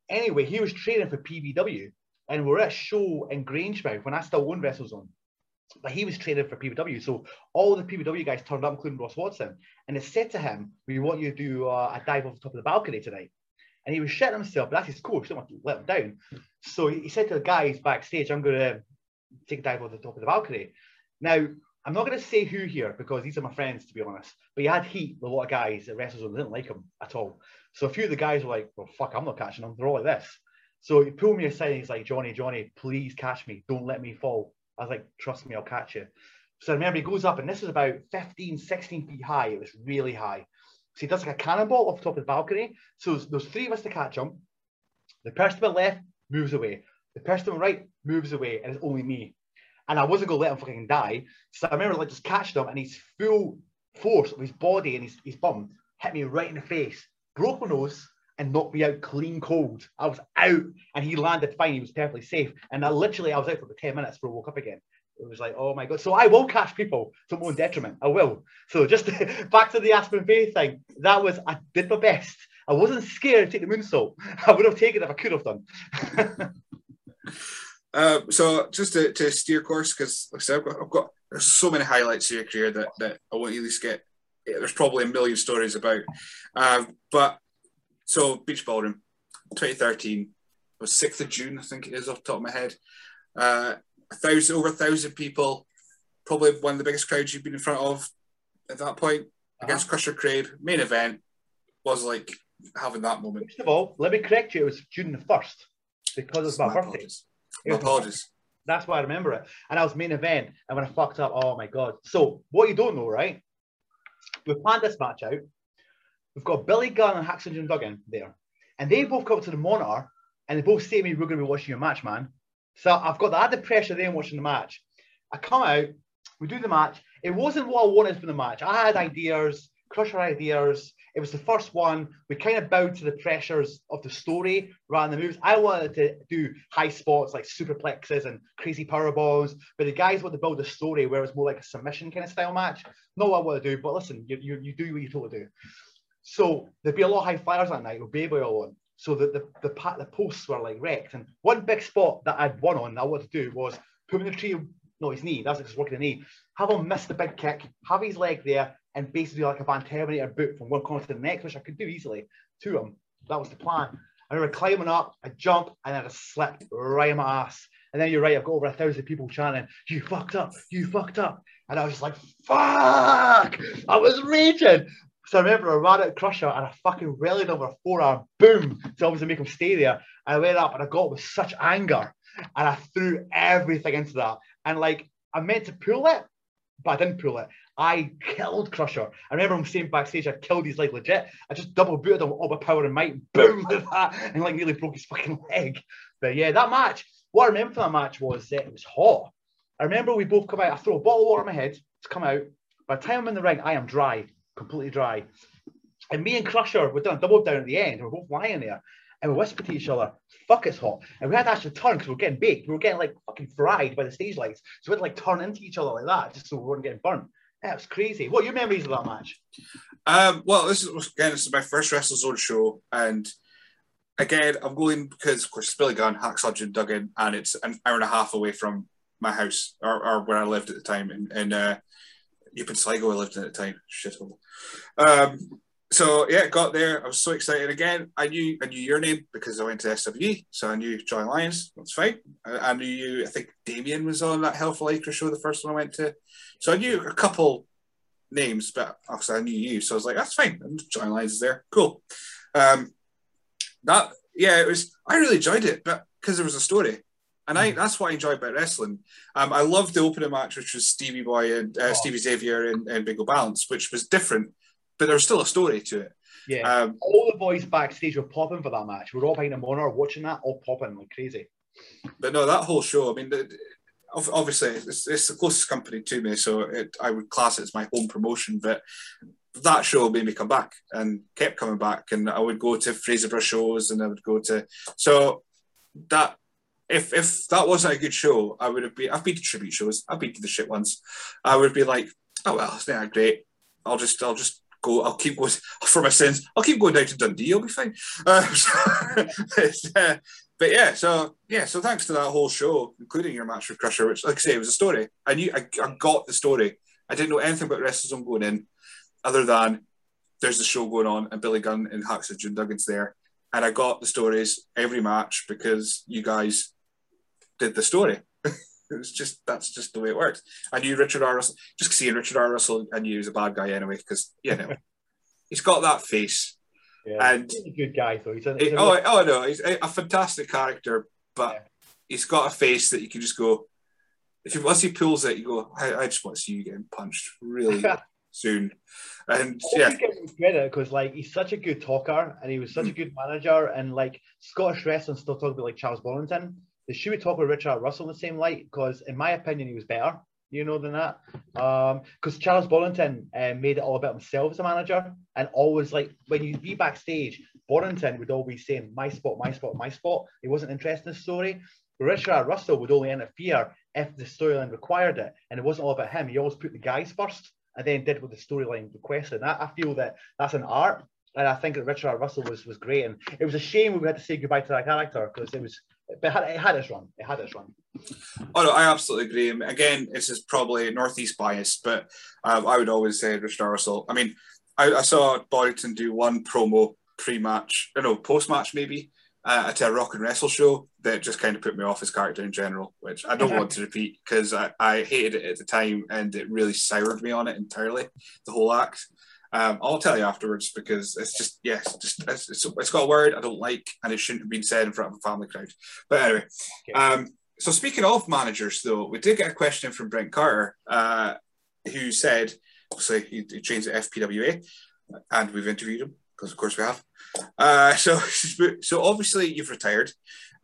Speaker 3: Anyway, he was training for PBW, and we're at a show in Grangemouth when I still owned WrestleZone but he was training for PBW. So all the PBW guys turned up, including Ross Watson, and they said to him, "We want you to do uh, a dive off the top of the balcony tonight." And he was shitting himself, but that's his coach. Don't want to let him down. So he said to the guys backstage, "I'm going to take a dive off the top of the balcony." Now I'm not going to say who here because these are my friends, to be honest. But he had heat with a lot of guys at WrestleZone didn't like him at all. So a few of the guys were like, "Well, fuck, I'm not catching them. They're all like this." So he pulled me aside and he's like, Johnny, Johnny, please catch me. Don't let me fall. I was like, trust me, I'll catch you. So I remember he goes up, and this is about 15, 16 feet high. It was really high. So he does like a cannonball off the top of the balcony. So there's three of us to catch him. The person to the left moves away. The person to the right moves away, and it's only me. And I wasn't going to let him fucking die. So I remember like just catching him, and his full force of his body and his, his bum hit me right in the face, broke my nose, and knocked me out clean cold. I was out and he landed fine. He was perfectly safe. And I literally, I was out for about 10 minutes before I woke up again. It was like, oh my God. So I will catch people to my own detriment. I will. So just back to the Aspen Bay thing. That was, I did my best. I wasn't scared to take the moonsault. I would have taken it if I could have done.
Speaker 2: uh, so just to, to steer course, because like I said, I've got, I've got, there's so many highlights of your career that, that I want you least get. There's probably a million stories about. Uh, but so Beach Ballroom, 2013, it was 6th of June, I think it is off the top of my head. Uh, a thousand, over a thousand people, probably one of the biggest crowds you've been in front of at that point uh-huh. against Crusher Crade. Main event was like having that moment.
Speaker 3: First of all, let me correct you. It was June the 1st because it was my, my birthday.
Speaker 2: Apologies. My apologies.
Speaker 3: That's why I remember it. And I was main event. And when I fucked up, oh my God. So, what you don't know, right? We planned this match out. We've got Billy Gunn and Jim Duggan there. And they both come up to the monitor and they both say to me, We're going to be watching your match, man. So I've got the added pressure there watching the match. I come out, we do the match. It wasn't what I wanted from the match. I had ideas, crusher ideas. It was the first one. We kind of bowed to the pressures of the story rather than the moves. I wanted to do high spots like superplexes and crazy power bombs, but the guys want to build a story where it's more like a submission kind of style match. Not what I want to do, but listen, you, you, you do what you're told to do. So there'd be a lot of high flyers that night with baby oil on. So the, the, the, the posts were like wrecked. And one big spot that I'd won on that I wanted to do was put him in the tree, no, his knee, that's just working the knee, have him miss the big kick, have his leg there, and basically like a Van Terminator boot from one corner to the next, which I could do easily to him. That was the plan. I remember climbing up, I jump, and I just slipped right in my ass. And then you're right, I've got over a thousand people chanting, You fucked up, you fucked up. And I was just like, Fuck! I was raging. So I remember I ran out Crusher and I fucking rallied over a forearm, boom, to obviously make him stay there. And I went up and I got with such anger and I threw everything into that. And like I meant to pull it, but I didn't pull it. I killed Crusher. I remember him saying backstage, I killed his leg legit. I just double booted him all my power and might, boom, with that, and like nearly broke his fucking leg. But yeah, that match, what I remember from that match was that it was hot. I remember we both come out, I throw a bottle of water on my head to come out. By the time I'm in the ring, I am dry completely dry. And me and Crusher, we're done double down at the end. We're both lying there. and we whispered to each other, fuck, it's hot. And we had to actually turn because we were getting baked. We were getting like fucking fried by the stage lights. So we had to like turn into each other like that just so we weren't getting burnt. That was crazy. What are your memories of that match?
Speaker 2: Um, well, this is again, this is my first WrestleZone show, and again, I'm going because of course Billy Gunn, Hacksaw Duggan, and it's an hour and a half away from my house or, or where I lived at the time in uh, Upon Sligo. I lived in at the time. Shithole. Um, so yeah, got there. I was so excited again. I knew I knew your name because I went to SWE, so I knew John Lyons. That's fine. I, I, knew you. I think Damien was on that Hellful Acre show, the first one I went to. So I knew a couple names, but obviously I knew you, so I was like, that's fine. And Johnny Lyons is there. Cool. Um, that yeah, it was. I really enjoyed it, but because there was a story. And I, that's what I enjoy about wrestling. Um, I loved the opening match, which was Stevie Boy and uh, oh. Stevie Xavier and, and Bingo Ballance, which was different but there was still a story to it.
Speaker 3: Yeah, um, all the boys backstage were popping for that match. We are all behind a monitor watching that, all popping like crazy.
Speaker 2: But no, that whole show. I mean, the, obviously, it's, it's, the closest company to me, so it, I would class it as my home promotion. But that show made me come back and kept coming back, and I would go to Fraserburgh shows, and I would go to so that. If, if that wasn't a good show, I would have been. I've been to tribute shows. I've been to the shit ones. I would be like, oh well, it's not great. I'll just I'll just go. I'll keep going for my sins. I'll keep going down to Dundee. I'll be fine. Uh, uh, but yeah, so yeah, so thanks to that whole show, including your match with Crusher, which, like I say, it was a story. I knew I, I got the story. I didn't know anything about WrestleZone going in, other than there's the show going on and Billy Gunn and Hacksaw Jim Duggan's there, and I got the stories every match because you guys did the story. It was just that's just the way it works. I knew Richard R. Russell. Just seeing Richard R. Russell, I knew he was a bad guy anyway because you know he's got that face.
Speaker 3: Yeah, and he's a good guy though. He's a,
Speaker 2: he's a oh, oh no, he's a, a fantastic character, but yeah. he's got a face that you can just go. If he, once he pulls it, you go. I, I just want to see you getting punched really soon. And yeah,
Speaker 3: credit because like he's such a good talker and he was such hmm. a good manager and like Scottish wrestling still talk about like Charles Boddington should we talk with Richard Russell in the same light? Because in my opinion, he was better, you know, than that. Because um, Charles Boddington uh, made it all about himself as a manager, and always like when you'd be backstage, Boddington would always say, "My spot, my spot, my spot." He wasn't interested in the story. But Richard Russell would only interfere if the storyline required it, and it wasn't all about him. He always put the guys first, and then did what the storyline requested. And I, I feel that that's an art and I think that Richard. Russell was was great. And it was a shame we had to say goodbye to that character because it was but it had, it had its run. It had its run.
Speaker 2: Oh no, I absolutely agree. Again, this is probably northeast bias, but um, I would always say Richard Russell. I mean, I, I saw Boddington do one promo pre-match, you know, post-match maybe uh, at a rock and wrestle show that just kind of put me off his character in general, which I don't want to repeat because I, I hated it at the time and it really soured me on it entirely. The whole act. Um, I'll tell you afterwards because it's just yes, just it's, it's, it's got a word I don't like and it shouldn't have been said in front of a family crowd. But anyway, okay. um, so speaking of managers, though, we did get a question from Brent Carter uh, who said, obviously he, he trains at FPWA, and we've interviewed him because of course we have. Uh, so so obviously you've retired.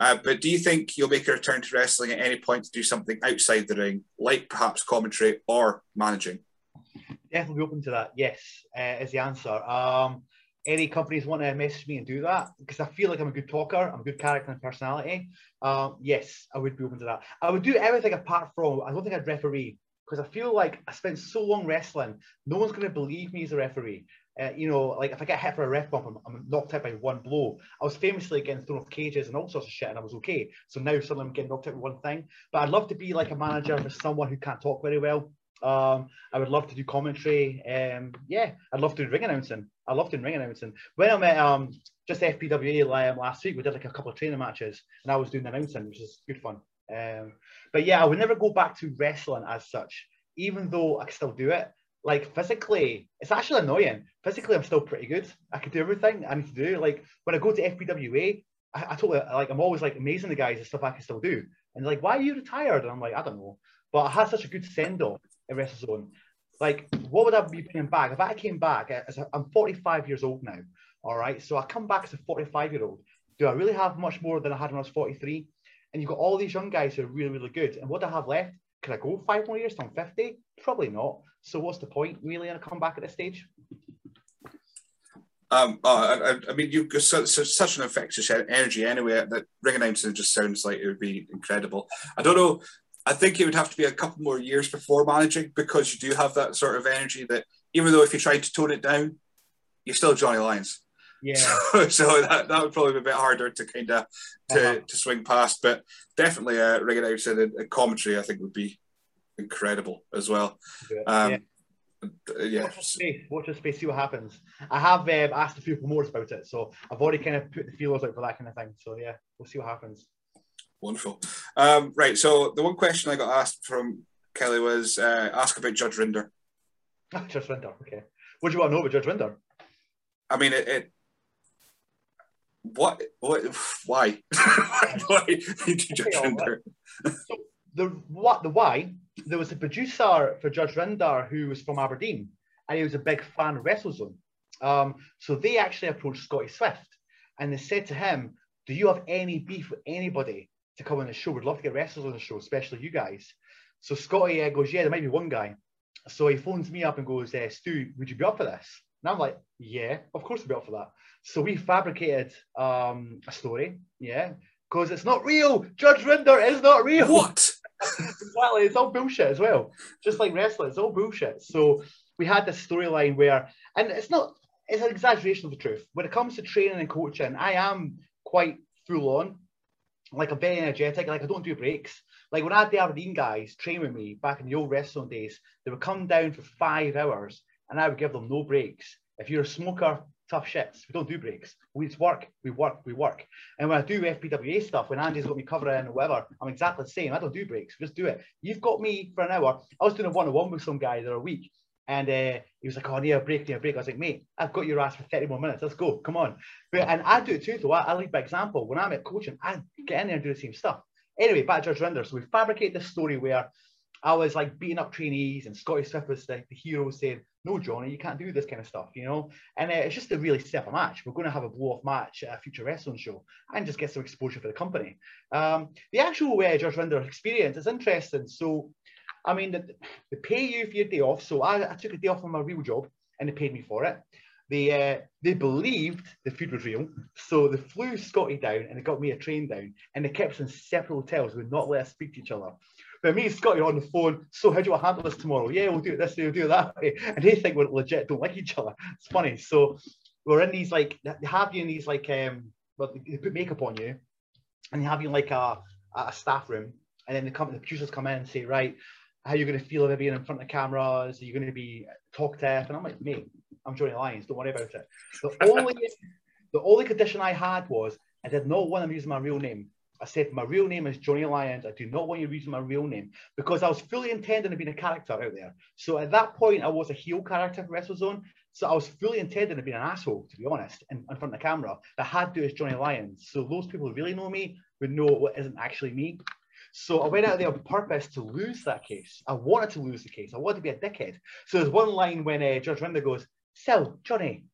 Speaker 2: Uh, but do you think you'll make a return to wrestling at any point to do something outside the ring, like perhaps commentary or managing?
Speaker 3: Definitely open to that. Yes, uh, is the answer. Um, any companies want to message me and do that because I feel like I'm a good talker, I'm a good character and personality. Um, yes, I would be open to that. I would do everything apart from I don't think I'd referee because I feel like I spent so long wrestling, no one's going to believe me as a referee. Uh, you know, like if I get hit for a ref bump, I'm, I'm, knocked out by one blow. I was famously getting thrown off cages and all sorts of shit, and I was okay. So now suddenly I'm getting knocked out with one thing. But I'd love to be like a manager for someone who can't talk very well, um, I would love to do commentary. Um, yeah, I'd love to do ring announcing. I love doing ring announcing. When I met um, just FPWA um, last week, we did like a couple of training matches, and I was doing announcing, which is good fun. Um, but yeah, I would never go back to wrestling as such, even though I still do it. Like physically, it's actually annoying. Physically, I'm still pretty good. I can do everything I need to do. Like when I go to FPWA, I, I totally like I'm always like amazing the guys and stuff I can still do. And like, why are you retired? And I'm like, I don't know. But I had such a good send off in WrestleZone. Like, what would I be bringing back if I came back? As a, I'm 45 years old now. All right, so I come back as a 45 year old. Do I really have much more than I had when I was 43? And you've got all these young guys who are really, really good. And what I have left? Can I go five more years till I'm 50? Probably not. So what's the point really in a comeback at this stage?
Speaker 2: Um, oh, I, I, mean, you've got such, such an infectious energy anyway that ring announcing just sounds like it would be incredible. I don't know. I think it would have to be a couple more years before managing because you do have that sort of energy that even though if you tried to tone it down, you're still Johnny Lyons.
Speaker 3: Yeah.
Speaker 2: So, so that, that would probably be a bit harder to kind of to, uh-huh. to swing past, but definitely a uh, ring announcing and, and commentary I think would be incredible as well. Um, yeah. Yeah.
Speaker 3: Watch the space. Watch space. See what happens. I have um, asked a few promoters about it, so I've already kind of put the feelers out for that kind of thing. So yeah, we'll see what happens.
Speaker 2: Wonderful. Um, right. So the one question I got asked from Kelly was uh, ask about Judge Rinder.
Speaker 3: Judge Rinder. Okay. What do you want to know about Judge Rinder?
Speaker 2: I mean, it. it what? What? Why? why did Judge Rinder?
Speaker 3: so the what? The why? There was a producer for Judge Rinder who was from Aberdeen, and he was a big fan of WrestleZone. Um, so they actually approached Scotty Swift, and they said to him, "Do you have any beef with anybody to come on the show. We'd love to get wrestlers on the show, especially you guys. So Scotty uh, goes, yeah, there might be one guy. So he phones me up and goes, uh, Stu, would you be up for this? And I'm like, yeah, of course I'd be up for that. So we fabricated um, a story, yeah, because it's not real. Judge Rinder is not real.
Speaker 2: What?
Speaker 3: exactly, it's all bullshit as well. Just like wrestling, it's all bullshit. So we had this storyline where, and it's not, it's an exaggeration of the truth. When it comes to training and coaching, I am quite full on like I'm very energetic. Like I don't do breaks. Like when I had the Aberdeen guys train with me back in the old wrestling days, they would come down for five hours and I would give them no breaks. If you're a smoker, tough shits. We don't do breaks. We just work, we work, we work. And when I do FPWA stuff, when Andy's got me covering or whatever, I'm exactly the same. I don't do breaks. We just do it. You've got me for an hour. I was doing a one-on-one with some guy the other week and uh, he was like, "Oh, need a break, need a break." I was like, "Mate, I've got your ass for 30 more minutes. Let's go. Come on." But, and I do it too, though. I, I lead by example. When I'm at coaching, I get in there and do the same stuff. Anyway, back to Rinder. So we fabricate this story where I was like beating up trainees, and Scotty Swift was the, the hero saying, "No, Johnny, you can't do this kind of stuff," you know. And uh, it's just a really set a match. We're going to have a blow-off match at a future wrestling show, and just get some exposure for the company. Um, the actual uh, Judge Rinder experience is interesting. So I mean, they, pay you for your day off. So I, I took a day off from my real job and they paid me for it. They uh, they believed the food was real, so they flew Scotty down and they got me a train down, and they kept us in separate hotels, would not let us speak to each other. But me and Scotty are on the phone. So how do you handle this tomorrow? Yeah, we'll do it this way, we'll do it that way. And they think we're legit, don't like each other. It's funny. So we're in these like they have you in these like um, but they put makeup on you, and they have you in like a a staff room, and then the company the producers come in and say, right, how you're going to feel about being in front of cameras. Are you going to be talkative? And I'm like, mate, I'm Johnny Lyons. Don't worry about it. The only the only condition I had was I did not want to use my real name. I said my real name is Johnny Lyons. I do not want you using my real name because I was fully intending to be a character out there. So at that point, I was a heel character for WrestleZone. So I was fully intending to be an asshole, to be honest, in, in front of the camera. I had to as Johnny Lyons. So those people who really know me would know what isn't actually me. So I went out there on purpose to lose that case. I wanted to lose the case. I wanted to be a dickhead. So there's one line when uh, Judge Rinder goes, So, Johnny,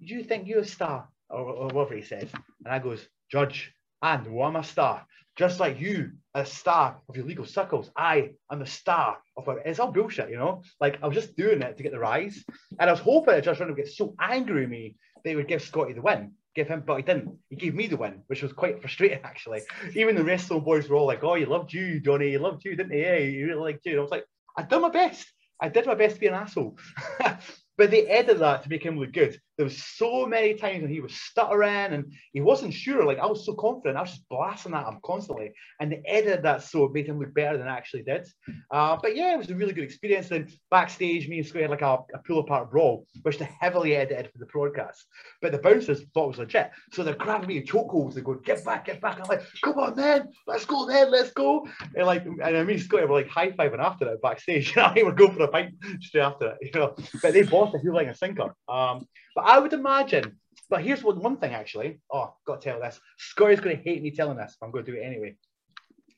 Speaker 3: do you think you're a star? Or, or whatever he says. And I goes, Judge, I know I'm a star. Just like you, a star of your legal circles. I am the star of a, it's all bullshit, you know? Like I was just doing it to get the rise. And I was hoping that Judge Rinder would get so angry with me that he would give Scotty the win give him, but he didn't. He gave me the win, which was quite frustrating actually. Even the wrestling boys were all like, "Oh, he loved you, Johnny. He loved you, didn't he? Yeah, he really liked you." And I was like, "I did my best. I did my best to be an asshole." but they edited that to make him look good there was so many times when he was stuttering and he wasn't sure. Like I was so confident, I was just blasting at him constantly, and they edited that so it made him look better than I actually did. Uh, but yeah, it was a really good experience. And backstage, me and Scott had like a, a pull apart brawl, which they heavily edited for the broadcast. But the bouncers thought it was legit, so they're grabbing me in chokeholds. They go, "Get back, get back!" I'm like, "Come on, man, let's go, then, let's go!" And like, and I mean, Scotty were like high fiving after that backstage. I we're going for a pint straight after it. You know, but they both a heel like a sinker. Um, but I would imagine, but here's one, one thing actually. Oh, got to tell this. Scotty's going to hate me telling this, but I'm going to do it anyway.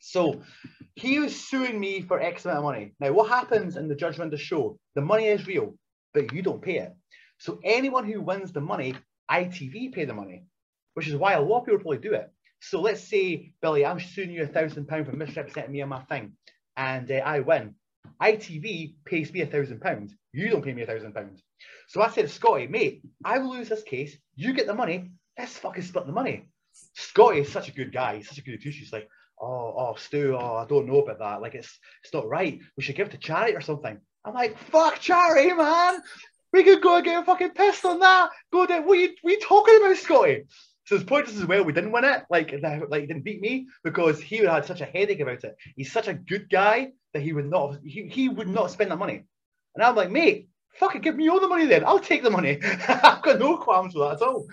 Speaker 3: So he was suing me for X amount of money. Now, what happens in the Judge Rinder show? The money is real, but you don't pay it. So anyone who wins the money, ITV pay the money, which is why a lot of people probably do it. So let's say, Billy, I'm suing you a thousand pounds for misrepresenting me on my thing, and uh, I win. ITV pays me a thousand pounds. You don't pay me a thousand pounds. So I said, Scotty, mate, I will lose this case. You get the money. Let's fucking split the money. Scotty is such a good guy. He's such a good douche. He's like, oh, oh, Stu, oh, I don't know about that. Like, it's it's not right. We should give it to charity or something. I'm like, fuck charity, man. We could go and get fucking pissed on that. Go there. What are you, what are you talking about, Scotty? So his point is as well, we didn't win it. Like, like he didn't beat me because he had such a headache about it. He's such a good guy that he would not he, he would not spend that money. And I'm like, mate, fucking give me all the money then. I'll take the money. I've got no qualms with that at all.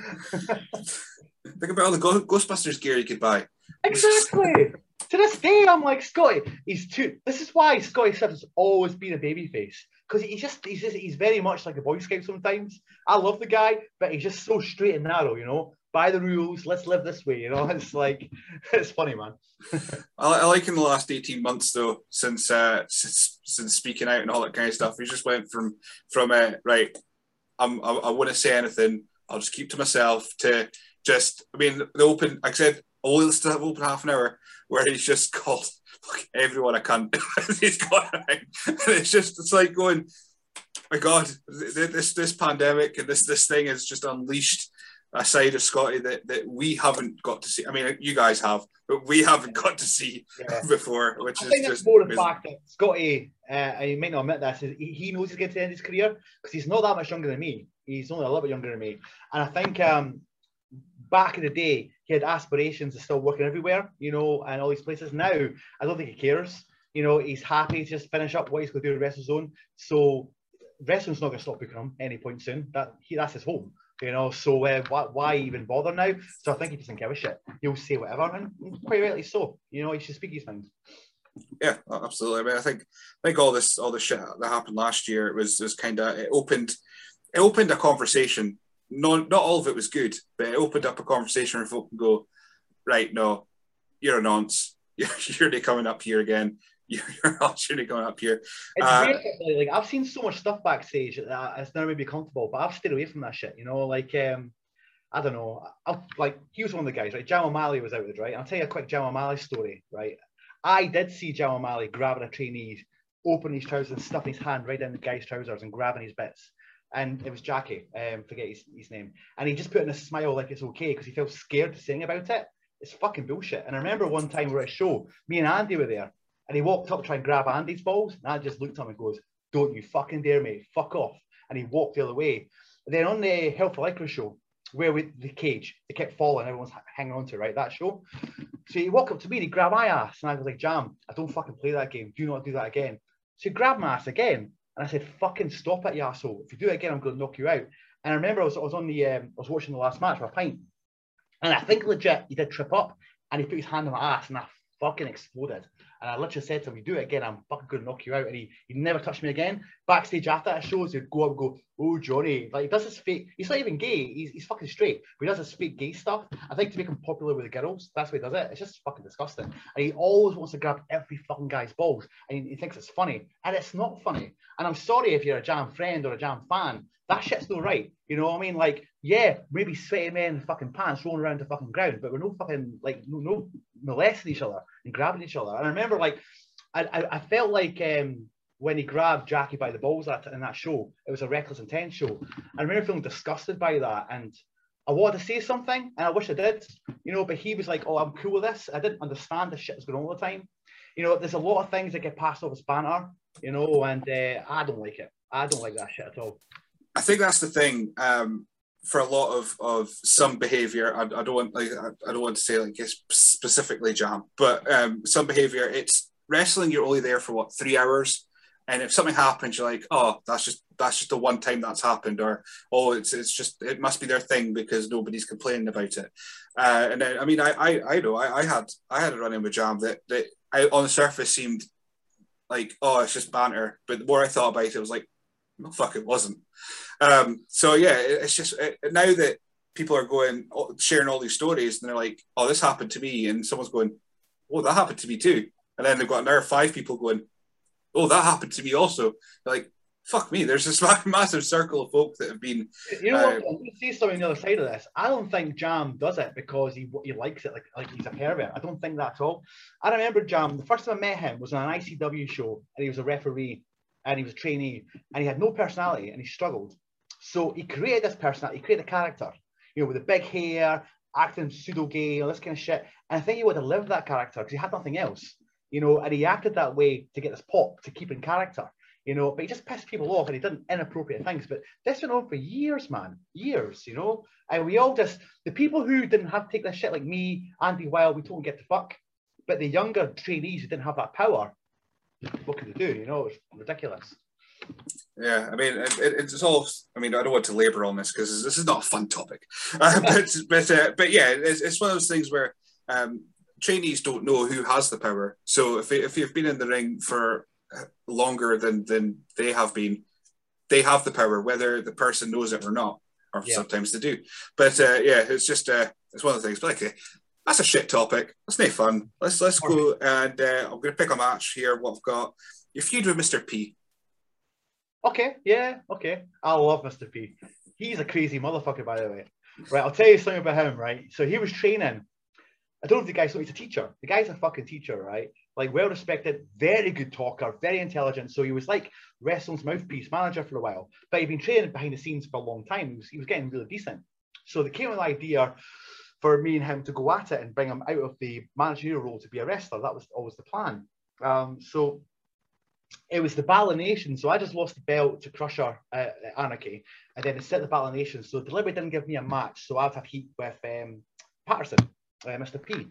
Speaker 2: Think about all the Ghostbusters gear you could buy.
Speaker 3: Exactly. to this day, I'm like Scotty. He's too. This is why Scotty Swift has always been a babyface because he's just he's just he's very much like a Boy Scout sometimes. I love the guy, but he's just so straight and narrow, you know by the rules. Let's live this way. You know, it's like it's funny, man.
Speaker 2: I, I, like in the last eighteen months though, since uh, since since speaking out and all that kind of stuff, we just went from from uh, right. I'm, I, I wouldn't say anything. I'll just keep to myself. To just, I mean, the open. Like I said, only still have open half an hour where he's just called everyone I can. he's got and it's just it's like going, my God, this this pandemic and this this thing has just unleashed a side of Scotty that, that we haven't got to see. I mean, you guys have, but we haven't got to see yeah. before, which
Speaker 3: I
Speaker 2: is
Speaker 3: think
Speaker 2: just
Speaker 3: more the fact that Scotty, uh, he might not admit this, is he, he knows he's getting to end his career because he's not that much younger than me. He's only a little bit younger than me, and I think um, back in the day he had aspirations of still working everywhere, you know, and all these places. Now I don't think he cares. You know, he's happy to just finish up what he's going to do in WrestleZone. So wrestling's not going to stop him any point soon. That he, that's his home. You know, so uh, why, why even bother now? So I think he doesn't give a shit. He'll say whatever, and quite rightly so. You know, he should speak his mind.
Speaker 2: Yeah, absolutely. I mean, I think I think all this all the shit that happened last year it was was kind of it opened it opened a conversation. Not not all of it was good, but it opened up a conversation where folk can go, right, no, you're a nonce. You're, you're coming up here again. You're shooting going up here.
Speaker 3: It's uh, like I've seen so much stuff backstage that it's never made me comfortable, but I've stayed away from that shit. You know, like um, I don't know. I'll, like he was one of the guys, right? Jam O'Malley was out with right. I'll tell you a quick Jam O'Malley story, right? I did see Jam O'Malley grabbing a trainee, opening his trousers and stuffing his hand right down the guy's trousers and grabbing his bits. And it was Jackie, um, forget his, his name. And he just put in a smile like it's okay because he felt scared to sing about it. It's fucking bullshit. And I remember one time we were at a show, me and Andy were there, and he walked up to try and grab Andy's balls. And I just looked at him and goes, Don't you fucking dare, mate. Fuck off. And he walked the other way. And then on the Health for show, where with the cage, they kept falling, everyone's hanging on to, right? That show. So he walked up to me and he grabbed my ass. And I was like, Jam, I don't fucking play that game. Do not do that again. So he grabbed my ass again. And I said, fucking stop it, you asshole. If you do it again, I'm going to knock you out. And I remember I was, I was on the, um, I was watching the last match for a pint. And I think legit, he did trip up and he put his hand on my ass and I fucking exploded. And I literally said to him, you do it again, I'm fucking to knock you out. And he, he never touched me again. Backstage after that shows, he'd go up and go, oh, Johnny. Like, he does his fake, he's not even gay. He's, he's fucking straight. But he does his fake gay stuff. I think to make him popular with the girls, that's why he does it. It's just fucking disgusting. And he always wants to grab every fucking guy's balls. And he, he thinks it's funny. And it's not funny. And I'm sorry if you're a Jam friend or a Jam fan, that shit's not right. You know what I mean? Like, yeah, maybe sweaty men in fucking pants rolling around the fucking ground, but we're no fucking like no, no molesting each other and grabbing each other. And I remember like I, I, felt like um, when he grabbed Jackie by the balls that, in that show, it was a reckless intent show. I remember feeling disgusted by that and I wanted to say something and I wish I did, you know, but he was like, oh, I'm cool with this. I didn't understand the shit that's going on all the time. You know, there's a lot of things that get passed off as banter, you know, and uh, I don't like it. I don't like that shit at all.
Speaker 2: I think that's the thing. Um, for a lot of, of some behavior, I, I don't want like I, don't want to say like it's specifically jam, but um, some behavior. It's wrestling. You're only there for what three hours, and if something happens, you're like, oh, that's just that's just the one time that's happened, or oh, it's it's just it must be their thing because nobody's complaining about it. Uh, and then I mean, I I, I know I, I had I had a run in with jam that that I, on the surface seemed like oh, it's just banter, but the more I thought about it, it was like, no, fuck, it wasn't. Um, so yeah, it's just it, now that people are going sharing all these stories and they're like, "Oh, this happened to me," and someone's going, "Oh, that happened to me too," and then they've got another five people going, "Oh, that happened to me also." They're like, fuck me, there's this massive circle of folk that have been.
Speaker 3: You know what? Uh, I'm going to say something on the other side of this. I don't think Jam does it because he he likes it like like he's a pervert. I don't think that at all. I remember Jam. The first time I met him was on an ICW show, and he was a referee, and he was a trainee, and he had no personality, and he struggled. So he created this personality. He created a character, you know, with the big hair, acting pseudo gay, all this kind of shit. And I think he would have lived that character because he had nothing else, you know. And he acted that way to get this pop to keep in character you know, but he just pissed people off and he did inappropriate things. But this went on for years, man, years, you know. And we all just the people who didn't have to take this shit like me, Andy Wild, we told him get the fuck. But the younger trainees who didn't have that power, what could they do? You know, it's ridiculous.
Speaker 2: Yeah, I mean, it, it's all. I mean, I don't want to labour on this because this is not a fun topic, uh, but but uh, but yeah, it's, it's one of those things where um, trainees don't know who has the power. So if if you've been in the ring for longer than than they have been, they have the power, whether the person knows it or not, or yeah. sometimes they do. But uh, yeah, it's just uh, it's one of the things. But okay, that's a shit topic. That's no fun. Let's let's go and uh, I'm going to pick a match here. What I've got your feud with Mr. P.
Speaker 3: Okay, yeah, okay. I love Mr. P. He's a crazy motherfucker, by the way. Right, I'll tell you something about him. Right, so he was training. I don't know if the guy's so he's a teacher. The guy's a fucking teacher, right? like well respected, very good talker, very intelligent. So he was like wrestling's mouthpiece manager for a while, but he'd been training behind the scenes for a long time. He was, he was getting really decent. So they came with the idea for me and him to go at it and bring him out of the managerial role to be a wrestler. That was always the plan. Um, so it was the Battle Nation. So I just lost the belt to Crusher uh, Anarchy, and then it set the Battle Nation. So deliberately didn't give me a match. So I've had heat with um, Patterson uh, Mr. P.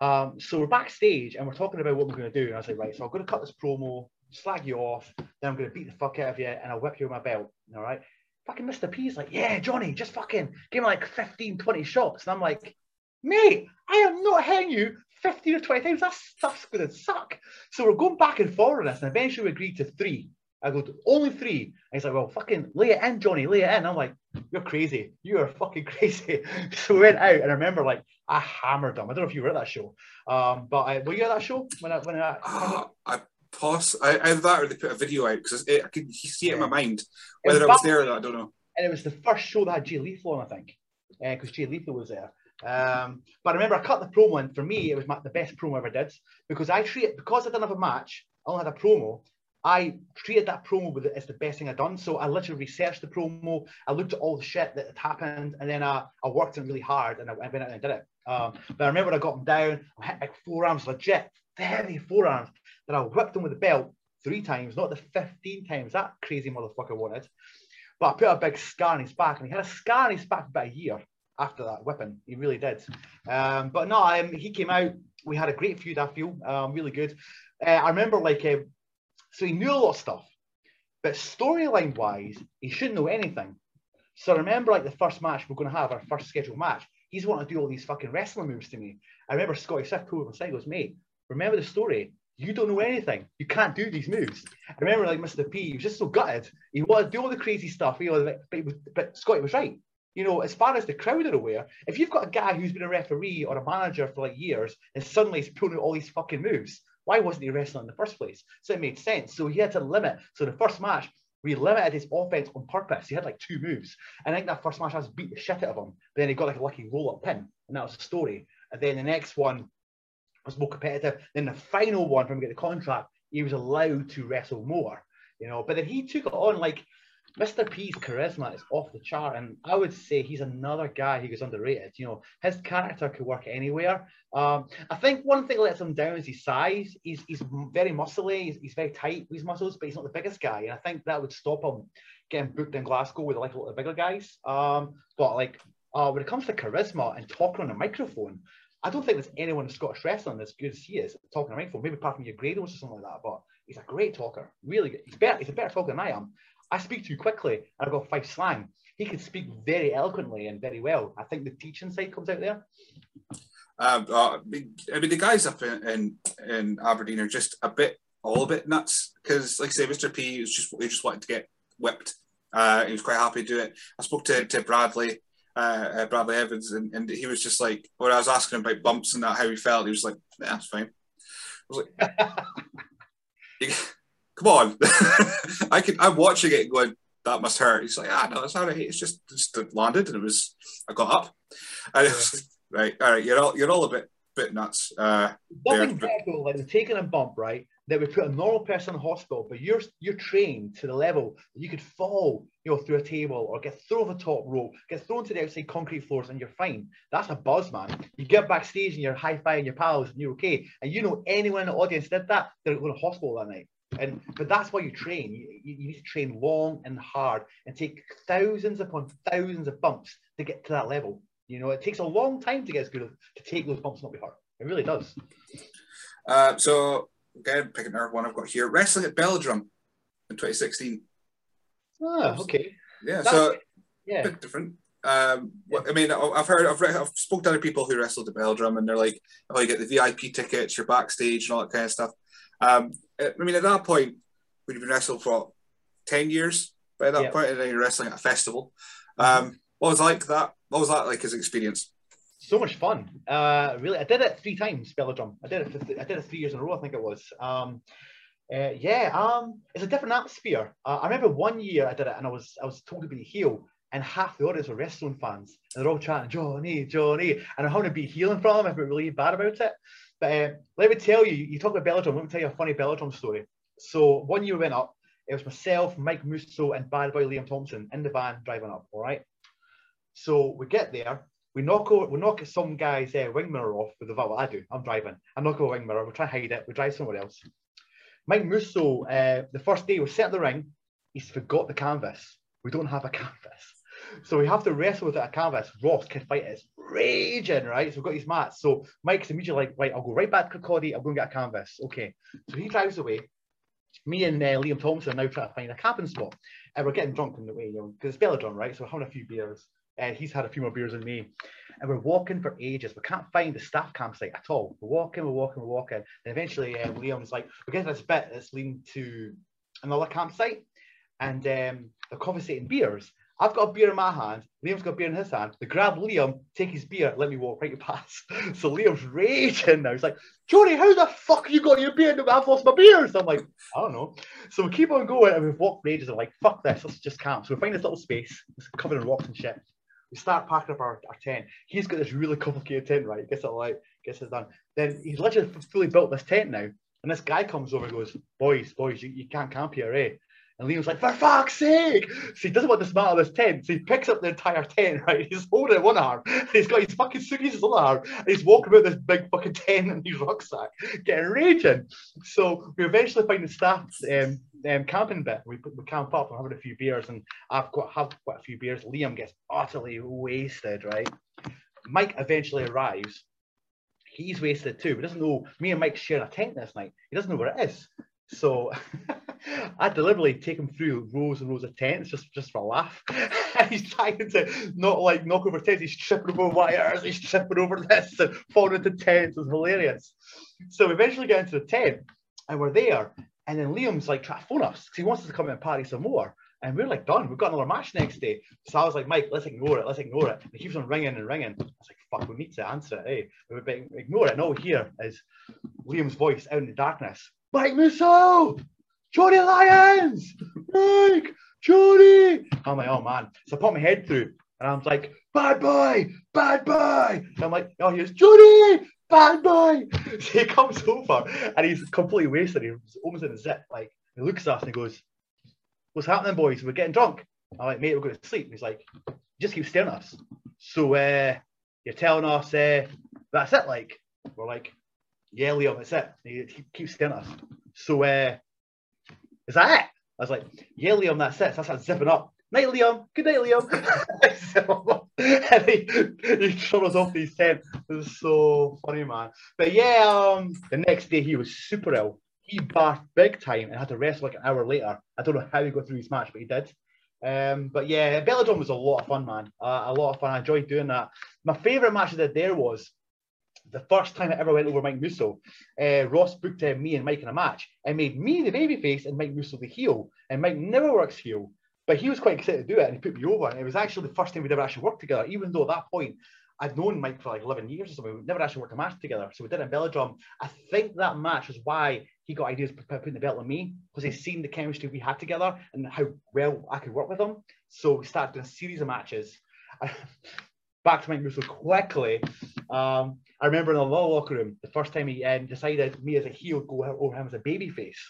Speaker 3: Um, so we're backstage and we're talking about what we're going to do. And I was like, right, so I'm going to cut this promo, slag you off, then I'm going to beat the fuck out of you and I'll whip you with my belt. All right. Fucking Mr. P is like, yeah, Johnny, just fucking give me like 15, 20 shots. And I'm like, mate, I am not hitting you 15 or 20 times. That stuff's going to suck. So we're going back and forth on this. And eventually we agreed to three. I go, to only three. And he's like, well, fucking lay it in, Johnny, lay it in. I'm like, you're crazy. You are fucking crazy. so we went out and I remember like I hammered him. I don't know if you were at that show. Um, but I, were you at that show when I when I,
Speaker 2: uh, I pause I, either that or they put a video out because I could see it in my mind. Whether I was there or not, I don't know.
Speaker 3: And it was the first show that had Jay Lethal on, I think, because uh, Jay Lethal was there. Um, but I remember I cut the promo, and for me, it was my, the best promo I ever did because I treated because I didn't have a match. I only had a promo. I treated that promo with it as the best thing I'd done. So I literally researched the promo. I looked at all the shit that had happened, and then I, I worked it really hard, and I, went out and did it. Um, but I remember I got him down. I hit like forearms, legit heavy forearms. Then I whipped him with the belt three times, not the 15 times that crazy motherfucker wanted. But I put a big scar on his back, and he had a scar on his back for about a year after that whipping. He really did. Um, but no, um, he came out. We had a great feud. I feel um, really good. Uh, I remember like uh, so he knew a lot of stuff, but storyline wise, he shouldn't know anything. So I remember like the first match we're going to have, our first scheduled match, he's wanting to do all these fucking wrestling moves to me. I remember Scotty Swift pulled him aside goes, mate, remember the story. You don't know anything. You can't do these moves. I remember like Mr. P, he was just so gutted. He wanted to do all the crazy stuff, you know, but, was, but Scotty was right. You know, as far as the crowd are aware, if you've got a guy who's been a referee or a manager for like years and suddenly he's pulling out all these fucking moves, why wasn't he wrestling in the first place? So it made sense. So he had to limit. So the first match, we limited his offense on purpose. He had like two moves. And I think that first match I was beat the shit out of him. But then he got like a lucky roll up pin. And that was the story. And then the next one was more competitive. Then the final one, from get the contract, he was allowed to wrestle more. You know, but then he took it on like Mr. P's charisma is off the chart, and I would say he's another guy who goes underrated. You know, his character could work anywhere. Um, I think one thing that lets him down is his size. He's, he's very muscly, he's, he's very tight with his muscles, but he's not the biggest guy, and I think that would stop him getting booked in Glasgow with like a lot of bigger guys. Um, but like uh, when it comes to charisma and talking on a microphone, I don't think there's anyone in Scottish wrestling as good as he is talking on a microphone. Maybe apart from your Grados or something like that, but he's a great talker. Really good. He's better. He's a better talker than I am. I speak too quickly and I've got five slang. He can speak very eloquently and very well. I think the teaching side comes out there.
Speaker 2: Um, uh, I mean, the guys up in, in, in Aberdeen are just a bit, all a bit nuts because, like I say, Mr. P was just he just wanted to get whipped. Uh, he was quite happy to do it. I spoke to, to Bradley, uh, uh, Bradley Evans, and, and he was just like, when I was asking him about bumps and that, how he felt, he was like, yeah, that's fine. I was like, come on. I can. I'm watching it going, that must hurt. He's like, ah, no, it's all right. It's just, just landed and it was, I got up. And it was, right, all right, you're all, you're all a bit, bit nuts. Uh,
Speaker 3: terrible, like taking a bump, right? That would put a normal person in hospital, but you're you're trained to the level that you could fall, you know, through a table or get thrown off the top rope, get thrown to the outside concrete floors, and you're fine. That's a buzz, man. You get backstage and you're high fiving your pals and you're okay. And you know anyone in the audience did that, they're going to hospital that night. And but that's why you train. You, you, need to train long and hard and take thousands upon thousands of bumps to get to that level. You know, it takes a long time to get as good as, to take those bumps and not be hurt. It really does.
Speaker 2: Uh, so again, picking another one I've got here: wrestling at Belladrum in 2016.
Speaker 3: Ah, okay.
Speaker 2: Yeah, that's, so yeah, a bit different. Um, yeah. I mean, I've heard, I've, read, I've spoken to other people who wrestled at Belladrum, and they're like, "Oh, you get the VIP tickets, you're backstage, and all that kind of stuff." Um, I mean, at that point, we'd have been wrestling for 10 years by that point, and then you're wrestling at a festival. Mm-hmm. Um, what was like that? What was that like as experience?
Speaker 3: So much fun. Uh, really, I did it three times, Belladrum. I did it. For th- I did it three years in a row. I think it was. Um, uh, yeah, um, it's a different atmosphere. Uh, I remember one year I did it, and I was I was told to be a heel, and half the audience were wrestling fans, and they're all chanting Johnny, Johnny, and I'm having to be heel in front of them. I felt really bad about it. But uh, let me tell you, you talk about Belladrum, let me tell you a funny Belladrum story. So one year we went up, it was myself, Mike Musso, and bad boy Liam Thompson in the van driving up, all right? So we get there, we knock over, we knock some guy's uh, wing mirror off with the valve. I do, I'm driving. I knock over wing mirror, we try to hide it, we drive somewhere else. Mike Musso, uh, the first day we set the ring, he's forgot the canvas. We don't have a canvas. So we have to wrestle with it at canvas. Ross can fight it's raging, right? So we've got his mats. So Mike's immediately like, right, I'll go right back to Kirkcaldy, I'll go and get a canvas. Okay. So he drives away. Me and uh, Liam Thompson are now trying to find a camping spot. And we're getting drunk in the way, you know, because it's Belladrum, right? So we're having a few beers. And he's had a few more beers than me. And we're walking for ages. We can't find the staff campsite at all. We're walking, we're walking, we're walking. And eventually uh, Liam's like, we get to this bit that's leading to another campsite. And um, they're confiscating beers. I've got a beer in my hand. Liam's got a beer in his hand. They grab Liam, take his beer, let me walk right past. So Liam's raging now. He's like, Jody, how the fuck you got your beer? I've lost my beer. So I'm like, I don't know. So we keep on going and we've walked for ages. I'm like, fuck this, let's just camp. So we find this little space, it's covered in rocks and shit. We start packing up our, our tent. He's got this really complicated tent, right? Gets it all like, gets it done. Then he's literally fully built this tent now. And this guy comes over and goes, Boys, boys, you, you can't camp here, eh? And Liam's like, for fuck's sake! So he doesn't want to dismantle this tent. So he picks up the entire tent, right? He's holding it one arm. he's got his fucking suitcase in the other arm. And he's walking about this big fucking tent in his rucksack, getting raging. So we eventually find the staff um, um, camping bit. We, we camp up, we're having a few beers, and I've got have quite a few beers. Liam gets utterly wasted, right? Mike eventually arrives. He's wasted too, but doesn't know me and Mike share a tent this night. He doesn't know where it is. So I deliberately take him through rows and rows of tents just, just for a laugh. and he's trying to not like knock over tents, he's tripping over wires, he's tripping over this and falling into tents. It's hilarious. So we eventually get into the tent and we're there. And then Liam's like trying to phone us because he wants us to come in and party some more. And we're like, done. We've got another match next day. So I was like, Mike, let's ignore it. Let's ignore it. And he keeps on ringing and ringing. I was like, fuck, we need to answer it. Hey, eh? ignore it. And all we hear is Liam's voice out in the darkness. Mike Musso, Johnny Lyons, Mike, Johnny. I'm like, oh man. So I put my head through and I'm like, bad boy, bad boy. And I'm like, oh, here's Johnny, bad boy. So he comes over and he's completely wasted. He's almost in a zip. Like, he looks at us and he goes, what's happening, boys? We're getting drunk. I'm like, mate, we're going to sleep. And he's like, just keep staring at us. So uh, you're telling us uh, that's it. Like, we're like, yeah, Liam, that's it. He, he keeps staring us. So, uh, is that it? I was like, yeah, Liam, that's it. So started zipping up. Night, Liam. Good night, Liam. and he, he us off his tent. It was so funny, man. But yeah, um, the next day he was super ill. He barfed big time and had to rest like an hour later. I don't know how he got through his match, but he did. Um, but yeah, Belladrum was a lot of fun, man. Uh, a lot of fun. I enjoyed doing that. My favourite match I did there was the first time I ever went over Mike Musso, uh, Ross booked uh, me and Mike in a match and made me the babyface and Mike Musso the heel. And Mike never works heel, but he was quite excited to do it and he put me over. And it was actually the first time we'd ever actually worked together, even though at that point I'd known Mike for like 11 years or something. We'd never actually worked a match together. So we did it in Belladrum. I think that match was why he got ideas for putting the belt on me because he's seen the chemistry we had together and how well I could work with him. So we started doing a series of matches. Back to Mike Musso quickly. Um, I remember in the locker room, the first time he um, decided me as a heel go over him as a baby face.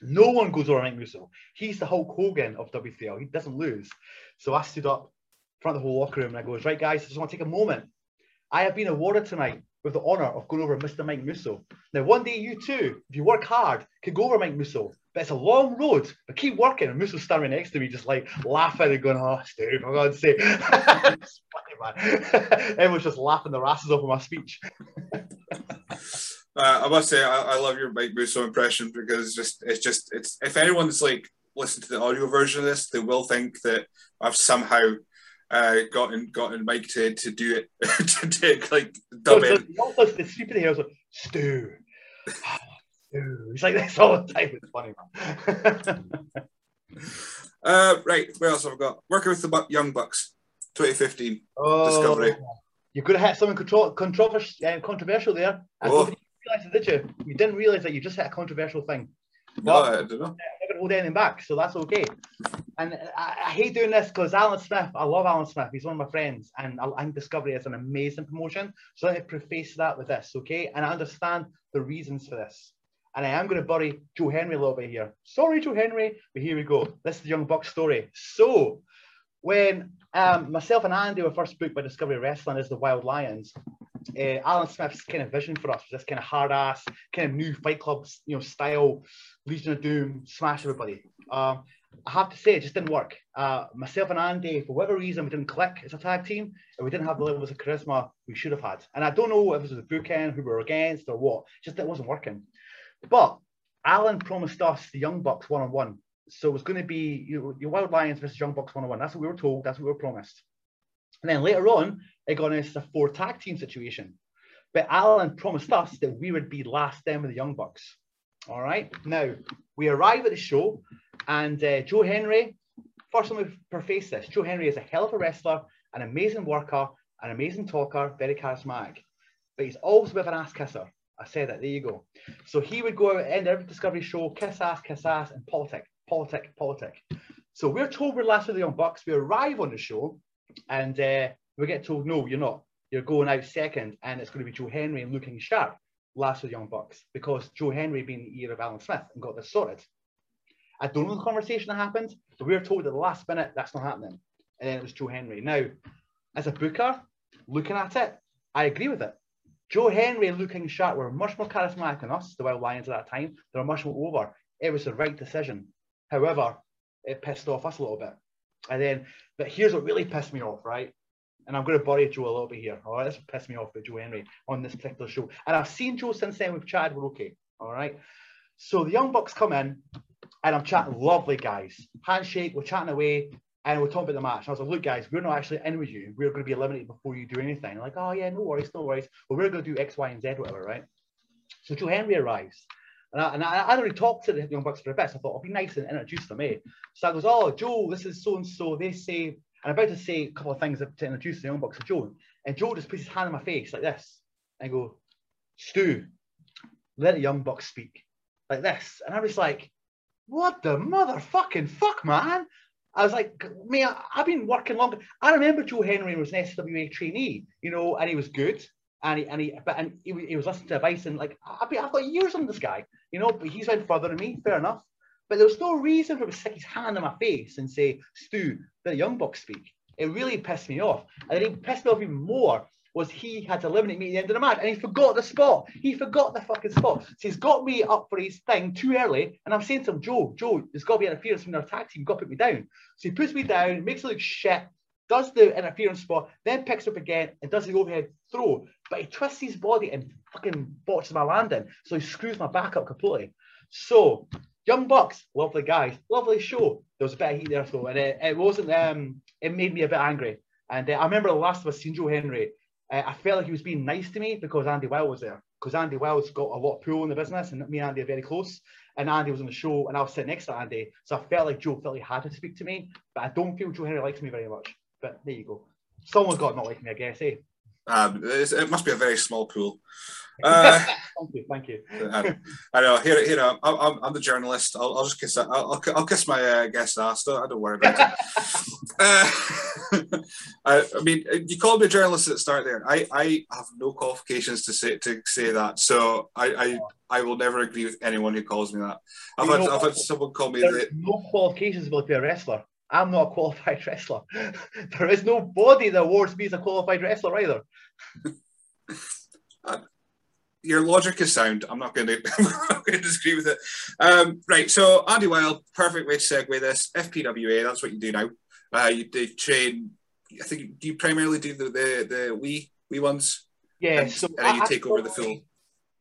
Speaker 3: No one goes over Mike Musso. He's the Hulk Hogan of W3L. He doesn't lose. So I stood up in front of the whole locker room and I goes, right, guys, I just want to take a moment. I have been awarded tonight with the honour of going over Mr. Mike Musso. Now, one day you too, if you work hard, could go over Mike Musso. But it's a long road. But keep working. And Musso's standing next to me, just like laughing and going, "Oh, Steve, for God's sake!" it's funny, man. Everyone's just laughing their asses off of my speech.
Speaker 2: Uh, I must say, I, I, love your Mike Musso impression because it's just, it's just, it's. If anyone's like listened to the audio version of this, they will think that I've somehow uh, gotten gotten Mike to, to do it to take like dub
Speaker 3: so,
Speaker 2: it.
Speaker 3: The stupid thing, I was like, Stu. Stu. He's like this all the time. It's funny, man.
Speaker 2: uh, right, what else have I got? Working with the Young Bucks, 2015 oh, Discovery.
Speaker 3: You could have had something contro- controversial, uh, controversial there. I oh. you realised it, did you? You didn't realise that you just hit a controversial thing.
Speaker 2: No, I don't know.
Speaker 3: I didn't hold back, so that's okay. And I, I hate doing this because Alan Smith, I love Alan Smith. He's one of my friends, and I, I think Discovery is an amazing promotion. So let me preface that with this, okay? And I understand the reasons for this. And I am going to bury Joe Henry a little bit here. Sorry, Joe Henry, but here we go. This is the Young Buck story. So, when um, myself and Andy were first booked by Discovery Wrestling as the Wild Lions, uh, Alan Smith's kind of vision for us was this kind of hard ass, kind of new Fight Club, you know, style, Legion of Doom, smash everybody. Um, I have to say, it just didn't work. Uh, myself and Andy, for whatever reason, we didn't click as a tag team, and we didn't have the levels of charisma we should have had. And I don't know if it was the booking, who we were against, or what. Just it wasn't working. But Alan promised us the Young Bucks one on one. So it was going to be you know, your Wild Lions versus Young Bucks one on one. That's what we were told. That's what we were promised. And then later on, it got into a four tag team situation. But Alan promised us that we would be last them with the Young Bucks. All right. Now we arrive at the show, and uh, Joe Henry. First, let me preface this: Joe Henry is a hell of a wrestler, an amazing worker, an amazing talker, very charismatic. But he's always a bit of an ass kisser. I said that. There you go. So he would go out and end every Discovery show, kiss ass, kiss ass, and politic, politic, politic. So we're told we're last with the Young Bucks. We arrive on the show, and uh, we get told, no, you're not. You're going out second, and it's going to be Joe Henry looking sharp last with Young Bucks because Joe Henry being the ear of Alan Smith and got this sorted. I don't know the conversation that happened, but we were told at the last minute that's not happening. And then it was Joe Henry. Now, as a booker, looking at it, I agree with it. Joe Henry and Luke Sharp were much more charismatic than us, the Wild Lions at that time. They were much more over. It was the right decision. However, it pissed off us a little bit. And then, but here's what really pissed me off, right? And I'm going to bury Joe a little bit here. All right, this pissed me off with Joe Henry on this particular show. And I've seen Joe since then. We've chatted. We're okay. All right. So the Young Bucks come in, and I'm chatting. Lovely guys. Handshake. We're chatting away and we're talking about the match. And I was like, look, guys, we're not actually in with you. We're going to be eliminated before you do anything. like, oh, yeah, no worries, no worries. But we're going to do X, Y, and Z, whatever, right? So Joe Henry arrives. And I, and I, I'd already talked to the Young Bucks for a bit. So I thought, I'll be nice and introduce them, eh? So I goes, oh, Joe, this is so and so. They say, and I'm about to say a couple of things to introduce the Young Bucks to Joe. And Joe just puts his hand in my face like this. And go, Stu, let the Young Bucks speak. Like this. And I was like, what the motherfucking fuck, man? I was like, man, I've been working longer. I remember Joe Henry was an SWA trainee, you know, and he was good. And he, and he, but, and he, he was listening to advice and like, I've, I've got years on this guy, you know, but he's went further than me, fair enough. But there was no reason for him to stick his hand in my face and say, Stu, the Young Bucks speak. It really pissed me off. And then he pissed me off even more was he had to eliminate me at the end of the match and he forgot the spot. He forgot the fucking spot. So he's got me up for his thing too early. And I'm saying to him, Joe, Joe, there's got to be interference from our tag team. Got to put me down. So he puts me down, makes it look shit, does the interference spot, then picks up again and does the overhead throw. But he twists his body and fucking botches my landing. So he screws my back up completely. So Young Bucks, lovely guys, lovely show. There was a bit of heat there, though, and it, it wasn't. Um, it made me a bit angry. And uh, I remember the last of us seeing Joe Henry uh, I felt like he was being nice to me because Andy Wild was there. Because Andy Wild's got a lot of pull in the business, and me and Andy are very close. And Andy was on the show, and I was sitting next to Andy, so I felt like Joe felt he had to speak to me. But I don't feel Joe Henry likes me very much. But there you go. Someone's got not like me, I guess, eh?
Speaker 2: Um, it must be a very small pool. Uh,
Speaker 3: thank you, thank you.
Speaker 2: I, I know. Here, here, I'm, I'm, I'm the journalist. I'll, I'll just kiss. I'll, I'll, I'll kiss my uh, guest ass. Don't, I don't worry about it. uh, I, I, mean, you called me a journalist at the start there. I, I have no qualifications to say to say that, so I, I, I will never agree with anyone who calls me that. I've had, I've had someone call me
Speaker 3: the, no qualifications to be a wrestler. I'm not a qualified wrestler. there is no body that awards me as a qualified wrestler either.
Speaker 2: your logic is sound. I'm not going to, I'm going to disagree with it. Um, right. So Andy Wild, perfect way to segue this. FPWA. That's what you do now. Uh, you, do train. I think do you primarily do the the, the wee wee ones.
Speaker 3: Yeah.
Speaker 2: And,
Speaker 3: so
Speaker 2: and then you take I over the full.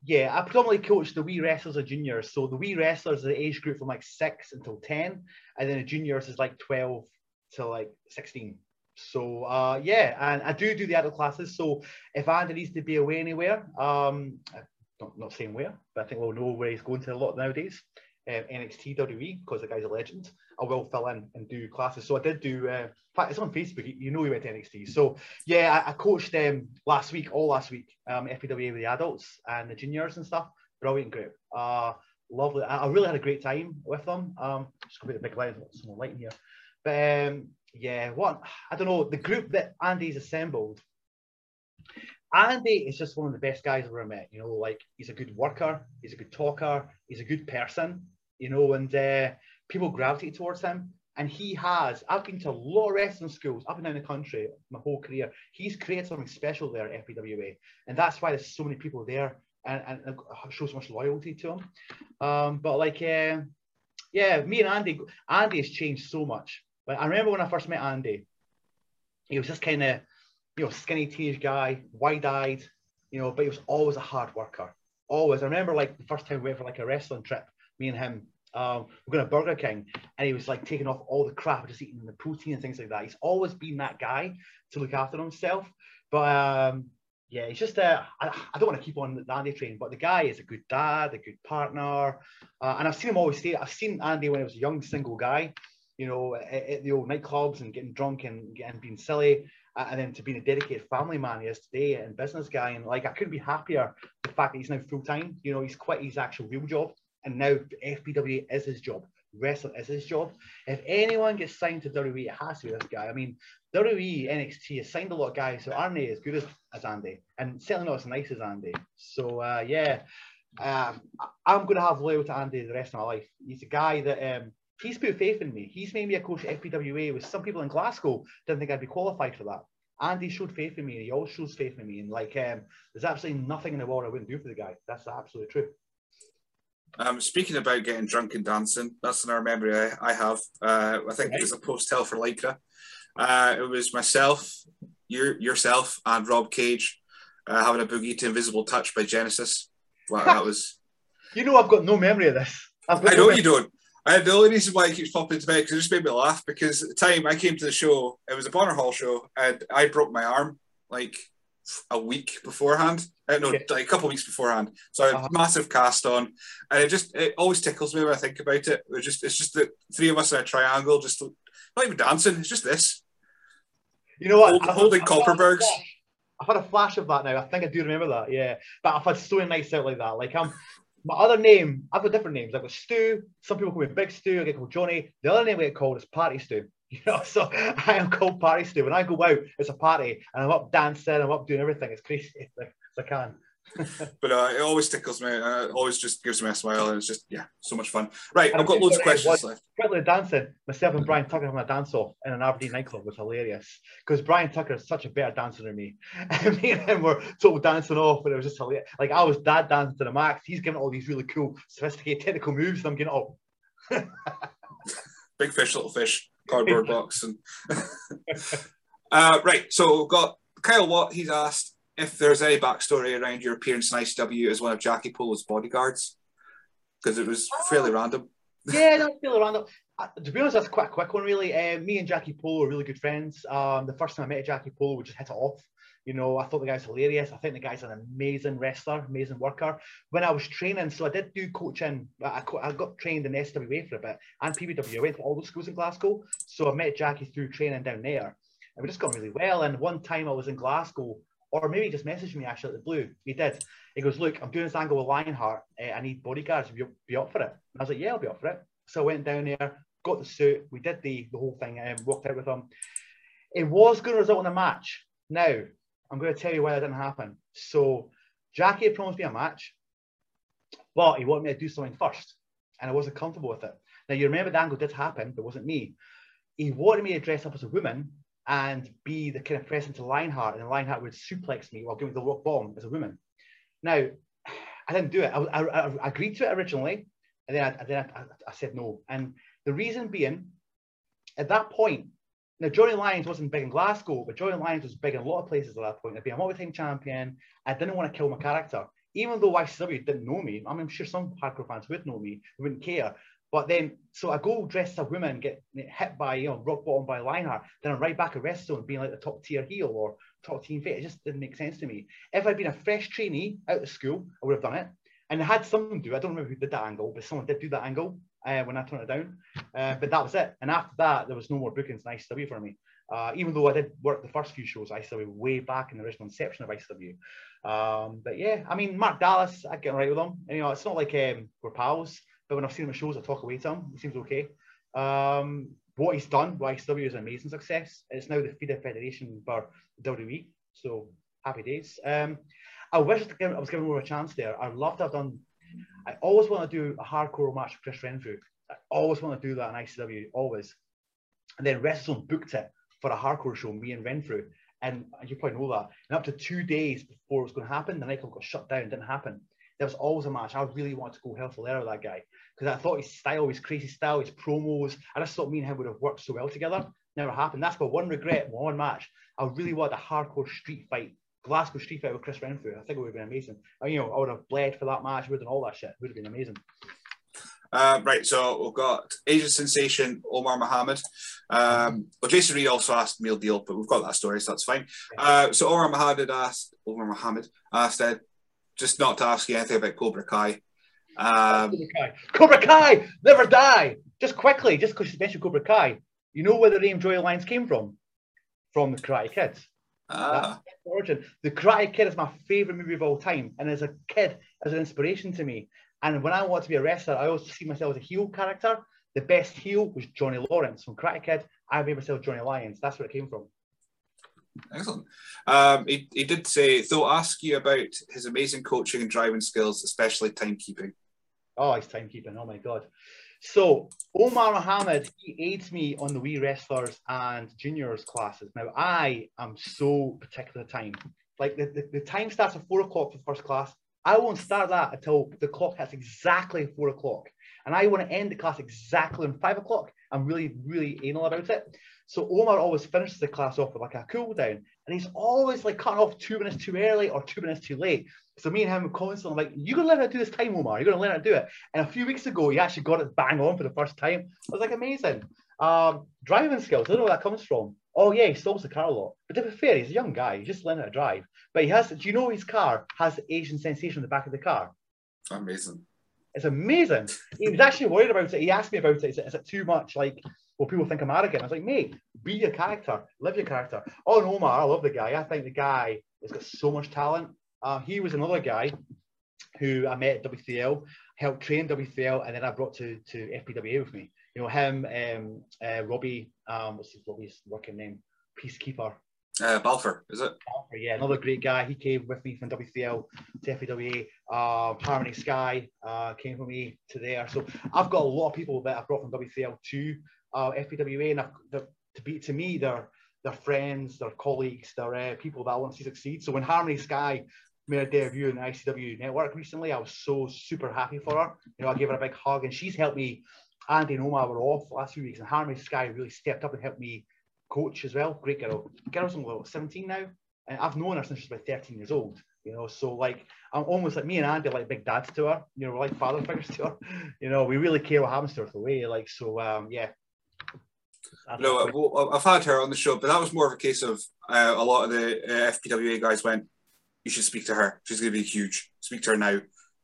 Speaker 3: Yeah, I predominantly coach the wee wrestlers and juniors. So the wee wrestlers are the age group from like six until ten, and then the juniors is like twelve to like sixteen. So uh, yeah, and I do do the adult classes. So if Andy needs to be away anywhere, um, not, not saying where, but I think we'll know where he's going to a lot nowadays. Um, NXT WWE because the guy's a legend. I will fill in and do classes. So I did do. Uh, in fact, it's on Facebook. You know, he went to NXT. So yeah, I, I coached them last week, all last week. Um, FPWA with the adults and the juniors and stuff. Brilliant group. Uh, lovely. I, I really had a great time with them. Um, just be a big light, some light in here. But um, yeah, what I don't know, the group that Andy's assembled. Andy is just one of the best guys I've ever met. You know, like he's a good worker, he's a good talker, he's a good person, you know, and uh, people gravitate towards him. And he has, I've been to a lot of wrestling schools up and down the country my whole career. He's created something special there at FPWA. And that's why there's so many people there and, and, show so much loyalty to him. Um, but like, uh, yeah, me and Andy, Andy has changed so much. Like I remember when I first met Andy, he was just kind of, you know, skinny teenage guy, wide-eyed, you know, but he was always a hard worker. Always. I remember like the first time we went for like a wrestling trip, me and him, um, we're going to Burger King, and he was like taking off all the crap, just eating the protein and things like that. He's always been that guy to look after himself. But um, yeah, he's just uh, I, I don't want to keep on the Andy train, but the guy is a good dad, a good partner, uh, and I've seen him always stay. I've seen Andy when he was a young single guy, you know, at, at the old nightclubs and getting drunk and, and being silly, and then to being a dedicated family man he is today and business guy. And like, I couldn't be happier the fact that he's now full time. You know, he's quit his actual real job, and now FPW is his job. Wrestling is his job. If anyone gets signed to WWE, it has to be this guy. I mean, WWE NXT has signed a lot of guys so aren't they as good as, as Andy, and certainly not as nice as Andy. So uh, yeah, um, I'm going to have loyal to Andy the rest of my life. He's a guy that um, he's put faith in me. He's made me a coach at FPWA with some people in Glasgow didn't think I'd be qualified for that. And he showed faith in me, he always shows faith in me. And like, um, there's absolutely nothing in the world I wouldn't do for the guy. That's absolutely true.
Speaker 2: Um, speaking about getting drunk and dancing, that's another memory I, I have. Uh, I think it was a post tell for Lycra. Uh, it was myself, your, yourself, and Rob Cage uh, having a boogie to Invisible Touch by Genesis. Well, that was.
Speaker 3: You know, I've got no memory of this.
Speaker 2: I know
Speaker 3: no
Speaker 2: you don't. I, the only reason why it keeps popping into my head because it just made me laugh because at the time I came to the show, it was a Bonar Hall show, and I broke my arm like a week beforehand. Uh, no, yeah. like a couple of weeks beforehand. So I had uh-huh. massive cast on, and it just it always tickles me when I think about it. It's just it's just the three of us in a triangle, just not even dancing. It's just this.
Speaker 3: You know what?
Speaker 2: Hold, holding Kopparbergs.
Speaker 3: I've had a flash of that now. I think I do remember that. Yeah, but I've had so many nights out like that. Like I'm my other name, I've got different names. I've got Stu. Some people call me Big Stu. I get called Johnny. The other name I get called is Party Stu. You know, so I am called Party Stu. When I go out, it's a party, and I'm up dancing. I'm up doing everything as crazy as I can.
Speaker 2: but uh, it always tickles me. Uh, it always just gives me a smile, and it's just yeah, so much fun. Right, I've got loads of questions left.
Speaker 3: Quickly dancing, myself and Brian Tucker having a dance off in an Aberdeen nightclub was hilarious because Brian Tucker is such a better dancer than me. Me and him were total dancing off, and it was just hilarious. Like I was dad dancing to the max. He's giving all these really cool, sophisticated technical moves, and I'm getting all.
Speaker 2: Big fish, little fish, cardboard box, and uh, right. So we've got Kyle Watt. He's asked if there's any backstory around your appearance in ICW as one of Jackie Polo's bodyguards, because it was fairly random.
Speaker 3: yeah, that's fairly random. Uh, to be honest, that's quite a quick one, really. Uh, me and Jackie Polo are really good friends. Um, the first time I met Jackie Polo, we just hit it off. You know, I thought the guy's hilarious. I think the guy's an amazing wrestler, amazing worker. When I was training, so I did do coaching. I, I got trained in SWA for a bit and PBW. I went to all those schools in Glasgow. So I met Jackie through training down there. And we just got really well. And one time I was in Glasgow or maybe he just messaged me actually at the blue. He did. He goes, look, I'm doing this angle with Lionheart. Uh, I need bodyguards. Be, be up for it. And I was like, yeah, I'll be up for it. So I went down there, got the suit. We did the, the whole thing and walked out with him. It was going to result in a match. Now, I'm going to tell you why that didn't happen. So Jackie had promised me a match, but he wanted me to do something first. And I wasn't comfortable with it. Now, you remember the angle did happen, but it wasn't me. He wanted me to dress up as a woman and be the kind of press into Lionheart, and Lionheart would suplex me while giving the rock bomb as a woman. Now, I didn't do it. I, I, I agreed to it originally, and then, I, then I, said no. And the reason being, at that point, now Johnny Lyons wasn't big in Glasgow, but Johnny Lyons was big in a lot of places at that point. I'd been a multi-time champion. I didn't want to kill my character. Even though ICW didn't know me, I mean, I'm sure some hardcore fans would know me, wouldn't care. But then, so I go dressed as a woman, get hit by, you know, rock bottom by Lionheart, then I'm right back at WrestleZone being like the top tier heel or top team fit. It just didn't make sense to me. If I'd been a fresh trainee out of school, I would have done it. And I had someone do, I don't remember who did that angle, but someone did do that angle uh, when I turned it down. Uh, but that was it. And after that, there was no more bookings in ICW for me. Uh, even though I did work the first few shows, ICW way back in the original inception of ICW. Um, but yeah, I mean, Mark Dallas, I get right with him. And, you know, it's not like um, we're pals, but when I've seen him at shows, I talk away to him. He seems okay. Um, what he's done ICW is an amazing success. It's now the FIDE Federation for WWE. So happy days. Um, I wish I was given more of a chance there. I'd love to have done. I always want to do a hardcore match with Chris Renfrew. I always want to do that in ICW, always. And then WrestleZone booked it for a hardcore show, me and Renfrew. And you probably know that. And up to two days before it was going to happen, the nightclub got shut down, didn't happen there was always a match. I really wanted to go hell for leather with that guy because I thought his style, his crazy style, his promos, I just thought me and him would have worked so well together. Never happened. That's my one regret, one match. I really wanted a hardcore street fight, Glasgow street fight with Chris Renfrew. I think it would have been amazing. I, you know, I would have bled for that match. I would have done all that shit. It would have been amazing.
Speaker 2: Uh, right, so we've got Asian sensation Omar Mohammed. Um, well, Jason Reed also asked Meal Deal, but we've got that story, so that's fine. Uh, so Omar Mohammed asked Omar Mohammed asked, uh, just not to ask you anything about Cobra Kai. Um,
Speaker 3: Cobra Kai. Cobra Kai, never die. Just quickly, just because you mentioned Cobra Kai, you know where the name Johnny Lyons came from? From the Karate Kid.
Speaker 2: Ah.
Speaker 3: the origin. The Karate Kid is my favorite movie of all time, and as a kid, as an inspiration to me. And when I want to be a wrestler, I always see myself as a heel character. The best heel was Johnny Lawrence from Karate Kid. I made myself Johnny Lyons. That's where it came from.
Speaker 2: Excellent. Um, he, he did say, they'll ask you about his amazing coaching and driving skills, especially timekeeping.
Speaker 3: Oh, his timekeeping. Oh, my God. So, Omar Mohammed, he aids me on the wee wrestlers and juniors classes. Now, I am so particular time. Like, the, the, the time starts at four o'clock for first class. I won't start that until the clock hits exactly four o'clock. And I want to end the class exactly on five o'clock. I'm really, really anal about it. So Omar always finishes the class off with like a cool down, and he's always like cutting off two minutes too early or two minutes too late. So me and him constantly like, "You're gonna learn how to do this time, Omar. You're gonna learn how to do it." And a few weeks ago, he actually got it bang on for the first time. I was like, amazing. Um, driving skills. I don't know where that comes from. Oh yeah, he stalls the car a lot. But to be fair, he's a young guy. He's just learning how to drive. But he has. Do you know his car has Asian sensation in the back of the car?
Speaker 2: Amazing.
Speaker 3: It's amazing. He was actually worried about it. He asked me about it. Is it, is it too much like well, people think I'm arrogant. I was like, mate, be your character, live your character. Oh, no, Omar, I love the guy. I think the guy has got so much talent. Uh, he was another guy who I met at W3L, helped train W3L, and then I brought to, to FPWA with me. You know, him, um, uh, Robbie, um, what's his Robbie's working name? Peacekeeper.
Speaker 2: Uh, Balfour, is it?
Speaker 3: Balfour, yeah, another great guy. He came with me from W3L to FPWA. Uh, Harmony Sky uh, came with me to there. So I've got a lot of people that I brought from W3L to uh, FPWA, and to be to me, they're they're friends, they're colleagues, they're uh, people that I want to see succeed. So when Harmony Sky made a debut in the ICW network recently, I was so super happy for her. You know, I gave her a big hug, and she's helped me. Andy and Omar were off last few weeks, and Harmony Sky really stepped up and helped me coach as well. Great girl. Girl's only 17 now, and I've known her since she's about 13 years old. You know, so like I'm almost like me and Andy like big dads to her. You know, we're like father figures to her. You know, we really care what happens to her the way. Like so, um, yeah,
Speaker 2: no, I've had her on the show, but that was more of a case of uh, a lot of the uh, FPWA guys went, "You should speak to her. She's going to be huge. Speak to her now.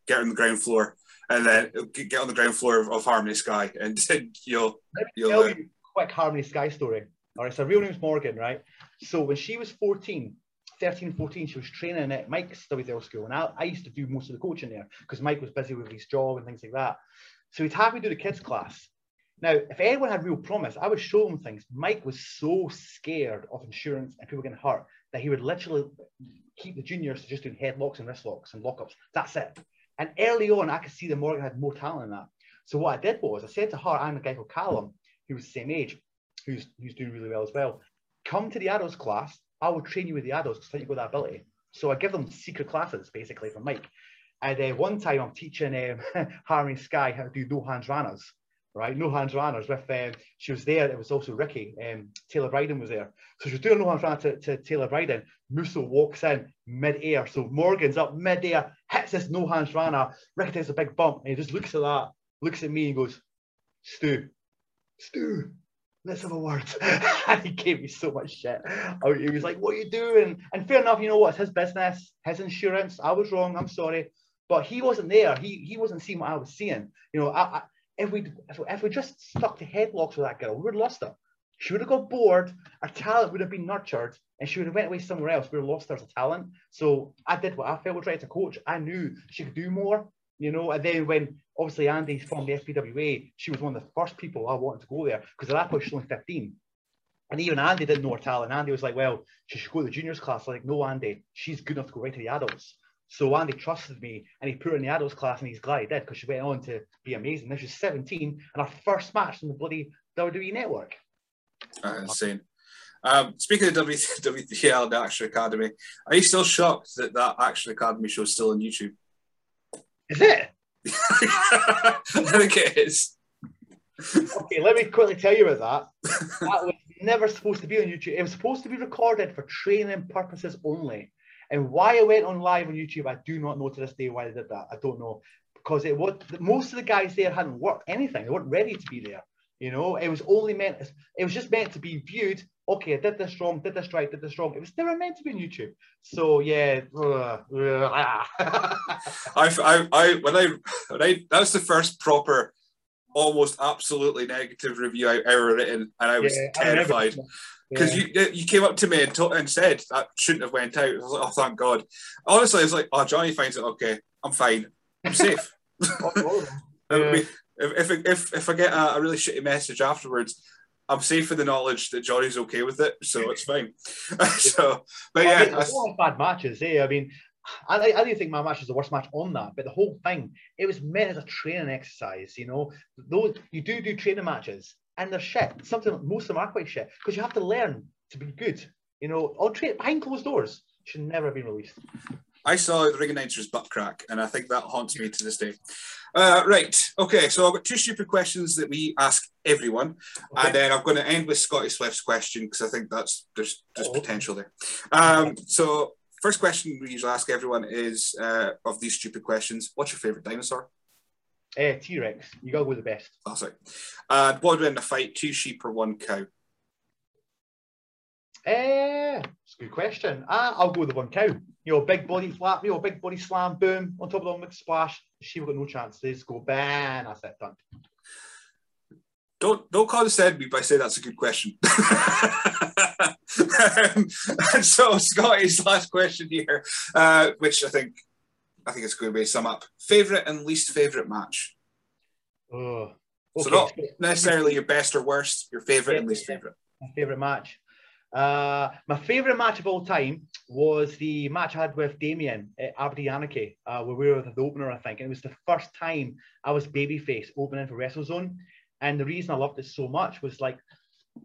Speaker 2: Get her on the ground floor, and then get on the ground floor of, of Harmony Sky, and you'll." you'll
Speaker 3: tell uh, you quick Harmony Sky story. All right, so her real name's Morgan, right? So when she was 14, 13, 14, she was training at Mike's W3L school. And I, I used to do most of the coaching there because Mike was busy with his job and things like that. So he'd have me do the kids class. Now, if anyone had real promise, I would show them things. Mike was so scared of insurance and people getting hurt that he would literally keep the juniors just doing headlocks and wrist locks and lockups. That's it. And early on, I could see that Morgan had more talent than that. So what I did was I said to her and a guy called Callum, who was the same age, who's who's doing really well as well, come to the adults class. I will train you with the adults because I think you got that ability. So I give them secret classes basically from Mike. And uh, one time I'm teaching um, Harry Sky how to do no hands runners, right? No hands runners with, um, she was there. It was also Ricky, um, Taylor Bryden was there. So she was doing no hands runner to, to Taylor Bryden. Musso walks in mid-air. So Morgan's up mid-air, hits this no hands runner. Ricky takes a big bump and he just looks at that, looks at me and goes, Stu, Stu, let's have a word. and he gave me so much shit. He was like, what are you doing? And fair enough, you know what? It's his business, his insurance. I was wrong. I'm sorry. But he wasn't there. He he wasn't seeing what I was seeing. You know, I, I, if we if, if we just stuck to headlocks with that girl, we would have lost her. She would have got bored. Her talent would have been nurtured, and she would have went away somewhere else. We would have lost her as a talent. So I did what I felt was right as a coach. I knew she could do more. You know, and then when obviously Andy's from the FPWA, she was one of the first people I wanted to go there because at that point she's only 15. And even Andy didn't know her talent. Andy was like, well, she should go to the juniors class. I'm like, no, Andy, she's good enough to go right to the adults. So Andy trusted me and he put her in the adults class and he's glad he did because she went on to be amazing. Now she's 17 and her first match in the bloody WWE network.
Speaker 2: Uh, insane. Um, speaking of W3L, the Action Academy, are you still shocked that that Action Academy show is still on YouTube?
Speaker 3: Is it?
Speaker 2: I think it is.
Speaker 3: Okay, let me quickly tell you about that. That was never supposed to be on YouTube. It was supposed to be recorded for training purposes only. And why I went on live on YouTube, I do not know to this day why I did that. I don't know. Because it was most of the guys there hadn't worked anything. They weren't ready to be there. You know, it was only meant it was just meant to be viewed. Okay, I did this wrong, did this right, did this wrong. It was never meant to be on YouTube. So yeah. Ah.
Speaker 2: I, I, I, when I, when I, that was the first proper, almost absolutely negative review I ever written, and I was yeah, terrified because yeah. you you came up to me and, and said that shouldn't have went out. I was like, oh, thank God. Honestly, I was like, oh, Johnny finds it okay. I'm fine. I'm safe. yeah. if, if, if, if I get a, a really shitty message afterwards, I'm safe in the knowledge that Johnny's okay with it, so it's fine. so, but yeah,
Speaker 3: I mean, bad matches. Eh? I mean, I, I didn't think my match was the worst match on that, but the whole thing it was meant as a training exercise. You know, those you do do training matches, and they're shit. Something most of them are quite shit because you have to learn to be good. You know, on train behind closed doors should never have been released.
Speaker 2: I saw the ring announcer's butt crack, and I think that haunts me to this day. Uh, right. Okay. So I've got two stupid questions that we ask everyone, okay. and then I'm going to end with Scotty Swift's question because I think that's there's there's oh. potential there. Um, so first question we usually ask everyone is uh, of these stupid questions: What's your favorite dinosaur?
Speaker 3: Uh, T Rex. You gotta go with the best.
Speaker 2: Classic. Uh, what would win a fight? Two sheep or one cow?
Speaker 3: Uh, it's a good question. Uh, I'll go with the one cow. You know, big body flap, you know, big body slam, boom, on top of the big splash. She will got no chance. They just go bang, that's it, done.
Speaker 2: Don't don't condescend me by saying that's a good question. um, and so Scotty's last question here, uh, which I think I think it's a good way to sum up. Favorite and least favorite match.
Speaker 3: Oh,
Speaker 2: okay. So not necessarily your best or worst, your favorite and least favorite.
Speaker 3: My favorite match. Uh, my favourite match of all time was the match I had with Damien at Aberdeen Anarchy, uh, where we were the opener, I think. And it was the first time I was babyface opening for WrestleZone. And the reason I loved it so much was like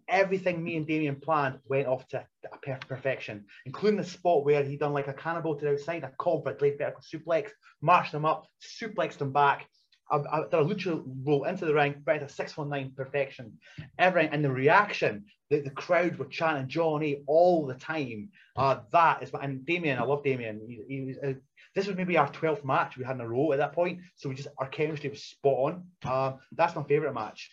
Speaker 3: everything me and Damien planned went off to a perfect perfection, including the spot where he done like a cannonball to the outside, a cobra, laid vertical suplex, marched him up, suplexed him back, I, I did a lucha roll into the ring, at 619 perfection. Everything and the reaction, the, the crowd were chanting Johnny all the time. Uh, that is, and Damien, I love Damien. He, he was, uh, this was maybe our 12th match we had in a row at that point. So we just, our chemistry was spot on. Um, that's my favorite match.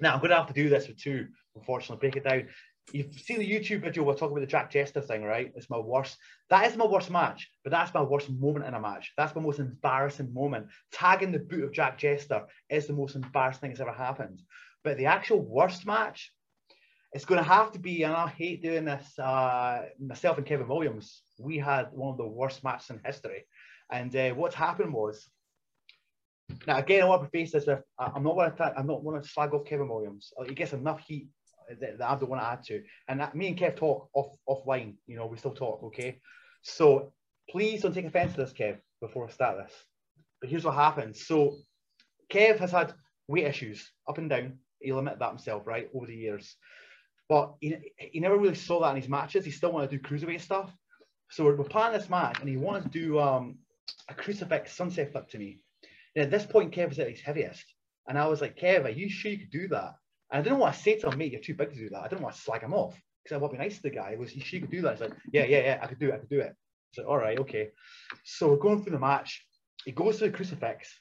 Speaker 3: Now I'm going to have to do this with two, unfortunately, break it down. You've seen the YouTube video we're talking about the Jack Jester thing, right? It's my worst. That is my worst match, but that's my worst moment in a match. That's my most embarrassing moment. Tagging the boot of Jack Jester is the most embarrassing thing that's ever happened. But the actual worst match it's going to have to be, and I hate doing this. Uh, myself and Kevin Williams, we had one of the worst matches in history, and uh, what happened was. Now again, I want to face this with I'm not going to I'm not going to slag off Kevin Williams. He gets enough heat that, I don't want to add to, and that, me and Kev talk off offline. You know, we still talk, okay? So please don't take offense to this, Kev, before I start this. But here's what happens. So Kev has had weight issues up and down. He'll that himself, right, over the years. But he, he never really saw that in his matches. He still wanted to do cruiserweight stuff. So we're, we're planning this match, and he wanted to do um, a crucifix sunset flip to me. And at this point, Kev was at his heaviest. And I was like, Kev, are you sure you could do that? And I didn't want to say to him, mate, you're too big to do that. I didn't want to slag him off because I want to be nice to the guy. Sure you could do that? He's like, yeah, yeah, yeah, I could do it. I could do it. So, all right, okay. So we're going through the match. He goes to the crucifix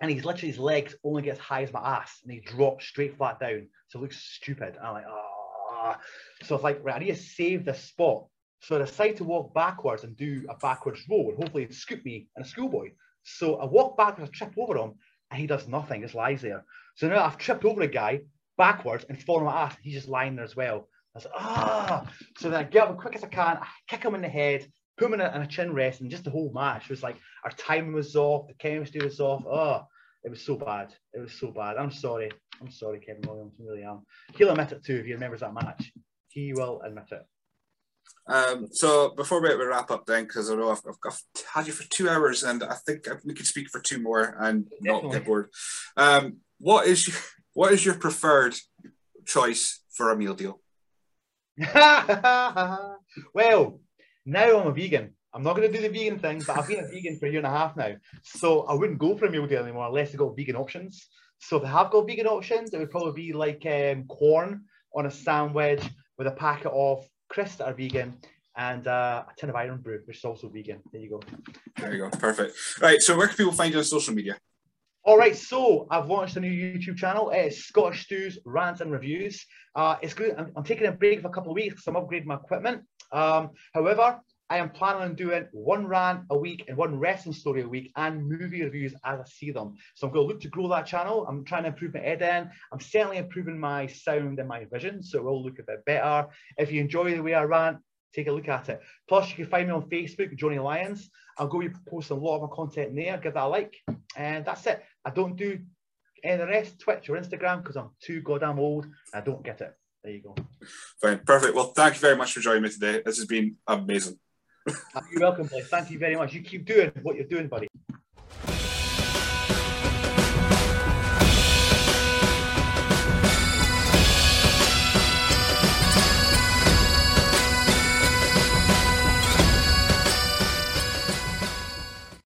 Speaker 3: and he's literally his legs only get as high as my ass and he drops straight flat down. So it looks stupid. And I'm like, ah. So it's like, right, I need to save this spot. So I decide to walk backwards and do a backwards roll and hopefully scoop me and a schoolboy. So I walk backwards, I trip over him, and he does nothing, just lies there. So now I've tripped over a guy backwards and he's falling on my ass. He's just lying there as well. I was like, ah. So then I get up as quick as I can, I kick him in the head, put him in a, in a chin rest, and just the whole match was like our timing was off, the chemistry was off. Oh, it was so bad. It was so bad. I'm sorry. I'm sorry, Kevin Williams. I really am. He'll admit it too if he remembers that match. He will admit it.
Speaker 2: Um, so before we, wrap up, then, because I know I've, I've, had you for two hours, and I think we could speak for two more and Definitely. not get bored. Um, what is your what is your preferred choice for a meal deal?
Speaker 3: well, now I'm a vegan. I'm not going to do the vegan thing, but I've been a vegan for a year and a half now. So I wouldn't go for a meal deal anymore unless they've got vegan options. So if they have got vegan options, it would probably be like um, corn on a sandwich with a packet of crisps that are vegan and uh, a tin of Irn-Bru, which is also vegan. There you go.
Speaker 2: There you go. Perfect. Right. So where can people find you on social media?
Speaker 3: All right, so I've launched a new YouTube channel. It's Scottish Stu's, Rants and Reviews. Uh, it's good. I'm, I'm, taking a break for a couple of weeks I'm upgrading my equipment. Um, however, I am planning on doing one rant a week and one wrestling story a week and movie reviews as I see them. So I'm going to look to grow that channel. I'm trying to improve my editing. I'm certainly improving my sound and my vision, so it will look a bit better. If you enjoy the way I rant, take a look at it. Plus, you can find me on Facebook, Johnny Lyons. I'll go be posting a lot of my content there. Give that a like. And that's it. I don't do any the rest, Twitch or Instagram, because I'm too goddamn old. I don't get it. There you go.
Speaker 2: Fine, perfect. Well, thank you very much for joining me today. This has been amazing.
Speaker 3: You're welcome, Blake. Thank you very much. You keep doing what you're doing, buddy.